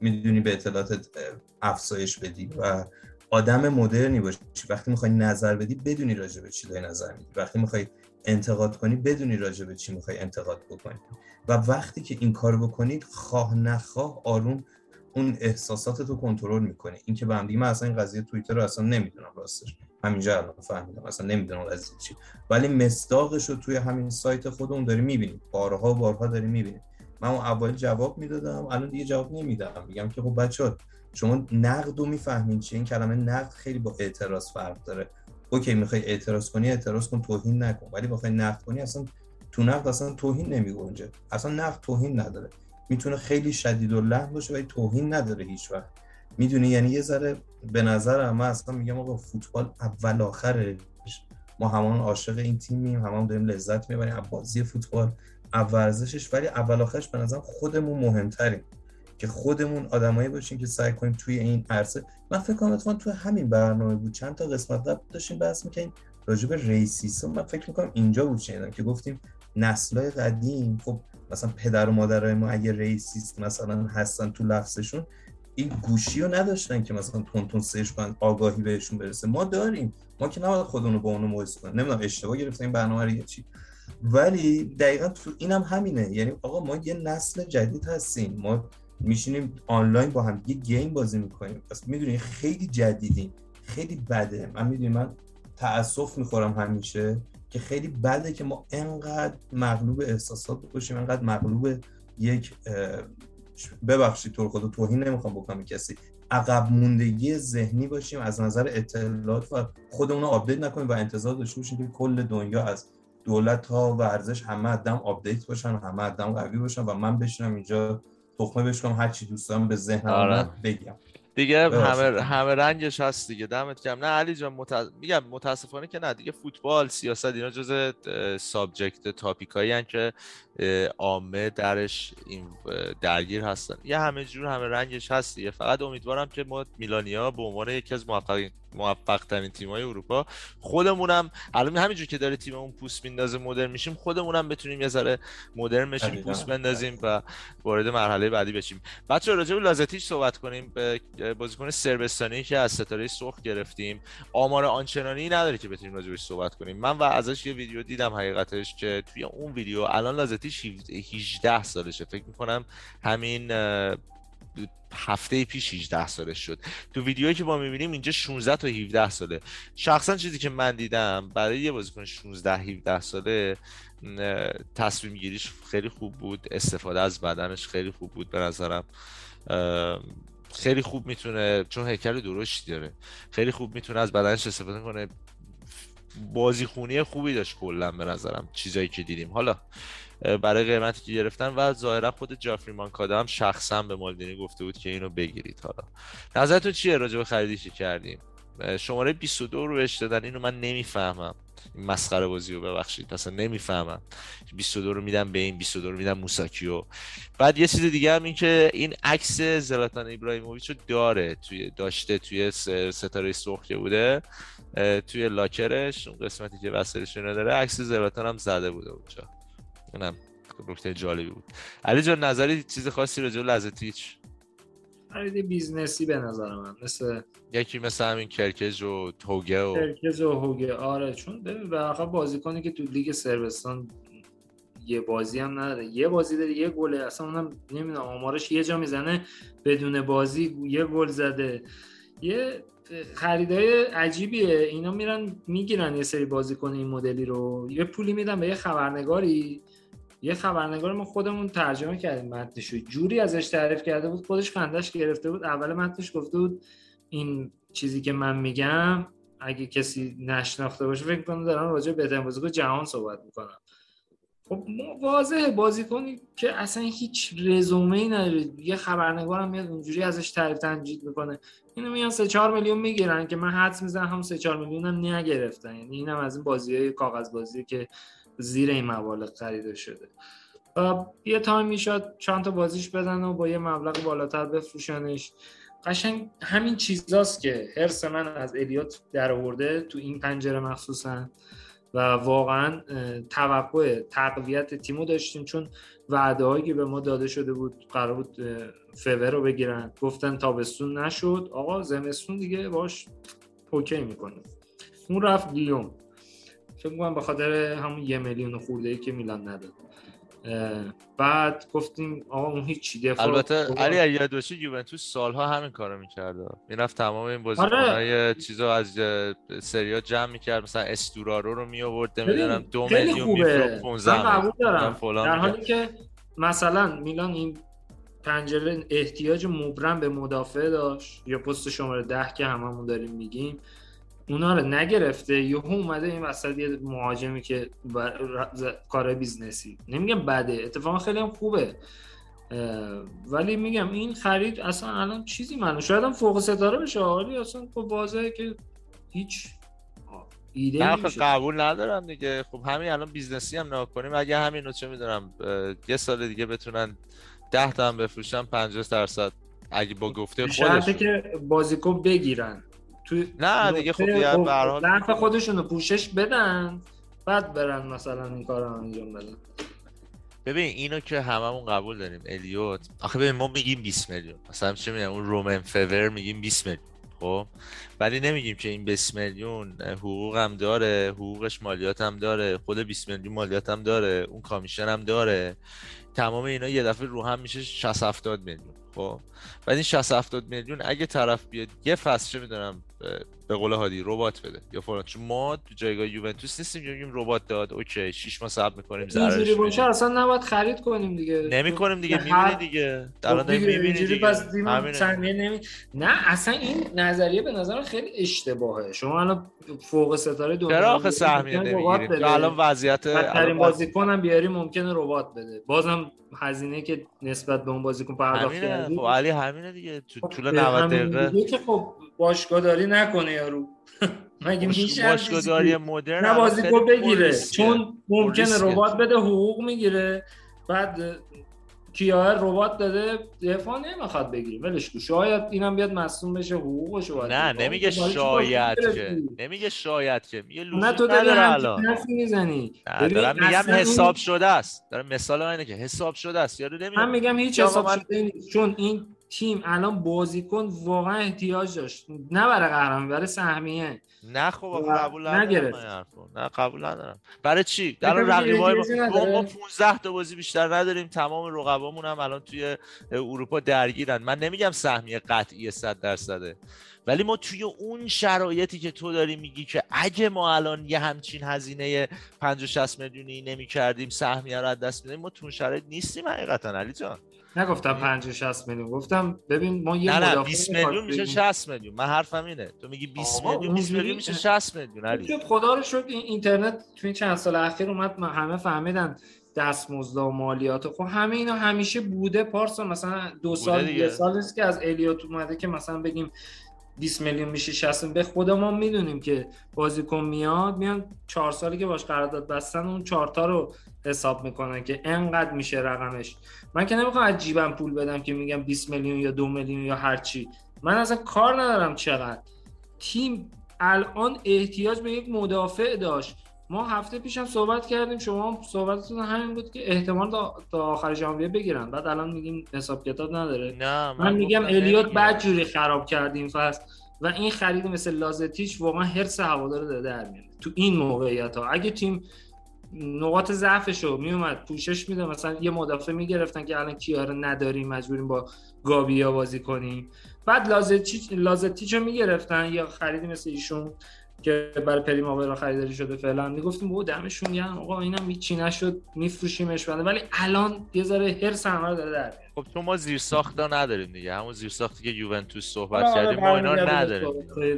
می‌دونی به اطلاعاتت افزایش بدی و آدم مدرنی باشی. وقتی می‌خوای نظر بدی بدونی راجع به چی داری نظر میدی. وقتی می‌خوای انتقاد کنی بدونی راجع به چی می‌خوای انتقاد بکنی. و وقتی که این کار بکنید خواه نخواه آروم اون احساسات رو کنترل می‌کنی. این که به دیگه من اصلا این قضیه توییتر رو اصلا نمی‌دونم راستش. همینجا الان فهمیدم اصلا نمی‌دونم قضیه چی ولی مصداقش رو توی همین سایت خودمون داری می‌بینیم بارها بارها داری می‌بینیم من اون اول جواب می‌دادم الان دیگه جواب نمیدم. میگم که خب بچه شما نقد رو می‌فهمین چیه؟ این کلمه نقد خیلی با اعتراض فرق داره. اوکی می‌خوای اعتراض کنی اعتراض کن توهین نکن. ولی بخوای نقد کنی اصلا تو نقد اصلا توهین نمیگنجه اصلا نقد توهین نداره. می‌تونه خیلی شدید و لحن باشه ولی توهین نداره هیچ وقت. می‌دونی؟ یعنی یه ذره به نظرم من اصلا میگم آقا فوتبال اول آخرش. ما همان عاشق این تیمیم همان داریم لذت می‌بریم. از بازی فوتبال ورزشش ولی اول آخرش به نظرم خودمون مهمتریم که خودمون آدمایی باشیم که سعی کنیم توی این عرصه من فکر کنم اتفاقا توی همین برنامه بود. چند تا قسمت قبل داشتیم بحث می‌کنیم راجع به ریسیسم من فکر می‌کنم اینجا بود شنیدم که گفتیم نسل‌های قدیم خب مثلا پدر و مادرای ما اگه ریسیست مثلا هستن تو لفظشون این گوشی رو نداشتن که مثلا تون تون سرچ کنن آگاهی بهشون برسه. ما داریم. ما که نباید خودمون رو با اونو مقایسه کنیم. نمی‌دونم اشتباه گرفتیم برنامه رو چی ولی دقیقا تو اینم همینه. یعنی آقا ما یه نسل جدید هستیم. ما میشینیم آنلاین با هم یه گیم بازی می‌کنیم. پس می‌دونی خیلی جدیدیم. خیلی بده. من می‌دونی من تاسف می‌خورم همیشه که خیلی بده که ما انقدر مغلوب احساسات باشیم انقدر مغلوب یک ببخشید تو خدا توهین نمی‌خوام بکنم کسی. عقب موندگی ذهنی باشیم از نظر اطلاعات و خودمون رو update نکنیم و انتظار داشته باشیم که کل دنیا از دولت ها ورزش همه آدم update باشن همه آدم قوی باشن و من بشینم اینجا تخمه بشکنم هر چی دوست دارم به ذهنم آره. بگم دیگه. همه همه رنگش هست دیگه دمت گرم نه علی جان مت... میگم متاسفانه که نه دیگه فوتبال سیاست اینا جز سابجکت تاپیکایی که عامه درش این درگیر هستن. یه همه جور همه رنگش هست دیگه. فقط امیدوارم که ما میلانیا به عنوان یکی از موفق موفق ترین تیم‌های اروپا خودمونم الان همینجور که داره تیممون پوست میندازه مدرن میشیم خودمونم بتونیم یه ذره مدرن بشیم. پوست بندازیم و وارد مرحله بعدی بشیم. بچه راجع به لازتیش صحبت کنیم. به بازیکن سربستانی که از ستاره سرخ گرفتیم. آمار آنچنانی نداره که بتونیم راجع بهش صحبت کنیم. من و ازش یه ویدیو دیدم حقیقتش که توی اون ویدیو الان لازتیش 18 سالشه. فکر می‌کنم همین هفته پیش 18 سالش شد. تو ویدیویی که ما می‌بینیم اینجا 16 تا 17 ساله. شخصا چیزی که من دیدم برای یه بازیکن 16 17 ساله تصمیم گیریش خیلی خوب بود. استفاده از بدنش خیلی خوب بود به نظرم. خیلی خوب می‌تونه چون هیکل درشتی داره. خیلی خوب می‌تونه از بدنش استفاده کنه. بازی خونی خوبی داشت کلا به نظرم چیزایی که دیدیم. حالا برای قیمتی که گرفتن و ظاهرا خود جافری مانکادا هم شخصا به مالدینی گفته بود که اینو بگیرید حالا. نظرتون چیه راجع به خریدیش کردیم؟ شماره 22 رو بهش دادن. اینو من نمی‌فهمم. این مسخره بازی رو ببخشید. اصلا نمی‌فهمم. 22 رو میدم به این 22 رو میدم موساکیو. بعد یه چیز دیگه هم این که این عکس زلاتان ابراهیموویچ رو داره توی داشته توی ستاره سرخ که بوده توی locker ش. اون قسمتی که وسایلش داره عکس زلاتان هم زده بوده اونجا. اونم نکته جالبی بود. علی جان نظری چیز خاصی راجع به لازتیچ خرید business ی به نظر من مثل یکی مثل همین کرکز و هوگه و کرکز و هوگه آره چون ببین به بازی بازیکنی که تو لیگ سربستان یه بازی هم نداره یه بازی داره یه گله اصلا اونم نمی‌دونم آمارش یه جا می‌زنه بدون بازی یه گل زده. یه خریدای عجیبیه اینا میرن می‌گیرن یه سری بازیکن این مدلی رو. یه پولی میدن به یه خبرنگاری. یه خبرنگار ما خودمون ترجمه کردیم متنشو جوری ازش تعریف کرده بود خودش خندش گرفته بود. اول متنش گفته بود این چیزی که من میگم اگه کسی نشناخته باشه فکر کنم دارن راجع به بهترین بازیکن جهان صحبت می‌کنم. خب واضحه بازیکنی که اصلا هیچ رزومه ای نداره. یه خبرنگار هم میاد اونجوری ازش تعریف تنجید می‌کنه. اینو میان 3 4 میلیون می‌گیرن که من حدس می‌زنم هم 3 4 میلیون هم نگرفتن. یعنی اینم از این بازی های کاغذ بازی که زیر این مبالغ خریده شده. یه تایم می‌شد چند تا بازیش بدن و با یه مبلغ بالاتر بفروشنش. قشنگ همین چیزاست که حرس من از الیوت در آورده تو این پنجره مخصوصا. و واقعا توقع تقویت تیمو داشتیم چون وعده هایی که به ما داده شده بود قرار بود فور رو بگیرن. گفتن تابستون نشد. آقا زمستون دیگه باش پوکی می‌کنه اون رفت لیون. فکر کنم به خاطر همون یه میلیون خورده ای که میلان نداد. بعد گفتیم آقا اون هیچ دفاع البته علی اگه یاد یوونتوس سالها همین کارو می‌کرد. می‌رفت تمام این بازیکنای آره. چیزا از سریا جمع می‌کرد. مثلا استورارو رو می آورد نمی‌دونم دو میلیون میفروخت 15 در حالی که مثلا میلان این پنجره احتیاج مبرم به مدافع داشت. یا پست شماره ده که هممون داریم میگیم. اونا رو نگرفته یهو اومده این وسط یه مهاجمی که کار business ی. نمیگم بده اتفاقا خیلی هم خوبه. ولی میگم این خرید اصلا الان چیزی منو شاید هم فوق ستاره بشه. ولی اصلا خب واضحه که هیچ ایده نمیشه. قبول ندارم دیگه. خب همین الان business ی هم نگاه کنیم. اگه همین رو چه می‌دونم یه سال دیگه بتونن 10 تا هم بفروشن 50 درصد. اگه با گفته خودش که بازیکن بگیرن. تو نه دیگه خب یه به حال. خودشونو پوشش بدن بعد برن مثلا این کار رو انجام بدن. ببین اینو که هممون قبول داریم الیوت. آخه ببین ما میگیم 20 میلیون. مثلا چه میگم؟ اون رومن فور میگیم 20 میلیون خب؟ ولی نمیگیم که این 20 میلیون حقوق هم داره حقوقش مالیات هم داره خود 20 میلیون مالیات هم داره اون کامیشن هم داره. تمام اینا یه دفعه رو هم میشه 60 70 میلیون خب؟ بعد این 60 70 میلیون اگه طرف بیاد یه فصل چه می‌دونم به قول هادی ربات بده. یا فلان. چون ما تو جایگاه یوونتوس نیستیم میگیم ربات داد اوکی 6 ماه صبر می‌کنیم ضررش اینجوری باشه اصلا نباید خرید کنیم دیگه. نمی‌کنیم دیگه می‌بینی دیگه. الان می‌بینی دیگه. پس نمی... نه اصلا این نظریه به نظر خیلی اشتباهه. شما الان فوق ستاره دنیا چرا آخه سهمیه نمی‌گیریم الان وضعیت بدترین بازیکن هم بیاری ممکنه ربات بده. بازم هزینه که نسبت به اون بازیکن پرداخت کردی. خب علی همینه دیگه. تو طول 90 دقیقه. که خب باشگاهداری نکنه یارو. مگه میشه باشگاهداری مدرن نه بازیکن بگیره. چون ممکنه ربات بده حقوق می‌گیره. بعد کیار ربات داده دفاع نمی‌خواد بگیره. ولش کو شاید اینم بیاد مصوم بشه حقوقش باید نه نمیگه شاید که. نمیگه شاید که. میگه نه تو داری حرفی می‌زنی. دارم میگم حساب شده است. دارم مثال اینه که حساب شده است. یارو نمیگه من میگم هیچ حساب شده نیست. چون این تیم الان بازیکن واقعا احتیاج داشت. نه برای قهرمانی برای سهمیه. نه خب قبول ندارم نه قبول ندارم. برای چی؟ در رقیبای ما ما 15 تا بازی بیشتر نداریم. تمام رقبامون هم الان توی اروپا درگیرن. من نمیگم سهمیه قطعی 100 درصده. ولی ما توی اون شرایطی که تو داری میگی که اگه ما الان یه همچین هزینه 50 60 میلیونی نمی کردیم سهمیه رو از دست میدیم ما تو اون شرایط نیستیم حقیقتا علی جان. نگفتم 50 60 میلیون. گفتم ببین ما یه نه نه مدافع 20 می‌خواد میلیون میشه بگیم. 60 میلیون. من حرفم اینه. تو میگی 20 آقا، میلیون 20 میلیون میشه 60 میلیون علی. خدا رو شکر این اینترنت توی این چند سال اخیر اومد ما همه فهمیدن دستمزد و مالیات خب همه اینا همیشه بوده پارسا. مثلا دو سال. یه سال نیست که از الیوت اومده که مثلا بگیم 20 میلیون میشه 60 به خدا ما می‌دونیم که بازیکن میاد میان چهار سالی که باش قرارداد بستن اون چهار تا رو حساب می‌کنن که انقدر میشه رقمش. من که نمی‌خوام از جیبم پول بدم که میگم 20 میلیون یا دو میلیون یا هر چی. من اصلا کار ندارم چقدر. تیم الان احتیاج به یک مدافع داشت. ما هفته پیشم صحبت کردیم شما هم صحبتتون همین بود که احتمال تا, آخر ژانویه بگیرن. بعد الان میگیم حساب کتاب نداره. نه من میگم گفتم الیوت. بد جوری خراب کردیم فصل. و این خرید مثل لازتیچ واقعا هرس هوادار داره در میاره. تو این موقعیت ها اگه تیم نقاط ضعفش رو میومد پوشش میده مثلا یه مدافع می‌گرفتن که الان کیار نداریم مجبوریم با گابیا بازی کنیم. بعد لازتیچ رو می‌گرفتن یا خریدی مثل ایشون. که برای پریماورا خریداری شده فعلا. می‌گفتیم بابا دمشون گرم. آقا اینم هیچی نشد. میفروشیمش بنده ولی الان یه ذره هرس همه رو داره در. خب تو ما زیر ساختا نداریم دیگه. همون زیر ساختی که یوونتوس صحبت حالا کردیم ما اینا نداریم.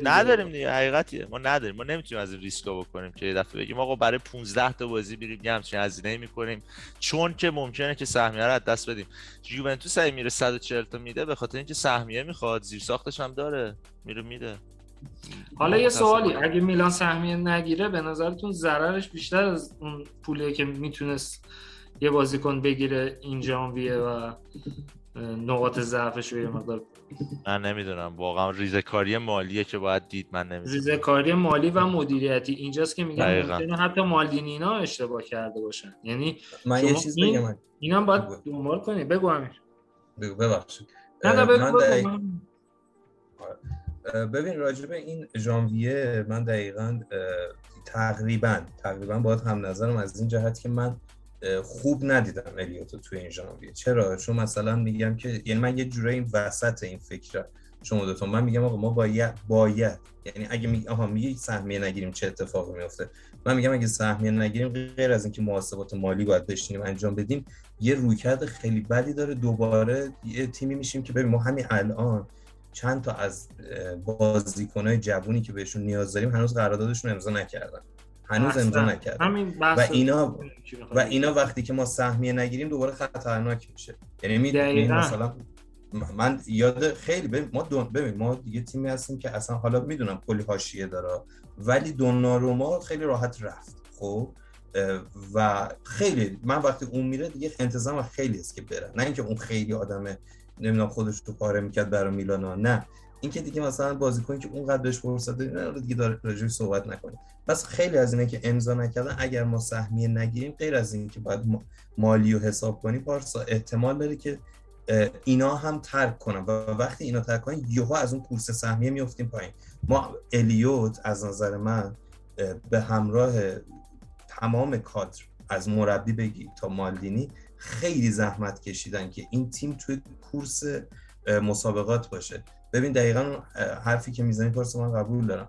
نداریم دیگه حقیقتیه. ما نداریم. ما نمی‌تونیم از این ریسکا بکنیم که یه دفعه بگیم آقا برای 15 تا بازی بریم یه همچین هزینه می‌کنیم. چون که ممکنه که سهمیه رو از دست بدیم. یوونتوس اگه میره 140 تا میده به خاطر اینکه سهمیه می‌خواد زیر ساختش هم داره. میره میده. حالا یه. سوالی اگه میلان سهمیه نگیره به نظرتون ضررش بیشتر از اون پولیه که می‌تونست یه بازیکن بگیره این ژانویه و نقاط ضعفش رو یه مقدار؟ من نمی‌دونم واقعا ریزکاری مالیه که باید دید من نمی‌دونم. ریزه کاری مالی و مدیریتی. اینجاست که میگم دقیقاً. ممکنه حتی مالدینی اینا اشتباه کرده باشن. یعنی من یه چیز این- بگم. اینا هم باید بگو. دنبال کنی. بگو امیر. بگو ببخشید. نه نه بگو ببین راجع به این ژانویه من دقیقا تقریبا تقریبا باید هم نظرم از این جهت که من خوب ندیدم الیوتو توی این ژانویه. چرا؟ چون مثلا میگم که یعنی من یه جورایی این وسط این فکر شما دوتا. من میگم آقا ما باید باید یعنی اگه می آها میگی سهمیه نگیریم چه اتفاقی میفته من میگم اگه سهمیه نگیریم غیر از اینکه محاسبات مالی باید بشینیم انجام بدیم یه رویکرد خیلی بدی داره. دوباره یه تیمی میشیم که ببین ما همین الان چند تا از بازیکنهای جوونی که بهشون نیاز داریم هنوز قراردادشون امضا نکردن هنوز امضا. نکردن و اینا- و؟ اینا وقتی که ما سهمیه نگیریم دوباره خطرناک میشه یعنی می‌دونی دقیقاً. مثلا من یاد خیلی ببین ما دون ببین ما دیگه تیمی هستیم که اصلا حالا می‌دونم کلی حاشیه داره ولی دوناروما خیلی راحت رفت خب و خیلی من وقتی اون میره دیگه انتظارم خیلی است که بره نه اینکه اون خیلی آدمه نمی‌دونم خودش رو پاره می‌کرد برای میلانا نه. اینکه دیگه مثلا بازیکنی که اونقدر بهش فرصت دادیم نه دیگه داره راجعش صحبت نکنیم. پس خیلی از اینه که امضا نکردن اگر ما سهمیه نگیریم غیر از این که باید ما- مالی رو حساب کنیم پارسا احتمال داره که اینا هم ترک کنن. و وقتی اینا ترک کنن یهو از اون کورس سهمیه میفتیم پایین. ما الیوت از نظر من به همراه تمام کادر از مربی بگی تا مالدینی خیلی زحمت کشیدن که این تیم توی کورس مسابقات باشه. ببین دقیقا حرفی که می‌زنی پارسا من قبول دارم.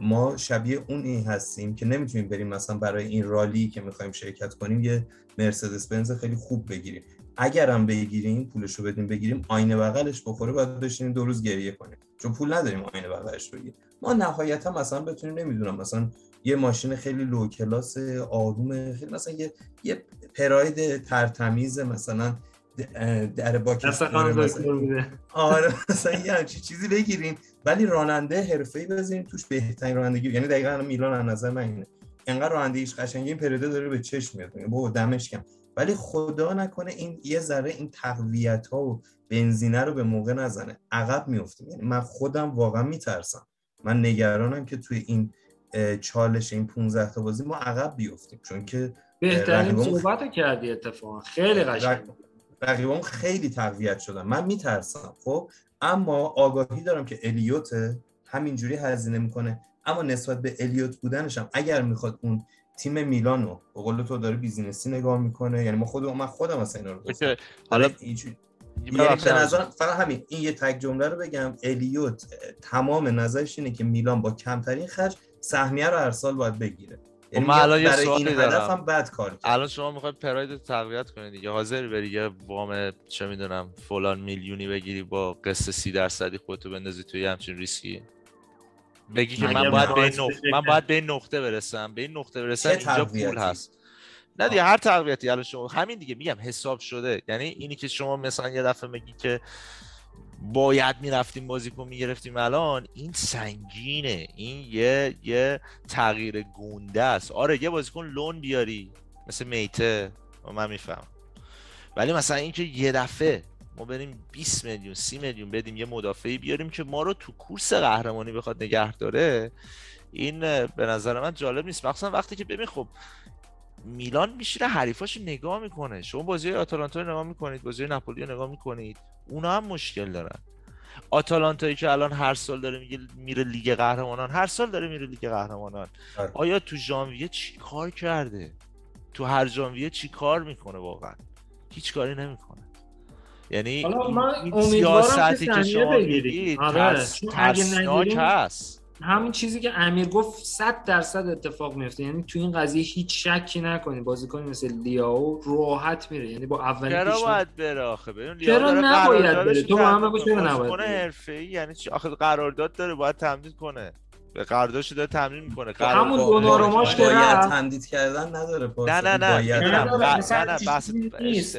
ما شبیه اون این هستیم که نمی‌تونیم بریم مثلا برای این رالی که می‌خوایم شرکت کنیم یه مرسدس بنز خیلی خوب بگیریم. اگرم بگیریم پولش رو بدیم بگیریم آینه بغلش بخوره باید بشینیم دو روز گریه کنیم. چون پول نداریم آینه بغلش بگیریم. ما نهایتا مثلا بتونیم نمی‌دونم مثلا یه ماشین خیلی لو کلاس آروم خیلی مثلا یه یه پراید ترتمیز مثلا در. دکتر میده آره مثلا یه همچین چیزی بگیریم. ولی راننده حرفه‌ای بذاریم توش بهترین رانندگی یعنی دقیقاً میلان از نظر من اینه. انقدر رانندگیش قشنگه این پرده داره به چشم میاد. بابا دمش کم ولی خدا نکنه این یه ذره این تقویت ها و بنزینه رو به موقع نزنه. عقب میفتیم یعنی من خودم واقعا میترسم. من نگرانم که توی این چالش این 15 تا بازی ما عقب بیفتیم. چون که بهترین صحبت کردی اتفاقا. خیلی قشنگ رقیبان خیلی تقویت شدن. من میترسم خب؟ اما آگاهی دارم که الیوت همینجوری هزینه می‌کنه. اما نسبت به الیوت بودنش هم اگر می‌خواد اون تیم میلانو به قول تو داره بیزینسی نگاه می‌کنه. یعنی ما خود من خودم مثلا اینا رو حالا یعنی به نظرم فقط همین. این یه تک جمله رو بگم. الیوت تمام نظرش اینه که میلان با کمترین خرج سهمیه رو هر سال باید بگیره. یعنی من الان یه سوالی دارم. بد کار کرد. الان شما می‌خوای پراید رو تقویت کنی دیگه. حاضری بری یه وام چه می‌دونم فلان میلیونی بگیری با قسط سی درصدی خودتو بندازی توی همچین ریسکی؟ بگی که من باید به نقطه من باید به این نقطه برسم. به این نقطه برسم اینجا پول؟ هست. نه دیگه هر تقویتی. الان شما همین دیگه میگم حساب شده. یعنی اینی که شما مثلا یه دفعه میگی که باید می‌رفتیم بازیکن می‌گرفتیم الان این سنگینه. این یه یه تغییر گنده است. آره یه بازیکن لون بیاری مثل میته. من میفهم ولی مثلا اینکه یه دفعه ما بریم 20 میلیون 30 میلیون بدیم یه مدافعی بیاریم که ما رو تو کورس قهرمانی بخواد نگه داره این به نظر من جالب نیست. مخصوصا وقتی که ببین خب میلان میشینه حریفاشو نگاه می‌کنه. شما بازی آتالانتا رو نگاه می‌کنید بازی ناپولی رو نگاه می‌کنید. اونا هم مشکل دارن. آتالانتایی که الان هر سال داره میگه میره لیگ قهرمانان هر سال داره میره لیگ قهرمانان. آره. آیا تو ژانویه چی کار کرده؟ تو هر ژانویه چی کار می‌کنه واقعا؟ هیچ کاری نمی‌کنه. یعنی این- من امیدوارم سیاستی که شما. میگید آره، ترس- ترسناک هست همین چیزی که امیر گفت 100 درصد اتفاق میفته یعنی تو این قضیه هیچ شکی نکنی بازیکن مثل لیاو راحت میره یعنی با اولین چرا باید بره آخه ببین چرا لیاو داره نباید بره؟ تو تمدید بگو چرا. نباید؟ حرفه‌ای یعنی چی آخه قرارداد داره باید تمدید کنه به قراردادش داره تمدید می‌کنه خب همون دوناروماش که باید. تمدید کردن نداره نه پارسا. نه نه باید می‌دونم نداره، ب- مثلا نه نه بحث چیزی نیست.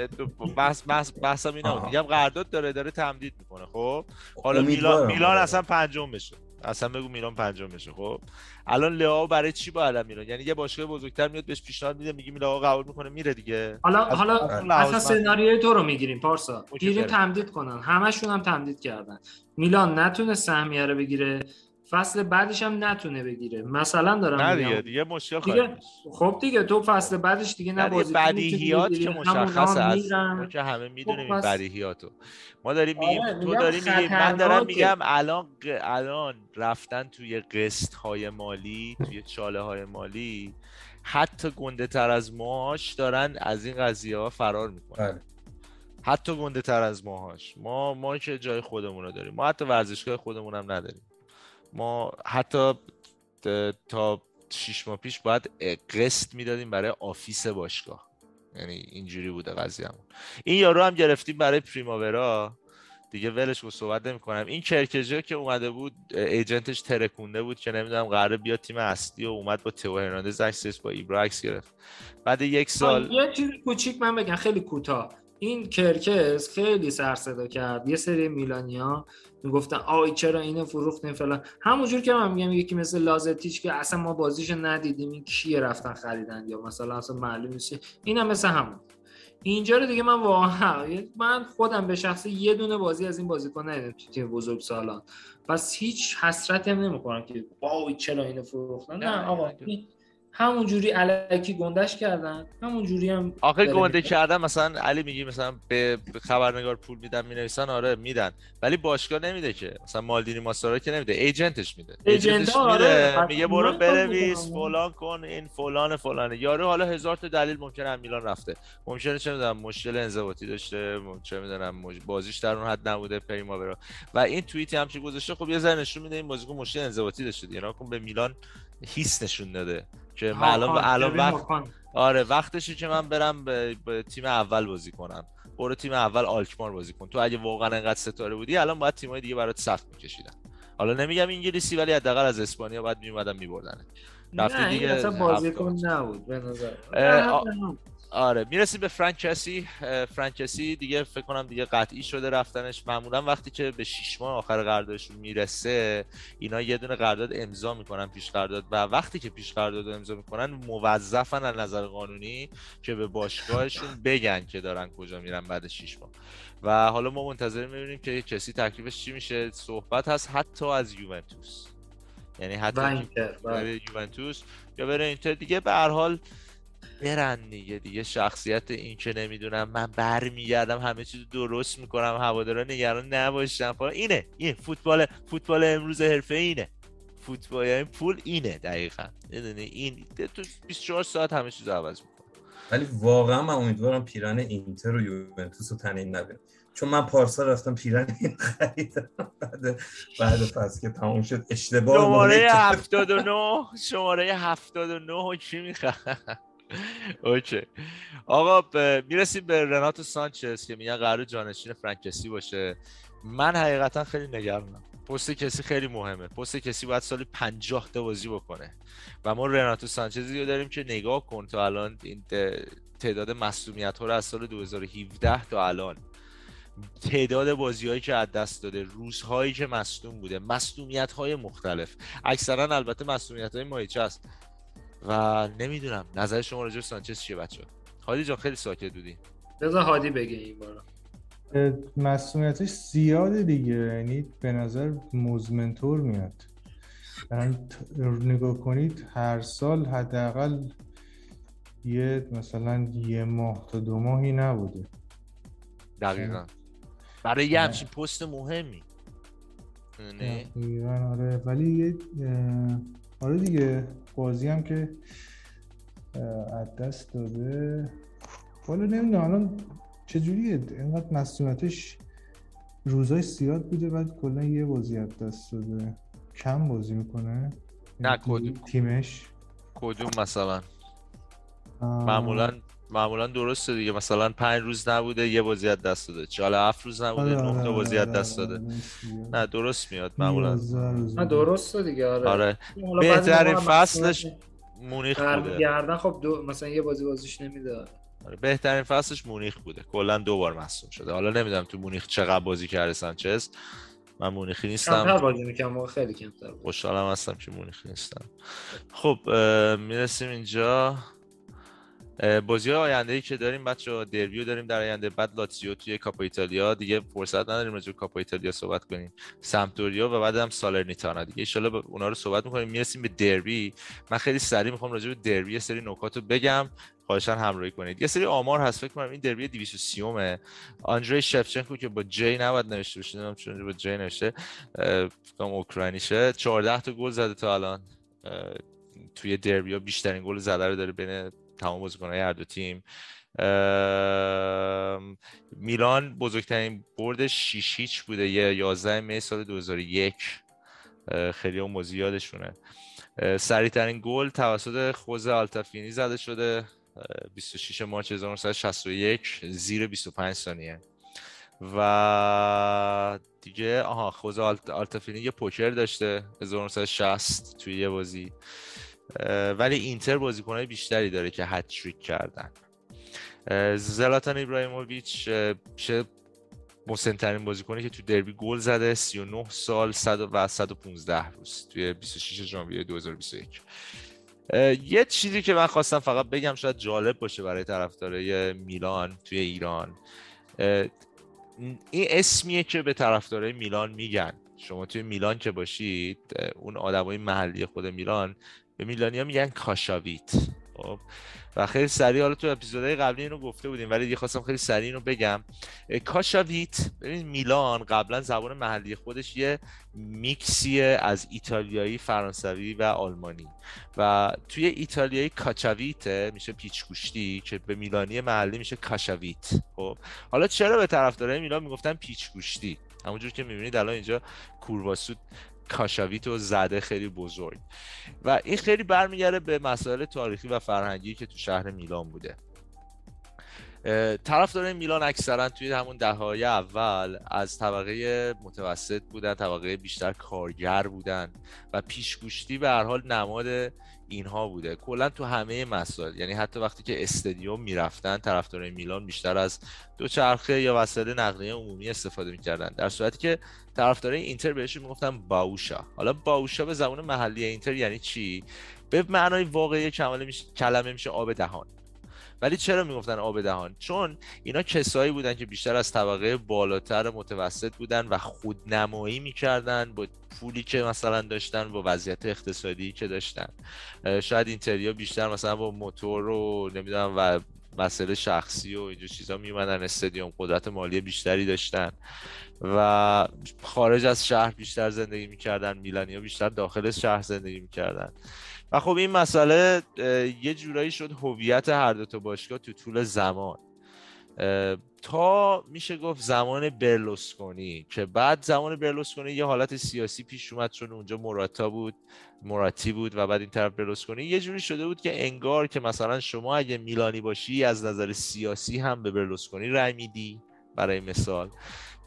بحث. میگم قرارداد داره داره تمدید می‌کنه خب حالا میلان. میلان. اصلا پنجم بشه اصلا بگو میلان پنجم بشه خب؟ الان لئو برای چی باید الان میلان؟ یعنی یه باشگاه بزرگتر میاد بهش پیشنهاد میده میگه میلان قبول می‌کنه میره دیگه. حالا از حالا اصلا سناریوی تو رو می‌گیریم پارسا. بره. تمدید کنن. همشون هم تمدید کردن. میلان نتونه سهمیه رو بگیره. فصل بعدش هم نتونه بگیره. مثلا دارم نه میگم. دیگه دیگه مشکل دیگه. خب دیگه تو فصل بعدش دیگه نه می‌تونی بدیهیات که هم از که همه می‌دونیم این بدیهیاتو. ما داریم میگیم آره، تو داری میگی من دارم. میگم الان الان رفتن توی قسط های مالی توی چاله های مالی حتی گنده تر از ماهاش دارن از این قضیه ها فرار می‌کنن. بله. حتی گنده تر از ماهاش. ما ما که جای خودمون رو داریم. ما حتی ورزشگاه خودمون هم نداریم. ما حتی تا شیش ماه پیش باید قسط می‌دادیم برای آفیس باشگاه. یعنی اینجوری بوده قضیهمون. این یارو هم گرفتیم برای پریماورا. دیگه ولش رو صحبت نمی کنم این کرکژه که اومده بود ایجنتش ترکونده بود که نمی‌دونم قراره بیاد تیم اصلی و اومد با تو هرناندز عکسش با ایبرا عکس گرفت. بعد یک سال یه چیز کوچیک من بگم خیلی کوتاه. این کرکز خیلی سر صدا کرد. یه سری میلانیا می‌گفتن آی چرا اینو فروختین فلان. همونجور که من میگم یکی مثل لازتیچ که اصلا ما بازیشو ندیدیم این کیه رفتن خریدن یا مثلا اصلا معلوم نیست. اینم مثل همون. اینجا رو دیگه من واقعا من خودم به شخصه یه دونه بازی از این بازیکن ندیدم تو تیم بزرگ سالان. پس هیچ حسرتی هم نمی‌کنم که وای چرا اینو فروختن. نه, نه، آقا نه. این همون جوری الکی گندش کردن همون جوری هم آخه گنده. کردن مثلا علی میگی مثلا به خبرنگار پول میدن می‌نویسن آره میدن ولی باشگاه نمیده که مثلا مالدینی ماسارا که نمیده ایجنتش میده ایجنت ایجنتش آره. میده میگه برو بنویس. فلان کن این فلان فلانه یارو حالا هزار تا دلیل ممکنه از میلان رفته ممکنه چه می‌دونم مشکل انضباطی داشته چه می‌دونم بازیش در اون حد نبوده پریماورا و این توییتی هم که گذاشته خب یه ذره نشون میده این بازیکن مشکل انضباطی داشته دیگه نکن به میلان هیس نشون داده که من الان الان وقت. آره وقتشه که من برم به, به تیم اول بازی کنم برو تیم اول آلکمار بازی کن تو اگه واقعا انقدر ستاره بودی الان باید تیمای دیگه برات سخت میکشیدن حالا نمیگم انگلیسی ولی حداقل از اسپانیا باید میومدن میبردن این دیگه اصلا بازیکن. نبود به نظر. آره می‌رسیم به فرانکسی اه، فرانکسی دیگه فکر کنم دیگه قطعی شده رفتنش. معمولا وقتی که به 6 ماه آخر قراردادشون می‌رسه اینا یه دونه قرارداد امضا می‌کنن پیش قرارداد. و وقتی که پیش قرارداد امضا می‌کنن موظفن از نظر قانونی که به باشگاهشون بگن که دارن کجا میرن بعد 6 ماه. و حالا ما منتظر می‌بینیم که کسی تکلیفش چی میشه. صحبت هست حتی از یوونتوس. یعنی حتی یوونتوس یا بره اینتر. دیگه به هر حال برن دیگه دیگه شخصیت این که نمی‌دونم من برمیگردم همه چیز درست می‌کنم هوادارا نگران نباشن. فلان. اینه این فوتبال فوتبال امروز حرفه اینه. فوتبال یعنی پول اینه دقیقا. می‌دونی؟ این تو 24 ساعت همه چیز عوض می‌کنه. ولی واقعا من امیدوارم پیرن اینتر و یوونتوس رو تنین نبینم. چون من پارسال رفتم پیرن این خریدم. بعد بعد فصل که تموم شد اشتباه شماره موقعی که- 79 شماره 79 کی می‌خواد اوکی. آقا می‌رسیم به رناتو سانچز که میگن قرار جانشین فرانکسی باشه. من حقیقتا خیلی نگرانم. پست کسی خیلی مهمه. پست کسی باید سالی 50 تا بازی بکنه. و ما رناتو سانچزی رو داریم که نگاه کن تا الان این تعداد مصدومیت ها رو از سال 2017 تا الان. تعداد بازیهایی که از دست داده روزهایی که مصدوم بوده مصدومیت های مختلف. اکثرا البته مصدومیت های مایچه است. و نمی‌دونم نظر شما راجع به سانچز چیه بچه هادی جان خیلی ساکت بودی. بذار هادی بگه این بارا. مسئولیتش زیاده دیگه یعنی به نظر مزمنطور میاد. نگاه کنید هر سال حداقل یه مثلا یه ماه تا دو ماهی نبوده. دقیقا. برای یه نه. همچین پست مهمی؟ تقریبا آره. ولی یه آره دیگه. بازی هم که از دست داده. حالا نمی‌دونم الان چجوریه؟ اینقدر مسئولیتش روزای زیاد بوده بعد کلا یه بازی از دست داده. کم بازی می‌کنه. نه، کدوم؟ تیمش. کدوم مثلا؟ معمولا معمولا درسته دیگه. مثلا پنج روز نبوده یه بازی از دست داده. چاله هفت روز نبوده آره، نه آره، تا بازی آره، از دست آره، داده آره،. نه درست میاد معمولا. نه. درسته دیگه آره. آره. بهترین فصلش مونیخ بوده. برمیگردن خب دو مثلا یه بازی بازیش نمیده. آره، بهترین فصلش مونیخ بوده. کلا دو بار مصدوم شده. حالا نمی‌دونم تو مونیخ چقدر بازی کرده سانچز. من مونیخی کمتر نیستم بازی می‌کنم خیلی کمتر. خوشحالم هستم که مونیخی نیستم. خب می‌رسیم اینجا. بازی آینده ای که داریم بچه دربیو داریم در آینده بعد لاتزیو توی کاپا ایتالیا. دیگه فرصت نداریم راجع کاپا ایتالیا صحبت کنیم. سمتوریا و بعد هم سالرنیتانا دیگه. ان اونا رو صحبت می‌کنیم. می‌رسیم به دربی. من خیلی سریع می‌خوام راجع به دربی سری نکات رو بگم. خواهشاً همراهی کنید. یه سری آمار هست. فکر کنم این دربی 230 ه آندری شفچنکو که با جی نباید نوشته بشه چون با جی نوشته. اوکراینیشه. 14 تا گل زده تا الان. توی دربی ها بیشترین گل زده رو داره بین تمام بازیکن‌های هر دو تیم. میلان بزرگترین برد 6 هیچ بوده یه 11 می سال 2001 اه، خیلی اون بازی یادشونه. سریعترین گل توسط خوزه آلتافینی زده شده. اه، 26 مارچ 1961 زیر 25 ثانیه. و دیگه آها خوزه آلت... آلتافینی یه پوکر داشته 1960 توی یه بازی. ولی اینتر بازیکنهای بیشتری داره که هتریک کردن. زلاتان ابراهیموویچ اه، چه مسنترین بازیکنی که تو دربی گل زده 39 سال 100 و 115 روز توی 26 ژانویه 2021 اه، یه چیزی که من خواستم فقط بگم شاید جالب باشه برای طرفدارای میلان توی ایران. این اسمیه که به طرفدارای میلان میگن. شما توی میلان که باشید اون آدمای محلی خود میلان به میلانیا میگن کاشاویت. خب. و خیلی سریع حالا تو اپیزودهای قبلی اینو گفته بودیم ولی دیگه خواستم خیلی سریع اینو بگم. کاشاویت ببین میلان قبلا زبان محلی خودش یه میکسیه از ایتالیایی فرانسوی و آلمانی. و توی ایتالیایی کاچاویته میشه پیچگوشتی که به میلانی محلی میشه کاشاویت. خب. حالا چرا به طرفدارای میلان می‌گفتن پیچگوشتی همونجور که می‌بینید الان اینجا کورواسود کاشاویت و زده خیلی بزرگ. و این خیلی برمیگرده به مسائل تاریخی و فرهنگی که تو شهر میلان بوده. اه، طرفدارای میلان اکثرا توی همون دههای اول از طبقه متوسط بودن طبقه بیشتر کارگر بودن و پیشگوشتی به هر حال نماد اینها بوده. کلا تو همه مسائل یعنی حتی وقتی که استادیوم می‌رفتن طرفدارای میلان بیشتر از دوچرخه یا وسایل نقلیه عمومی استفاده می‌کردن. در صورتی که طرفدارای اینتر بهشون می‌گفتن باوشا. حالا باوشا به زبان محلی اینتر یعنی چی؟ به معنای واقعی کلمه میشه کلمه میشه آب دهان. ولی چرا می‌گفتن آب دهان؟ چون اینا کسایی بودن که بیشتر از طبقه بالاتر متوسط بودن و خودنمایی می‌کردن با پولی که مثلا داشتن با وضعیت اقتصادی که داشتن. شاید اینتریا بیشتر مثلا با موتور و نمی‌دونم و مسئله شخصی و اینجور چیزا میومدن استادیوم قدرت مالی بیشتری داشتن. و خارج از شهر بیشتر زندگی می‌کردن میلانیا بیشتر داخل شهر زندگی می‌کردن. و خب این مسئله یه جورایی شد هویت هر دو تا باشگاه تو طول زمان. تا میشه گفت زمان برلوسکونی که بعد زمان برلوسکونی یه حالت سیاسی پیش اومد چون اونجا موراتا بود موراتی بود و بعد این طرف برلوسکونی. یه جوری شده بود که انگار که مثلا شما اگه میلانی باشی از نظر سیاسی هم به برلوسکونی رای میدی برای مثال.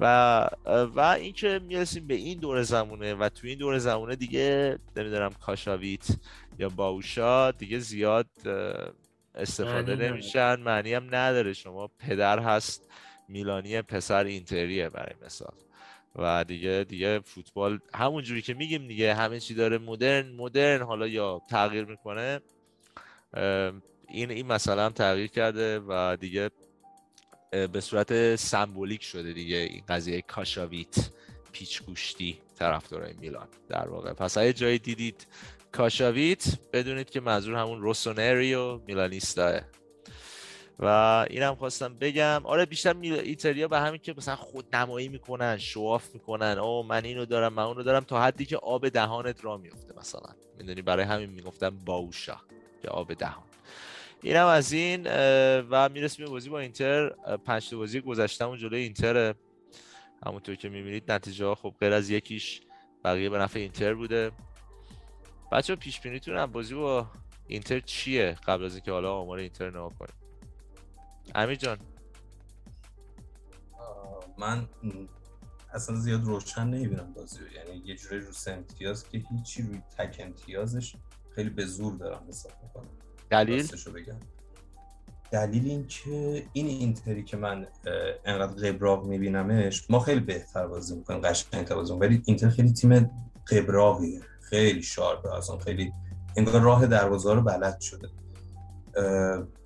و و اینکه می‌رسیم به این دور زمونه و تو این دور زمونه دیگه نمی‌دونم کاشاویت یا باوشا دیگه زیاد استفاده نمیشن. معنی هم نداره. شما پدر هست میلانی پسر اینتریه برای مثال. و دیگه دیگه فوتبال همونجوری که میگیم دیگه همه چی داره مدرن مدرن. حالا یا تغییر می‌کنه این این مسئله هم تغییر کرده و دیگه به صورت سمبولیک شده دیگه این قضیه کاشاویت پیچ گوشتی طرفدارای میلان در واقع. پس اگه جایی دیدید کاشاویت بدونید که منظور همون روسونری و میلانیستاه. و اینم خواستم بگم. آره بیشتر ایتالیا به همین که مثلا خود نمایی می‌کنن شواف می‌کنن. او من اینو دارم من اونو دارم تا حدی که آب دهانت را میفته مثلا. می‌دونی برای همین می‌گفتم باوشا که آب دهان. اینم از این و می‌رسیم به بازی با اینتر. پنج بازی گذشتمون جلوی اینتر همونطور که می‌بینید نتیجه ها خب غیر از یکیش بقیه به نفع اینتر بوده. بچه پیش بینیتون بازی با اینتر چیه قبل از اینکه حالا آمار اینتر نگاه کنیم؟ امیر جان. من اصلا زیاد روشن نمی‌بینم بازی رو. یعنی یه جوری رو امتیاز که هیچی روی تک امتیازش خیلی به زور دارم حساب دلیل؟ دلیل این که این اینتری که من انقدر قبراق میبینمش ما خیلی بهتر بازی می‌کنیم قشنگتر بازی ولی اینتر خیلی تیم قبراقیه خیلی شارپه اصلا خیلی انگار راه دروازه رو بلد شده.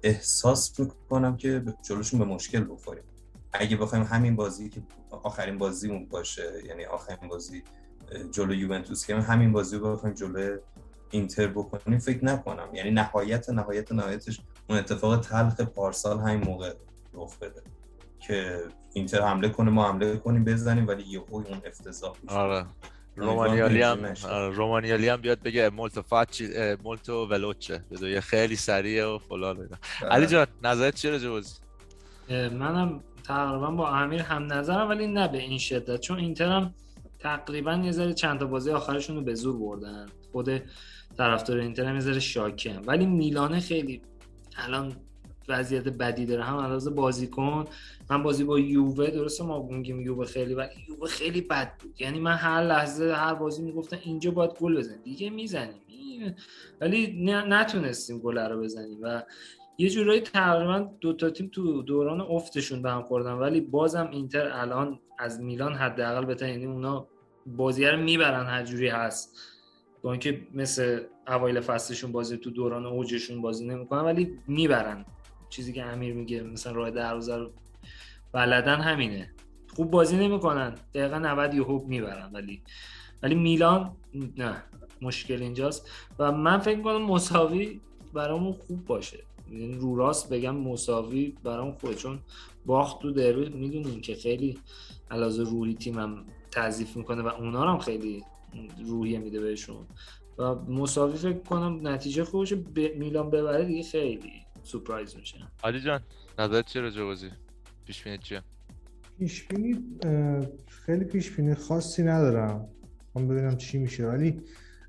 احساس می‌کنم که جلوشون به مشکل بخوریم. اگه بخوایم همین بازی که آخرین بازیمون باشه یعنی آخرین بازی جلو یوونتوس که همین بازی رو بخوایم جلو اینتر بکنیم فکر نکنم. یعنی نهایت نهایت نهایتش اون اتفاق تلخ پارسال همین موقع رخ بده که اینتر حمله کنه ما حمله کنیم بزنیم ولی یهو اون افتضاح میشه. آره. رومانیالی هم آره، رومانیالی هم بیاد بگه مولتو فاچی مولتو ولوچه. بده خیلی سریع و فلان اینا. آره. علی جان نظرت چیه راجع بازی؟ منم تقریبا با امیر هم نظرم ولی نه به این شدت. چون اینتر هم تقریبا یه ذره چند تا بازی آخرشون رو به زور بردن. خود طرفدار اینتر هم هم. ولی میلانه خیلی الان وضعیت بدی داره. هم علاوه بازیکن من بازی با یووه درسته ما میگیم یووه خیلی ولی یووه خیلی بد بود. یعنی من هر لحظه هر بازی می‌گفتن اینجا باید گل بزنیم. دیگه می‌زنیم. ولی نتونستیم گل رو بزنیم. و یه جورایی تقریبا دو تا تیم تو دوران افتشون به هم خوردن. ولی بازم اینتر الان از میلان حداقل بهتر. یعنی اونا بازی رو می‌برن هر جوری هست. با اینکه مثل اوایل فصلشون بازی تو دوران اوجشون بازی نمی‌کنن ولی می‌برن. چیزی که امیر میگه مثلا راه دروازه رو بلدن همینه. خوب بازی نمی‌کنن. دقیقا 90 یهو می‌برن ولی ولی میلان نه مشکل اینجاست. و من فکر می‌کنم مساوی برامون خوب باشه. یعنی رو راست بگم مساوی برام خوبه چون باخت تو دربی. می‌دونین که خیلی علاوه روحی تیمم تعذیف می‌کنه و اونا هم خیلی روحیه میده بهشون. و مساوی فکر کنم نتیجه خوبش میلان ببره دیگه خیلی سورپرایز میشه. علی جان نظرت چیه راجع بازی؟ پیش بینی چیه؟ پیش بینی خیلی پیش بینی خاصی ندارم. من ببینم چی میشه. ولی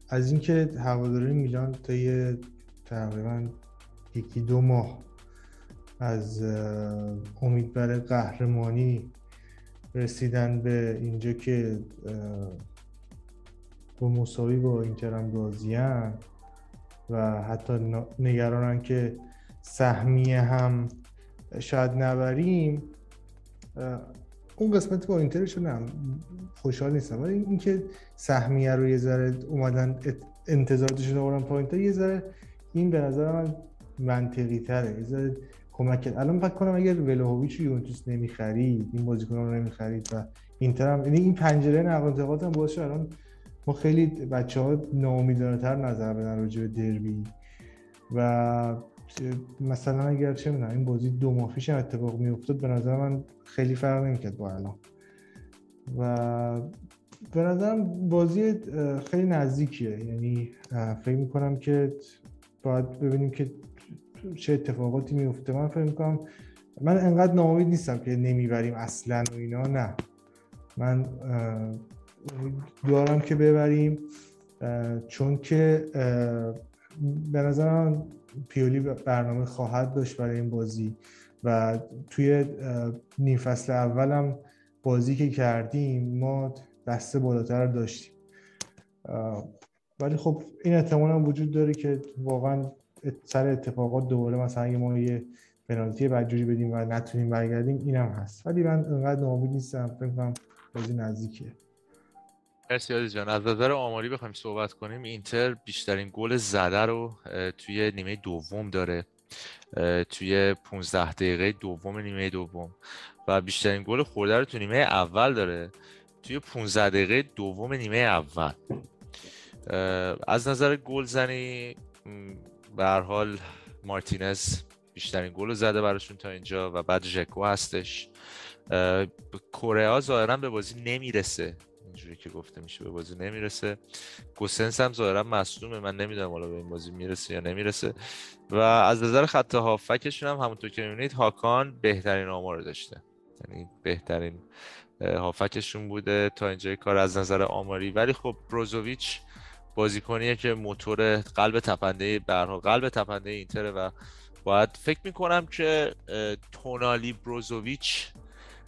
از اینکه هواداری میلان تا یه تقریبا یکی دو ماه از امید برای قهرمانی رسیدن به اینجا که با مساوی با اینتر هم و حتی نگرانن که سهمیه هم شاید نبریم. اون قسمت با اینترش نه خوشحال نیستم. ولی اینکه سهمیه رو یه ذره اومدن انتظاراتشون آوردن پایین یه ذره این به نظر من منطقی تره. یه ذره کمک کرد. الان فکر کنم اگر ولوهویچ رو یونتوس نمی‌خرید این بازیکن رو نمی‌خرید و اینتر هم یعنی این پنجره نقل انتقالات هم باشه الان ما خیلی بچه ها ناامیدانه نظر بدن راجع به دربی. و مثلا اگر چه می‌دونم این بازی دو ماه پیش اتفاق میافتاد به نظر من خیلی فرق نمی‌کرد با الان. و به نظرم بازی خیلی نزدیکیه. یعنی فکر می‌کنم که باید ببینیم که چه اتفاقاتی میفته من فکر می‌کنم من انقدر ناامید نیستم که نمی‌بریم اصلا و اینا نه. من دارم که ببریم. چون که به نظرم پیولی برنامه خواهد داشت برای این بازی و توی نیم فصل اولم بازی که کردیم ما دسته بالاتر داشتیم. ولی خب این احتمال هم وجود داره که واقعا سر اتفاقات دوباره مثلا اگه ما یه پنالتی بدجوری بدیم و نتونیم برگردیم اینم هست. ولی من انقدر ناامید نیستم. فکر کنم بازی نزدیکه مرسی جان. از نظر آماری بخوایم صحبت کنیم. اینتر بیشترین گل زده رو توی نیمه دوم داره. توی 15 دقیقه دوم نیمه دوم. و بیشترین گل خورده رو تو نیمه اول داره. توی 15 دقیقه دوم نیمه اول. از نظر گلزنی به هر حال مارتینز بیشترین گل زده براشون تا اینجا و بعد ژکو هستش. کره ظاهرا به بازی نمی‌رسه. اینجوری که گفته میشه به بازی نمی‌رسه. گوسنس هم ظاهرا مصدومه. من نمی‌دونم حالا به این بازی می‌رسه یا نمی‌رسه. و از نظر خط هافکشون هم همونطور که می‌بینید هاکان بهترین آمار داشته. یعنی بهترین هافکشون بوده تا اینجای کار از نظر آماری. ولی خب بروزوویچ بازیکنیه که موتور قلب تپنده برها قلب تپنده اینتره و باید فکر می‌کنم که تونالی بروزوویچ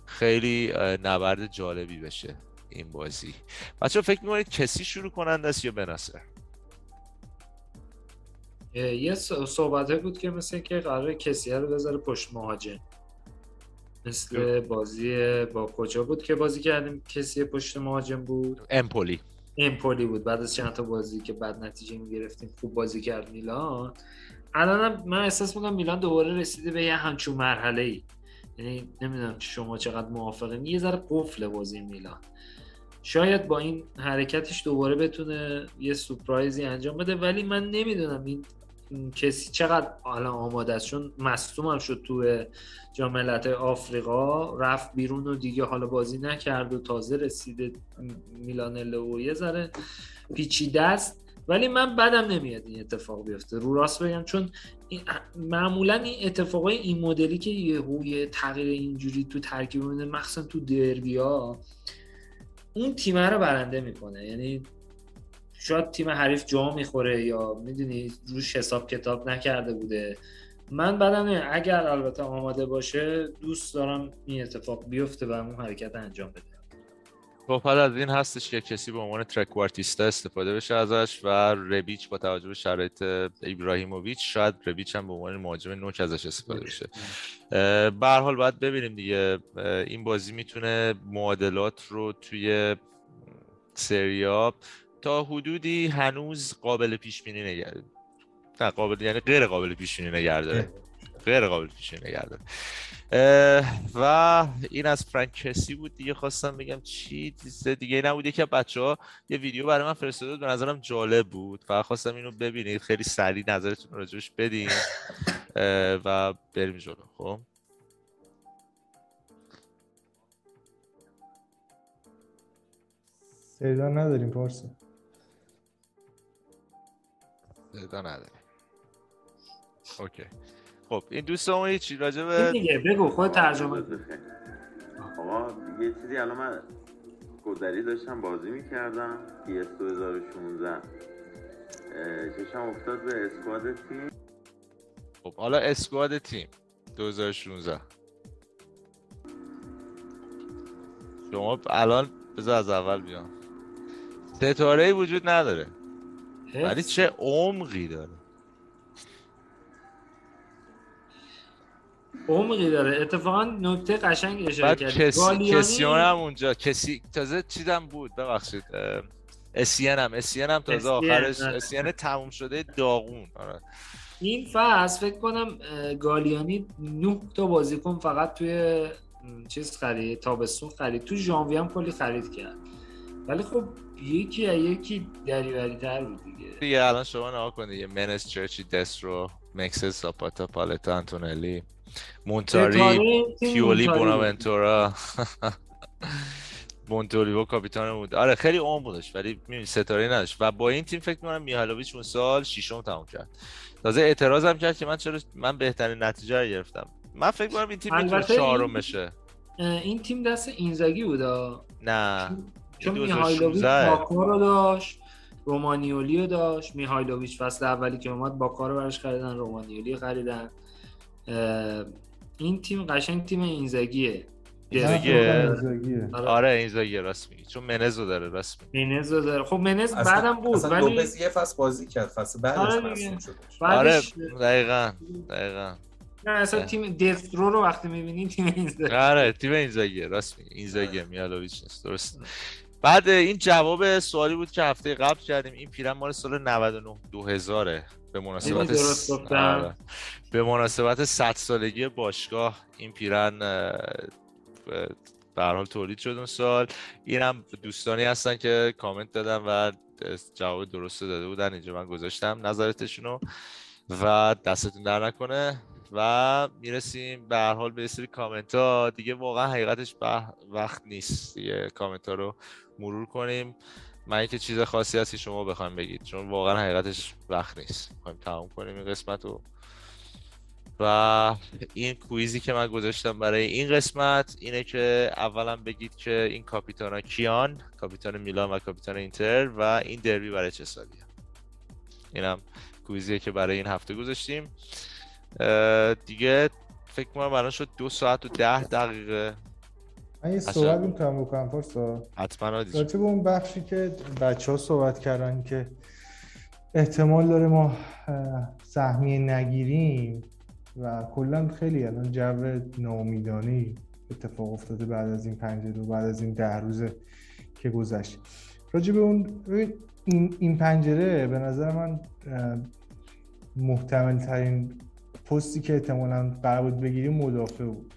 خیلی نبرد جالبی بشه. این بازی. بچه فکر می‌کنید کسی شروع کنند است یا بناصر؟ یه صحبت بود که مثل که قرار کسی رو بذاره پشت مهاجم. مثل بازی با کجا بود که بازی کردیم؟ کسی پشت مهاجم بود؟ امپولی. امپولی بود. بعد از چند تا بازی که بعد نتیجه گرفتیم خوب بازی کرد میلان. الان من احساس می‌کنم میلان دوباره رسیده به یه همچون مرحله ای یعنی نمی‌دونم شما چقدر موافقین. یه ذره قفل بازی میلان. شاید با این حرکتش دوباره بتونه یه سپرایزی انجام بده ولی من نمی‌دونم این کسی چقدر الان آماده است. چون مصدوم شد تو جام آفریقا رفت بیرون و دیگه حالا بازی نکرد و تازه رسیده میلان لو یه ذره پیچیده است. ولی من بدم نمیاد این اتفاق بیفته. رو راست بگم چون معمولا این اتفاقای این مدلی که یه تغییر اینجوری تو ترکیب میده مخصوصا تو دربی ها اون تیم رو برنده می‌کنه. یعنی شاید تیم حریف جا می‌خوره یا می‌دونی روش حساب کتاب نکرده بوده. من بدم اگر البته آماده باشه دوست دارم این اتفاق بیفته و اون حرکت انجام بده. خب از این هستش که کسی به عنوان ترکوارتیستا استفاده بشه ازش و ربیچ با توجه به شرایط ابراهیموویچ شاید ربیچ هم به عنوان مهاجم نوک ازش استفاده بشه. به حال باید ببینیم دیگه. این بازی می‌تونه معادلات رو توی سریا تا حدودی هنوز قابل پیش بینی نگرد نه قابل یعنی غیر قابل پیش بینی نگرده غیر قابل پیش بینی و این از فرانک بود. دیگه خواستم بگم چی دیگه نبود. یکی بچه ها یه ویدیو برای من فرستاده بود. به نظرم جالب بود و خواستم اینو ببینید. خیلی سریع نظرتون راجبش بدین. و بریم جلو. خب. صدا نداریم پارسا. صدا نداریم. اوکی. خب این دوستمون چی راجع به دیگه بگو خود ترجمه آقا یه چیزی الان من گذری داشتم بازی می‌کردم PS 2016 چشم افتاد به اسکواد تیم. خب حالا اسکواد تیم 2016 شما الان بذار از اول بیام. ستاره وجود نداره. ولی چه عمقی داره. عمقی داره. اتفاقا نکته قشنگ اشاره کرد کسی کسیون هم اونجا. کسی تازه چیدم بود. ببخشید. اسین هم. اسین هم تازه آخرش اسین تموم شده داغون. آره. این فصل فکر کنم گالیانی نه تا بازیکن فقط توی چیز خرید تابستون خرید. تو ژانویه هم کلی خرید کرد. ولی خب یکی یکی دریوری تر بود دیگه. دیگه الان شما نها کنید یه منس چرچی دسترو مکسس ساپاتا پالتا انتونلی مونتاری پیولی بوناونتورا. مونتولیو کاپیتان بود. آره خیلی عمق بودش ولی می‌بینی ستاره نداشت. و با این تیم فکر می‌کنم میهالوویچ اون سال ششم تموم کرد. تازه اعتراضم کرد که من چرا من بهترین نتیجه رو گرفتم. من فکر کنم این تیم می‌تونه چهارم بشه این تیم دست اینزاگی بودا. نه چون میهایلوویچ 2016 باکا رو داشت رومانیولی رو داشت. میهایلوویچ فصل اولی که اومد باکا رو براش خریدن رومانیولی خریدن. این تیم قشنگ تیم اینزاگیه اینزاگی. اینزاگیه. آره. آره این زاگی راست میگی. چون منزو داره راست میگی. منز رو داره. خب منز اصلا- بعدم بود اصلا ولی لوپز یه فصل بازی کرد فصل بعدش آره مصدوم. شدش آره دقیقا دقیقا. نه اصلا اه. تیم دسترو رو وقتی می‌بینی تیم اینزاگی آره تیم اینزاگیه راست میگی. اینزاگیه میالوویچ نیست درست. بعد این جواب سوالی بود که هفته قبل کردیم. این پیرن مال سال 99 2000 به مناسبت خیلی درست گفتم. آره. به مناسبت 100 سالگی باشگاه این پیرن به حال تولید شد اون سال. اینم دوستانی هستن که کامنت دادن و جواب درست داده بودن اینجا من گذاشتم نظرتشونو و دستتون در نکنه و می‌رسیم به هر حال به سری کامنت ها دیگه واقعا حقیقتش وقت نیست دیگه کامنت ها رو مرور کنیم. من اینکه چیز خاصی هست که شما بخوایم بگید چون واقعا حقیقتش وقت نیست. می‌خوایم تمام کنیم این قسمت رو. و این کویزی که من گذاشتم برای این قسمت اینه که اولا بگید که این کاپیتانا کیان؟ کاپیتان میلان و کاپیتان اینتر و این دربی برای چه سالیه؟ اینم کویزیه که برای این هفته گذاشتیم. دیگه فکر کنم الان شد دو ساعت و ده دقیقه. من یه صحبت می‌تونم بکنم پارسا حتما به اون بخشی که بچه ها صحبت کردن که احتمال داره ما سهمیه نگیریم و کلا خیلی الان جو ناامیدانه اتفاق افتاده بعد از این پنجره و بعد از این ده روزه که گذشت. راجع به اون این, این پنجره به نظر من محتمل ترین پستی که احتمالا قرار بود بگیریم مدافع بود.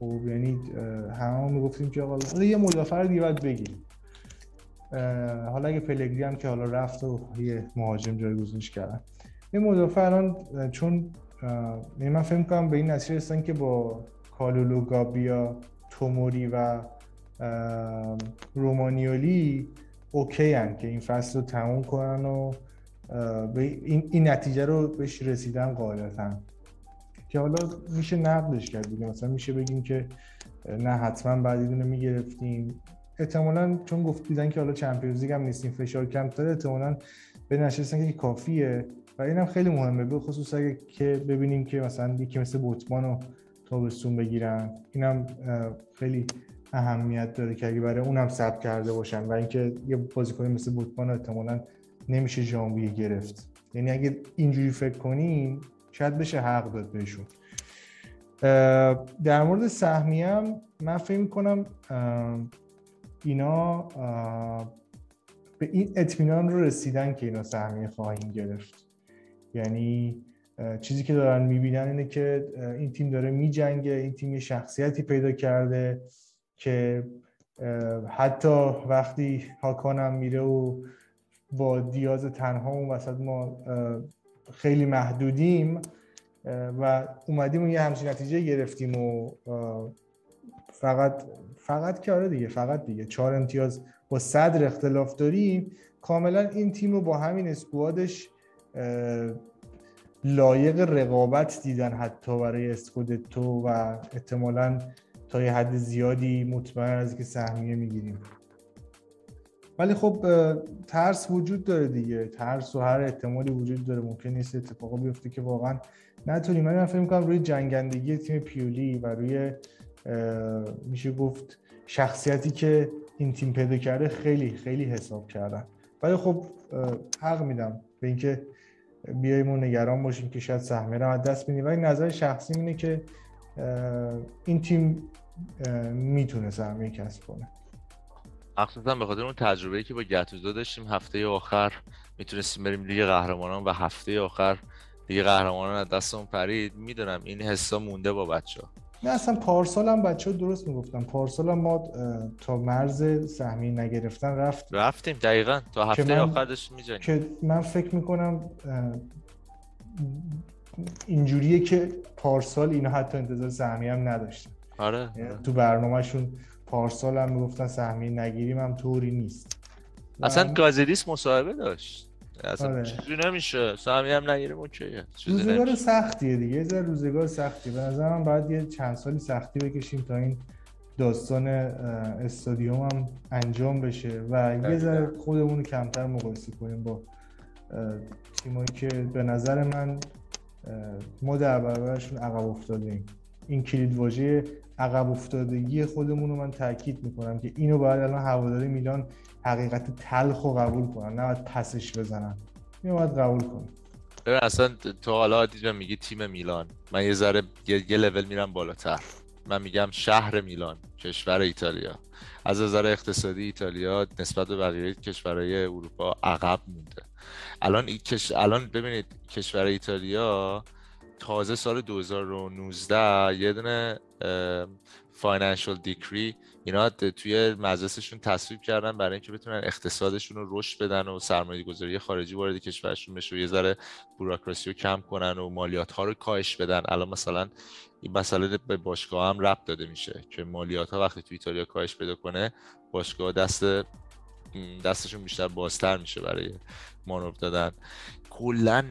خب یعنی همه هم می‌گفتیم که آقا یه مدافع رو دیگه باید بگیریم. حالا اگه پلگری هم که حالا رفت و یه مهاجم جایگزینش کردن. یه مدافع الان چون یعنی من فکر کنم به این نتیجه رسیدن که با کالولو گابیا توموری و رومانیولی اوکی هن که این فصل رو تموم کنن و به این, این نتیجه رو بهش رسیدن قاعدتا. که حالا میشه نقدش کرد دیگه مثلا میشه بگیم که نه حتما بعد دونه می‌گرفتیم. احتمالا چون گفت دیدن که حالا چمپیونز لیگ هم نیستیم فشار کم داره احتمالا به نشستن که کافیه. و اینم خیلی مهمه به خصوص اگه که ببینیم که مثلا یکی مثل بوتمان رو تابستون بگیرن اینم خیلی اهمیت داره که اگه برای اونم ثبت کرده باشن و اینکه یه بازیکن مثل بوتمان رو احتمالا نمیشه ژانویه گرفت. یعنی اگه اینجوری فکر کنیم شاید بشه حق داد بهشون. در مورد سهمیه هم من فکر می‌کنم اینا به این اطمینان رو رسیدن که اینا سهمیه خواهیم گرفت. یعنی چیزی که دارن می‌بینن اینه که این تیم داره میجنگه این تیم یه شخصیتی پیدا کرده که حتی وقتی هاکان هم میره و با دیاز تنها اون وسط ما خیلی محدودیم و اومدیم و یه همچین نتیجه گرفتیم و فقط فقط که آره دیگه فقط دیگه. چهار امتیاز با صدر اختلاف داریم. کاملا این تیم رو با همین اسکوادش لایق رقابت دیدن حتی برای اسکودتو و احتمالا تا یه حد زیادی مطمئن از که سهمیه می‌گیریم. ولی خب ترس وجود داره دیگه. ترس و هر احتمالی وجود داره. ممکن نیست اتفاقا بیفته که واقعا نتونیم. من فکر می‌کنم روی جنگندگی تیم پیولی و روی میشه گفت شخصیتی که این تیم پیدا کرده خیلی خیلی حساب کردن. ولی خب حق میدم به اینکه بیایم و نگران باشیم که شاید سهمیه رو از دست بدیم. ولی نظر شخصی اینه که این تیم می‌تونه سهمیه کسب کنه. مخصوصا به خاطر اون تجربه‌ای که با گتوزو داشتیم هفته آخر می‌تونستیم بریم لیگ قهرمانان و هفته آخر لیگ قهرمانان از دستمون پرید می‌دونم این حسا مونده با بچه نه اصلا پارسال هم بچه ها درست می‌گفتن. پارسال هم ما تا مرز سهمیه نگرفتن رفت. رفتیم دقیقا. تا هفته من- آخر داشتیم میجنگیم. که من فکر می‌کنم اینجوریه که پارسال اینا حتی انتظار سهمیه هم نداشتن. آره. یعنی. تو برنامهشون پارسال هم می‌گفتن سهمیه نگیریم هم طوری نیست. اصلا گازیدیس مصاحبه داشت. اصلا آره. چیزی نمیشه. سهمی هم نگیریم اوکیه روزگار نمیشه. سختیه دیگه. یه ذره روزگار سختیه به نظر من باید یه چند سالی سختی بکشیم تا این داستان استادیوم هم انجام بشه و یه ذره خودمون رو کمتر مقایسه کنیم با تیمایی که به نظر من ما در برابرشون عقب افتادیم این کلید واژه عقب افتادگی خودمون رو من تاکید می‌کنم که اینو باید الان هواداری میلان حقیقت تلخ رو قبول کنن نه باید پسش بزنن. اینو باید قبول کنن. اصلا تو حالا دیجا میگی تیم میلان. من یه ذره یه, یه لول میرم بالاتر. من میگم شهر میلان کشور ایتالیا. از نظر اقتصادی ایتالیا نسبت به بقیه کشورهای اروپا عقب مونده. الان این کش... الان ببینید کشور ایتالیا تازه سال 2019 یه دونه financial decree اینا توی مجلسشون تصویب کردن برای اینکه بتونن اقتصادشون رو رشد بدن و سرمایه گذاری خارجی وارد کشورشون بشه و یه ذره بوراکراسی رو کم کنن و مالیات ها رو کاهش بدن. الان مثلا این مسئله به باشگاه هم ربط داده میشه که مالیات ها وقتی توی ایتالیا کاهش پیدا کنه باشگاه دست دستشون بیشتر بازتر میشه برای مانور دادن. کلا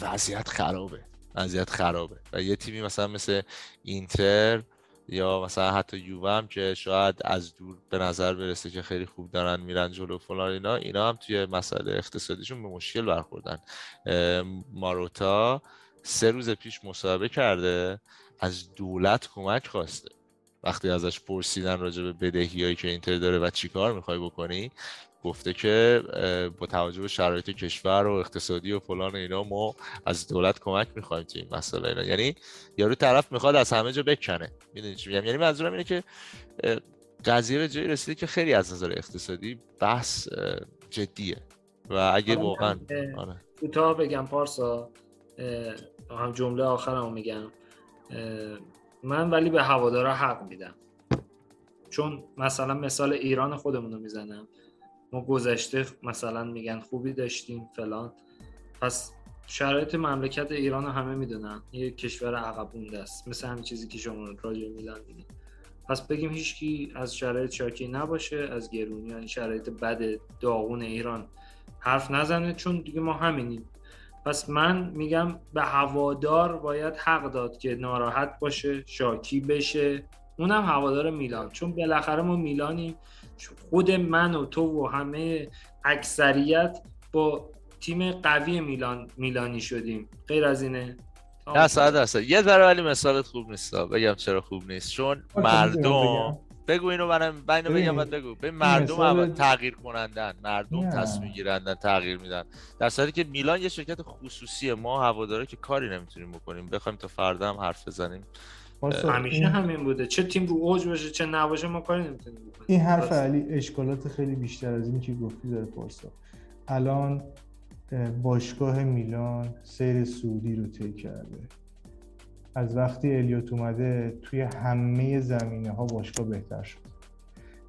وضعیت خرابه. وضعیت خرابه. و یه تیمی مثلا مثل اینتر یا مثلا حتی یووه هم که شاید از دور به نظر برسه که خیلی خوب دارن میرن جلو فلان اینا اینا هم توی مسئله اقتصادیشون به مشکل برخوردن. ماروتا سه روز پیش مصاحبه کرده از دولت کمک خواسته. وقتی ازش پرسیدن راجع به بدهی هایی که اینتر داره و چیکار می‌خوای بکنی گفته که با توجه به شرایط کشور و اقتصادی و فلان و اینا ما از دولت کمک می‌خوایم تو این مسئله اینا. یعنی یارو طرف می‌خواد از همه جا بکنه. می‌دونی چی میگم؟ یعنی منظورم اینه که قضیه به جایی رسیده که خیلی از نظر اقتصادی بحث جدیه. و اگه آره، واقعا آره. کوتاه بگم پارسا. هم جمله آخرمو میگم. من ولی به هوادارا حق میدم. چون مثلا مثال ایران خودمون رو می‌زنم. گذشته مثلا میگن خوبی داشتیم فلان. پس شرایط مملکت ایران رو همه می‌دونن. یه کشور عقب مونده است. مثل همین چیزی که شما راجع میلان میگین. پس بگیم هیچکی از شرایط شاکی نباشه از گرونی این شرایط بد داغون ایران حرف نزنه چون دیگه ما همینیم. پس من میگم به هوادار باید حق داد که ناراحت باشه شاکی بشه. اونم هوادار میلان. چون بالاخره ما میلانیم. خود من و تو و همه اکثریت با تیم قوی میلان میلانی شدیم. غیر از اینه. نه صد درصد. یه ذره ولی مثالت خوب نیست. بگم چرا خوب نیست. چون مردم بگو اینو منم من اینو بگم بعد بگو. این مردم مثال- تغییر کنندن. مردم نه. تصمیم گیرندن تغییر میدن. در صورتی که میلان یه شرکت خصوصیه ما هواداره که کاری نمی‌تونیم بکنیم. بخوایم تا فردا هم حرف بزنیم. همیشه این- همین بوده. چه تیم رو اوج باشه چه نباشه ما کاری نمی‌تونیم بکنیم. این حرف بس. علی اشکالات خیلی بیشتر از اینی که گفتی داره پارسا. الان اه، باشگاه میلان سیر سعودی رو طی کرده. از وقتی الیوت اومده توی همه زمینه ها باشگاه بهتر شد.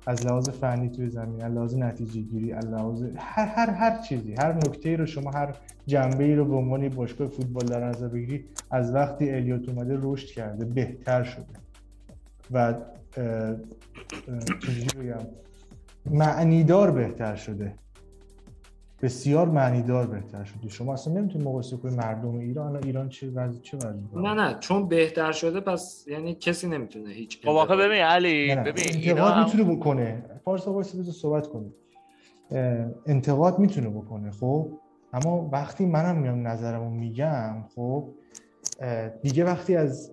از لحاظ فنی توی زمین از لحاظ نتیجه گیری از لحاظ هر هر هر چیزی هر نکته رو شما هر جنبه ای رو به عنوان باشگاه فوتبال در نظر بگیری از وقتی الیوت اومده رشد کرده بهتر شده. و چجوری بگم معنیدار بهتر شده. بسیار معنیدار بهتر شده شما اصلا نمی‌تونید مقایسه کنید مردم ایران الان ایران چه وضع چه وضعی داره؟ نه نه چون بهتر شده پس یعنی کسی نمی‌تونه هیچ خب آخه انتقادی- ببین علی نه، نه. ببین اینا انتقاد هم... می‌تونه بکنه فارسا وایس بذار صحبت کنیم اه، انتقاد می‌تونه بکنه خب اما وقتی منم میام نظرمو میگم خب دیگه وقتی از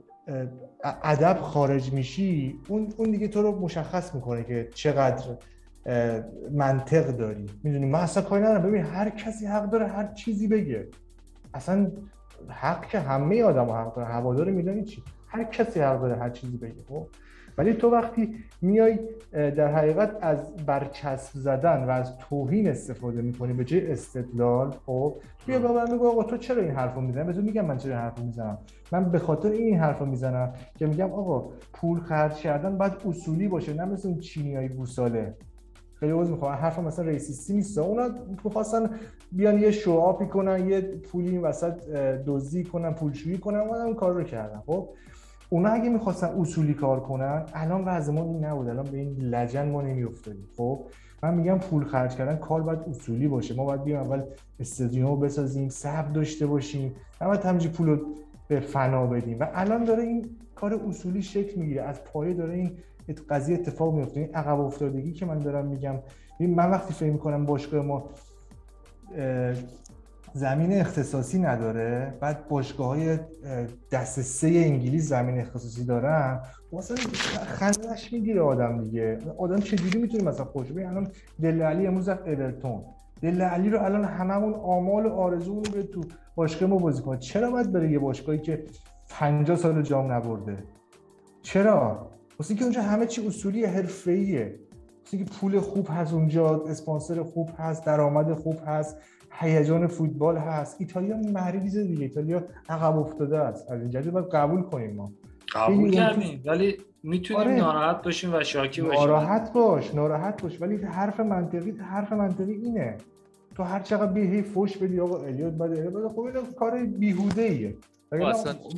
ادب خارج میشی اون اون دیگه تو رو مشخص می‌کنه که چقدر منطق داری. می‌دونی؟ من اصلا کاری ندارم. ببین هر کسی حق داره هر چیزی بگه. اصلا حق که همه آدم حق داره هوادار میدانی چی؟ هر کسی حق داره هر چیزی بگه خب؟ ولی تو وقتی میای در حقیقت از برچسب زدن و از توهین استفاده می‌کنی به جای استدلال خب؟ بیا به من بگو آقا تو چرا این حرفو می‌زنی؟ بهتون میگم من چرا این حرفو می‌زنم. من به خاطر این حرفو می‌زنم که میگم آقا پول خرج کردن باید اصولی باشه نه مثل اون چینیای گوساله خیلی عذر می‌خوام. حرف مثلا ریسیستی نیست. اونا می‌خواستن بیان یه شوآپی کنن یه پولی این وسط دزدی کنن پولشویی کنن اونا اون کار رو کردن. خب اونا اگه می‌خواستن اصولی کار کنن الان وضع ما این نبود. الان به این لجن ما نمیافتادیم. خب من میگم پول خرج کردن کار باید اصولی باشه. ما باید بیایم اول استادیوم رو بسازیم صبر داشته باشیم نباید همینجوری پول رو به فنا بدیم. و الان داره این کار اصولی شکل می‌گیره. از پایه داره این قضیه اتفاق میفته. این عقب افتادگی که من دارم میگم. من وقتی فکر می‌کنم باشگاه ما زمین اختصاصی نداره بعد باشگاه های دست سه انگلیس زمین اختصاصی دارن مثلا خندش می‌گیره آدم دیگه. آدم چجوری می‌تونه مثلا خوش بگه؟ الان دل علی امروز رفت اورتون دل علی رو الان هممون آمال و آرزو رو تو باشگاه ما بازی کنه. چرا باید بره یه باشگاهی که 50 سال جام نبرده؟ چرا؟ واسه که اونجا همه چی اصولی حرفه‌ایه. واسه که پول خوب هست اونجا اسپانسر خوب هست درآمد خوب هست هیجان فوتبال هست. ایتالیا مریض دیگه. ایتالیا عقب افتاده است. از این جدید باید قبول کنیم ما. قبول کردیم ولی می‌تونیم آره. ناراحت باشیم و شاکی باشیم. ناراحت باش ناراحت باش. ولی حرف منطقی حرف منطقی اینه. تو هر چقدر بیهی فوش بدی آقا الیوت بعد الیوت خب این کار بیهوده ایه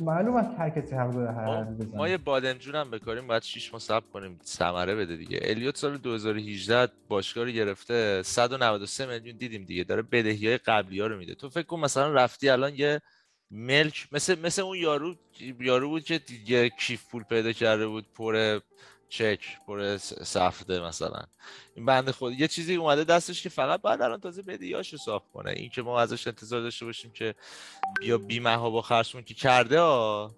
معلوم است هر کسی حق داره هر ما, ما یه بادمجون هم بکاریم باید 6 ماه صبر کنیم ثمره بده دیگه. الیوت سال 2018 باشگاه رو گرفته 193 میلیون دیدیم دیگه. داره بدهی های قبلی ها رو میده. تو فکر کن مثلا رفتی الان یه ملک مثل مثل اون یارو یارو بود که یه کیف پول پیدا کرده بود پر چک پر سفته مثلا. این بنده خود یه چیزی اومده دستش که فقط بعد الان تازه بدیاشو صاف کنه. این که ما ازش انتظار داشته باشیم که بیا بیمه ها با خرسون که کرده ها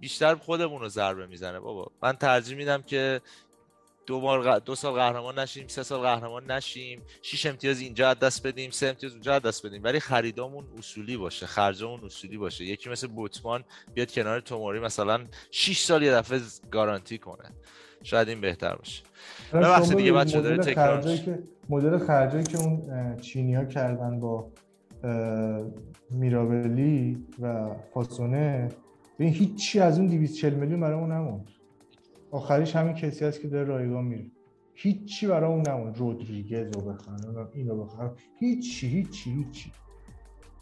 بیشتر خودمون رو ضربه می‌زنه. بابا من ترجیح میدم که دو, بار دو سال قهرمان نشیم سه سال قهرمان نشیم شش امتیاز اینجا از دست بدیم سه امتیاز اونجا از دست بدیم. ولی خریدامون اصولی باشه خرجمون اصولی باشه. یکی مثل بوتمان بیاد کنار توموری مثلا 6 سال یه دفعه گارانتی کنه. شاید این بهتر باشه. ببخشید دیگه بچه داره تکرار مدل خرجایی که اون چینی ها کردن با میرابلی و فاسونه به هیچی از اون 240 میلیون برامون نموند. آخریش همین کسی هست که داره رایگان میره. هیچی برای اون نمون. رودریگز رو بخرن اینو بخرن. هیچی هیچی هیچی.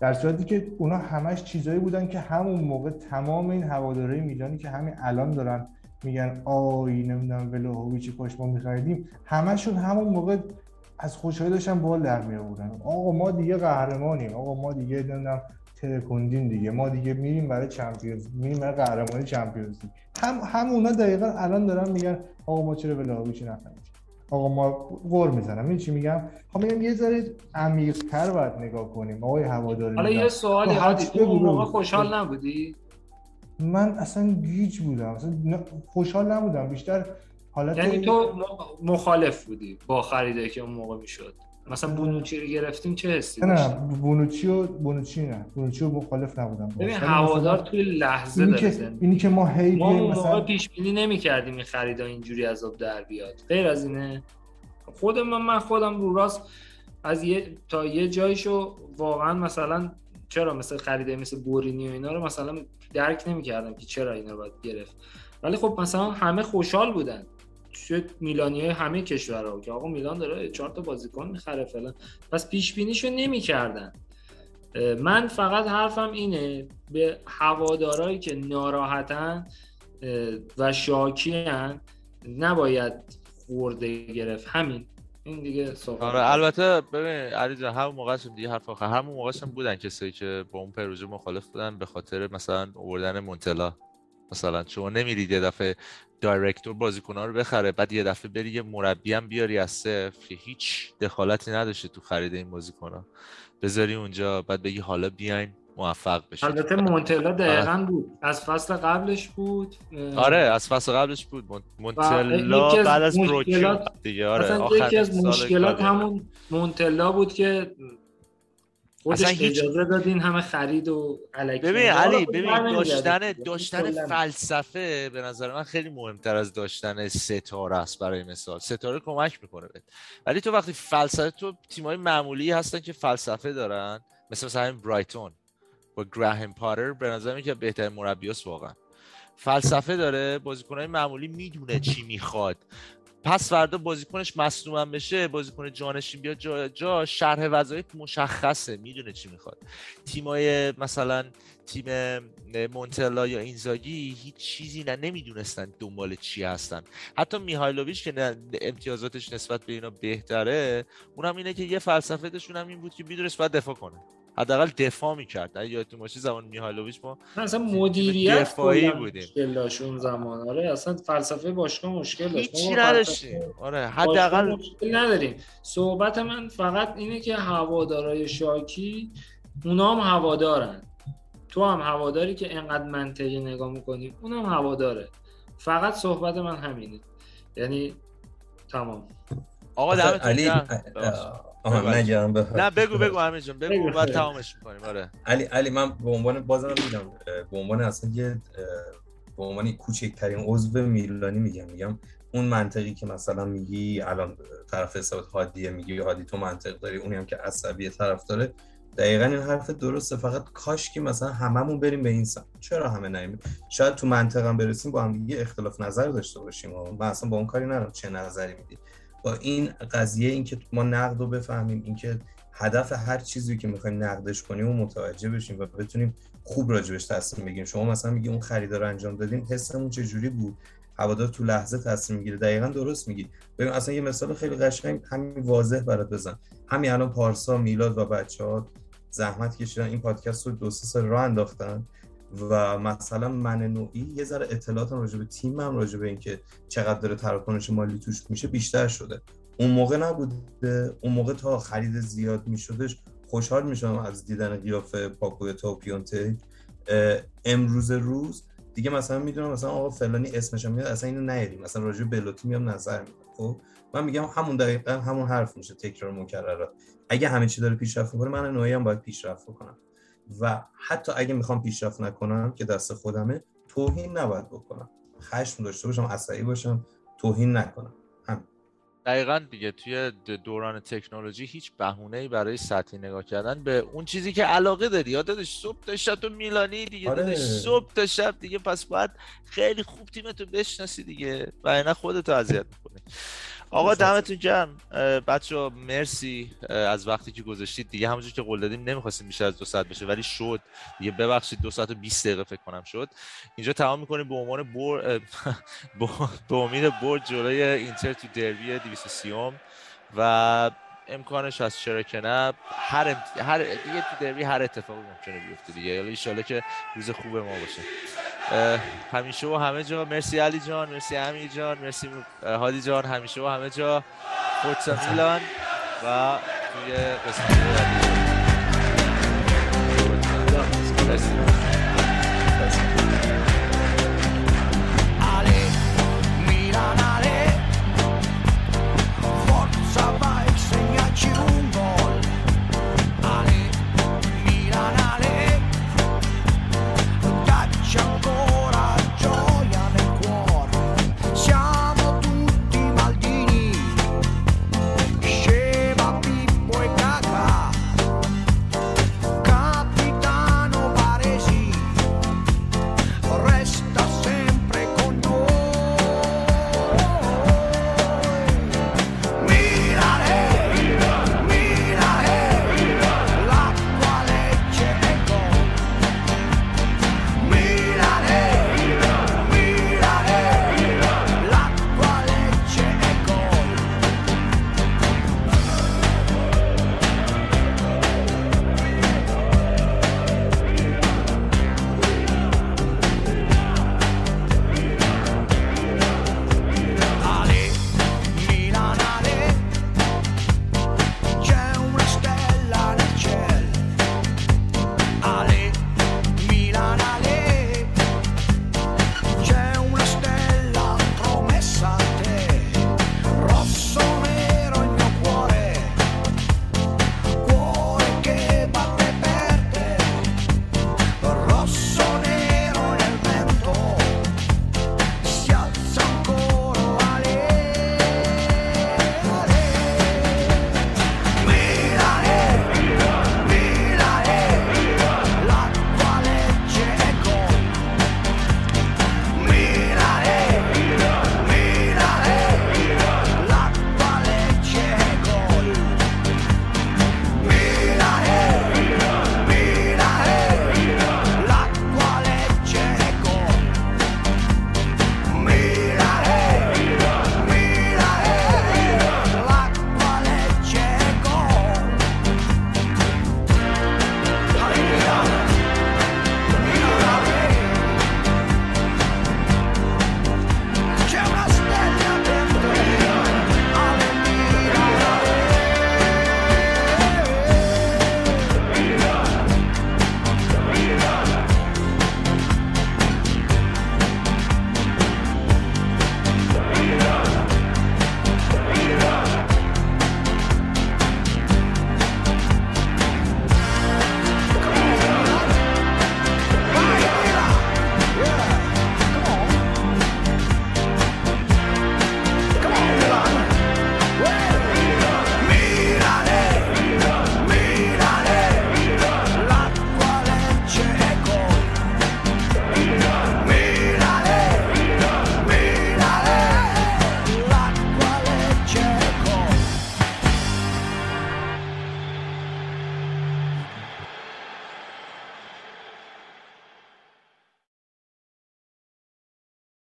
در صورتی که اونا همش چیزایی بودن که همون موقع تمام این هواداره میلانی که همین الان دارن میگن آی نمی‌دونم ولوهویچ پاش ما میخریدیم. همشون همون موقع از خوشحالی داشتن بال در می آقا ما دیگه قهرمانیم. آقا ما دیگه نمی‌دونم ترکوندیم دیگه. ما دیگه میریم برای چمپیونز میریم برای قهرمانی چمپیونز هم هم اونا دقیقا الان دارن میگن آقا ما چرا ولاویچ نخرید آقا ما قور می‌زنم. این چی میگم؟ خب میگم یه ذره عمیق‌تر باید نگاه کنیم. آقای هواداری حالا یه سوالی هادی تو اون موقع خوشحال نبودی؟ من اصلا گیج بودم. اصلا خوشحال نبودم. بیشتر حالت یعنی تو مخالف بودی با خریده که اون موقع می‌شد. مثلا بونوچی رو گرفتیم چه حسی نه بونوچی و بونوچی نه. بونوچی رو مخالف نبودم ببین هوادار توی لحظه اینی داره که اینی که ما هی ما اون مثلا پیش بینی نمی‌کردیم این خریدا اینجوری عذاب در بیاد. غیر از اینه خود من من خودم رو راست از یه تا یه جایشو واقعا مثلا چرا مثل خریده مثل بورینی و اینا رو مثلا درک نمی‌کردم که چرا اینا رو باید گرفت. ولی خب مثلا همه خوشحال بودن. توی میلانی های همه کشورها که آقا میلان داره چهار تا بازیکن می‌خره فلان. پس پیش بینیشو نمی‌کردن من فقط حرفم اینه به هوادارایی که ناراحتن و شاکیان نباید خورده گرفت. همین. این دیگه صحبت. آره البته ببین علی همون موقع دیگه حرف آخر. همون موقع بودن کسایی که با اون پروژه مخالف بودن به خاطر مثلا آوردن مونتلا مثلا شما نمیرید یه دفعه دایرکتور بازیکن‌ها رو بخره بعد یه دفعه بری یه مربی هم بیاری از صفر. که هیچ دخالتی نداشته تو خرید این بازیکن‌ها. بذاری اونجا بعد بگی حالا بیاین موفق بشید البته مونتلا دقیقا بود. از فصل قبلش بود. آره از فصل قبلش بود. مونتلا بعد از بروکیو دیگه. آره یکی از مشکلات همون مونتلا بود که خودش اصلا هیچ... اجازه دادین همه خرید و علکی ببین علی ببین داشتن داشتن فلسفه به نظر من خیلی مهمتر از داشتن ستاره است برای مثال. ستاره کمک می‌کنه بهت. ولی تو وقتی فلسفه تو تیمای معمولی هستن که فلسفه دارن مثل مثلا همین برایتون با گراهم پاتر به نظر که بهترین مربیاست واقعا. فلسفه داره بازیکنهای معمولی می‌دونه چی می‌خواد. پس فردا بازیکنش مصدوم بشه بازیکن جانشین بیاد جا, جا شرح وظایف مشخصه می‌دونه چی می‌خواد. تیمای مثلا تیم مونتلا یا اینزاگی هیچ چیزی نه نمی‌دونستن دنبال چی هستن. حتی میهایلوویچ که امتیازاتش نسبت به اینا بهتره اونم اینه که یه فلسفه هم این بود که می‌دونست باید دفاع کنه. حداقل دفاع می‌کرد. اگه یادتون باشه زمان میهایلوویچ ما اصلا مدیریت دفاعی بودیم. مشکل داشت اون زمان. آره اصلا فلسفه باشگاه مشکل داشت. هیچی نداشتیم. آره حداقل مشکل نداریم. صحبت من فقط اینه که هوادارای شاکی اونا هم هوادارن. تو هم هواداری که انقدر منطقی نگاه می‌کنی اونم هواداره. فقط صحبت من همینه. یعنی تمام. آقا دمتون علی آها نگرم نه بگو بگو همین جان بگو بعد تمامش می‌کنیم. آره. علی علی من به عنوان بازم میگم به عنوان اصلا یه به عنوان کوچکترین عضو میلانی میگم میگم اون منطقی که مثلا میگی الان طرف حسابت هادیه میگی هادی تو منطق داری اونی هم که عصبی طرف داره دقیقا این حرف درسته فقط کاش که مثلا هممون بریم به این سمت. چرا همه نریم؟ شاید تو منطقم برسیم با هم دیگه اختلاف نظر داشته باشیم. و من اصلا با اون کاری ندارم چه نظری میدی؟ با این قضیه اینکه ما نقد رو بفهمیم اینکه هدف هر چیزی که می‌خوایم نقدش کنیم و متوجه بشیم و بتونیم خوب راجبش تصمیم بگیریم. شما مثلا میگی اون خریدار انجام دادیم حسمون چه جوری بود؟ هوادار تو لحظه تصمیم می‌گیره. دقیقا درست میگی. ببین اصلا یه مثال خیلی قشنگ همین واضح برات بزن همین الان پارسا میلاد و بچه ها زحمت کشیدن این پادکست رو دو سه سال راه انداختن. و مثلا من نوعی یه ذره اطلاعاتم راجع به تیمم راجع به اینکه چقدر داره تراکنش مالی توش میشه بیشتر شده. اون موقع نبوده اون موقع تا خرید زیاد میشدش خوشحال می‌شدم از دیدن قیافه پاکویتا و پیونته امروز روز دیگه مثلا می‌دونم مثلا آقا فلانی اسمش میاد اصلا اینو نیاریم. مثلا راجع بلوتی میام نظر میدم. خب؟ من میگم همون دقیقا همون حرف میشه تکرار مکرر اگه همه چی داره پیشرفت می‌کنه من نوعی هم باید پیشرفت کنم و حتی اگه می‌خوام پیشرفت نکنم که دست خودمه توهین نباید بکنم. خشم داشته باشم عصبی باشم توهین نکنم. هم. دقیقا دیگه توی دوران تکنولوژی هیچ ای برای سطحی نگاه کردن به اون چیزی که علاقه داری. یادش صبح تا شب تو میلانی دیگه. آره. صبح تا شب دیگه. پس باید خیلی خوب تیمتو بشناسی دیگه. و اینا خودتو اذیت می‌کنی. آقا دمتون گرم. بچه مرسی. از وقتی که گذاشتید دیگه همونجور که قول دادیم نمی‌خواستیم بیشتر از دو ساعت بشه ولی شد. دیگه ببخشید دو ساعت و 20 دقیقه فکر کنم شد. اینجا تمام می‌کنیم. به عنوان بر به امید برد جلوی اینتر تو دربی 230 و امکانش از چرا که نه. هر امت... هر دیگه تو دربی هر اتفاقی ممکنه بیفته دیگه. یالا ان که روز خوب ما باشه. همیشه و همه جا. مرسی علی جان مرسی امی جان مرسی هادی جان. همیشه و همه جا. فورتسا میلان و توی قسمت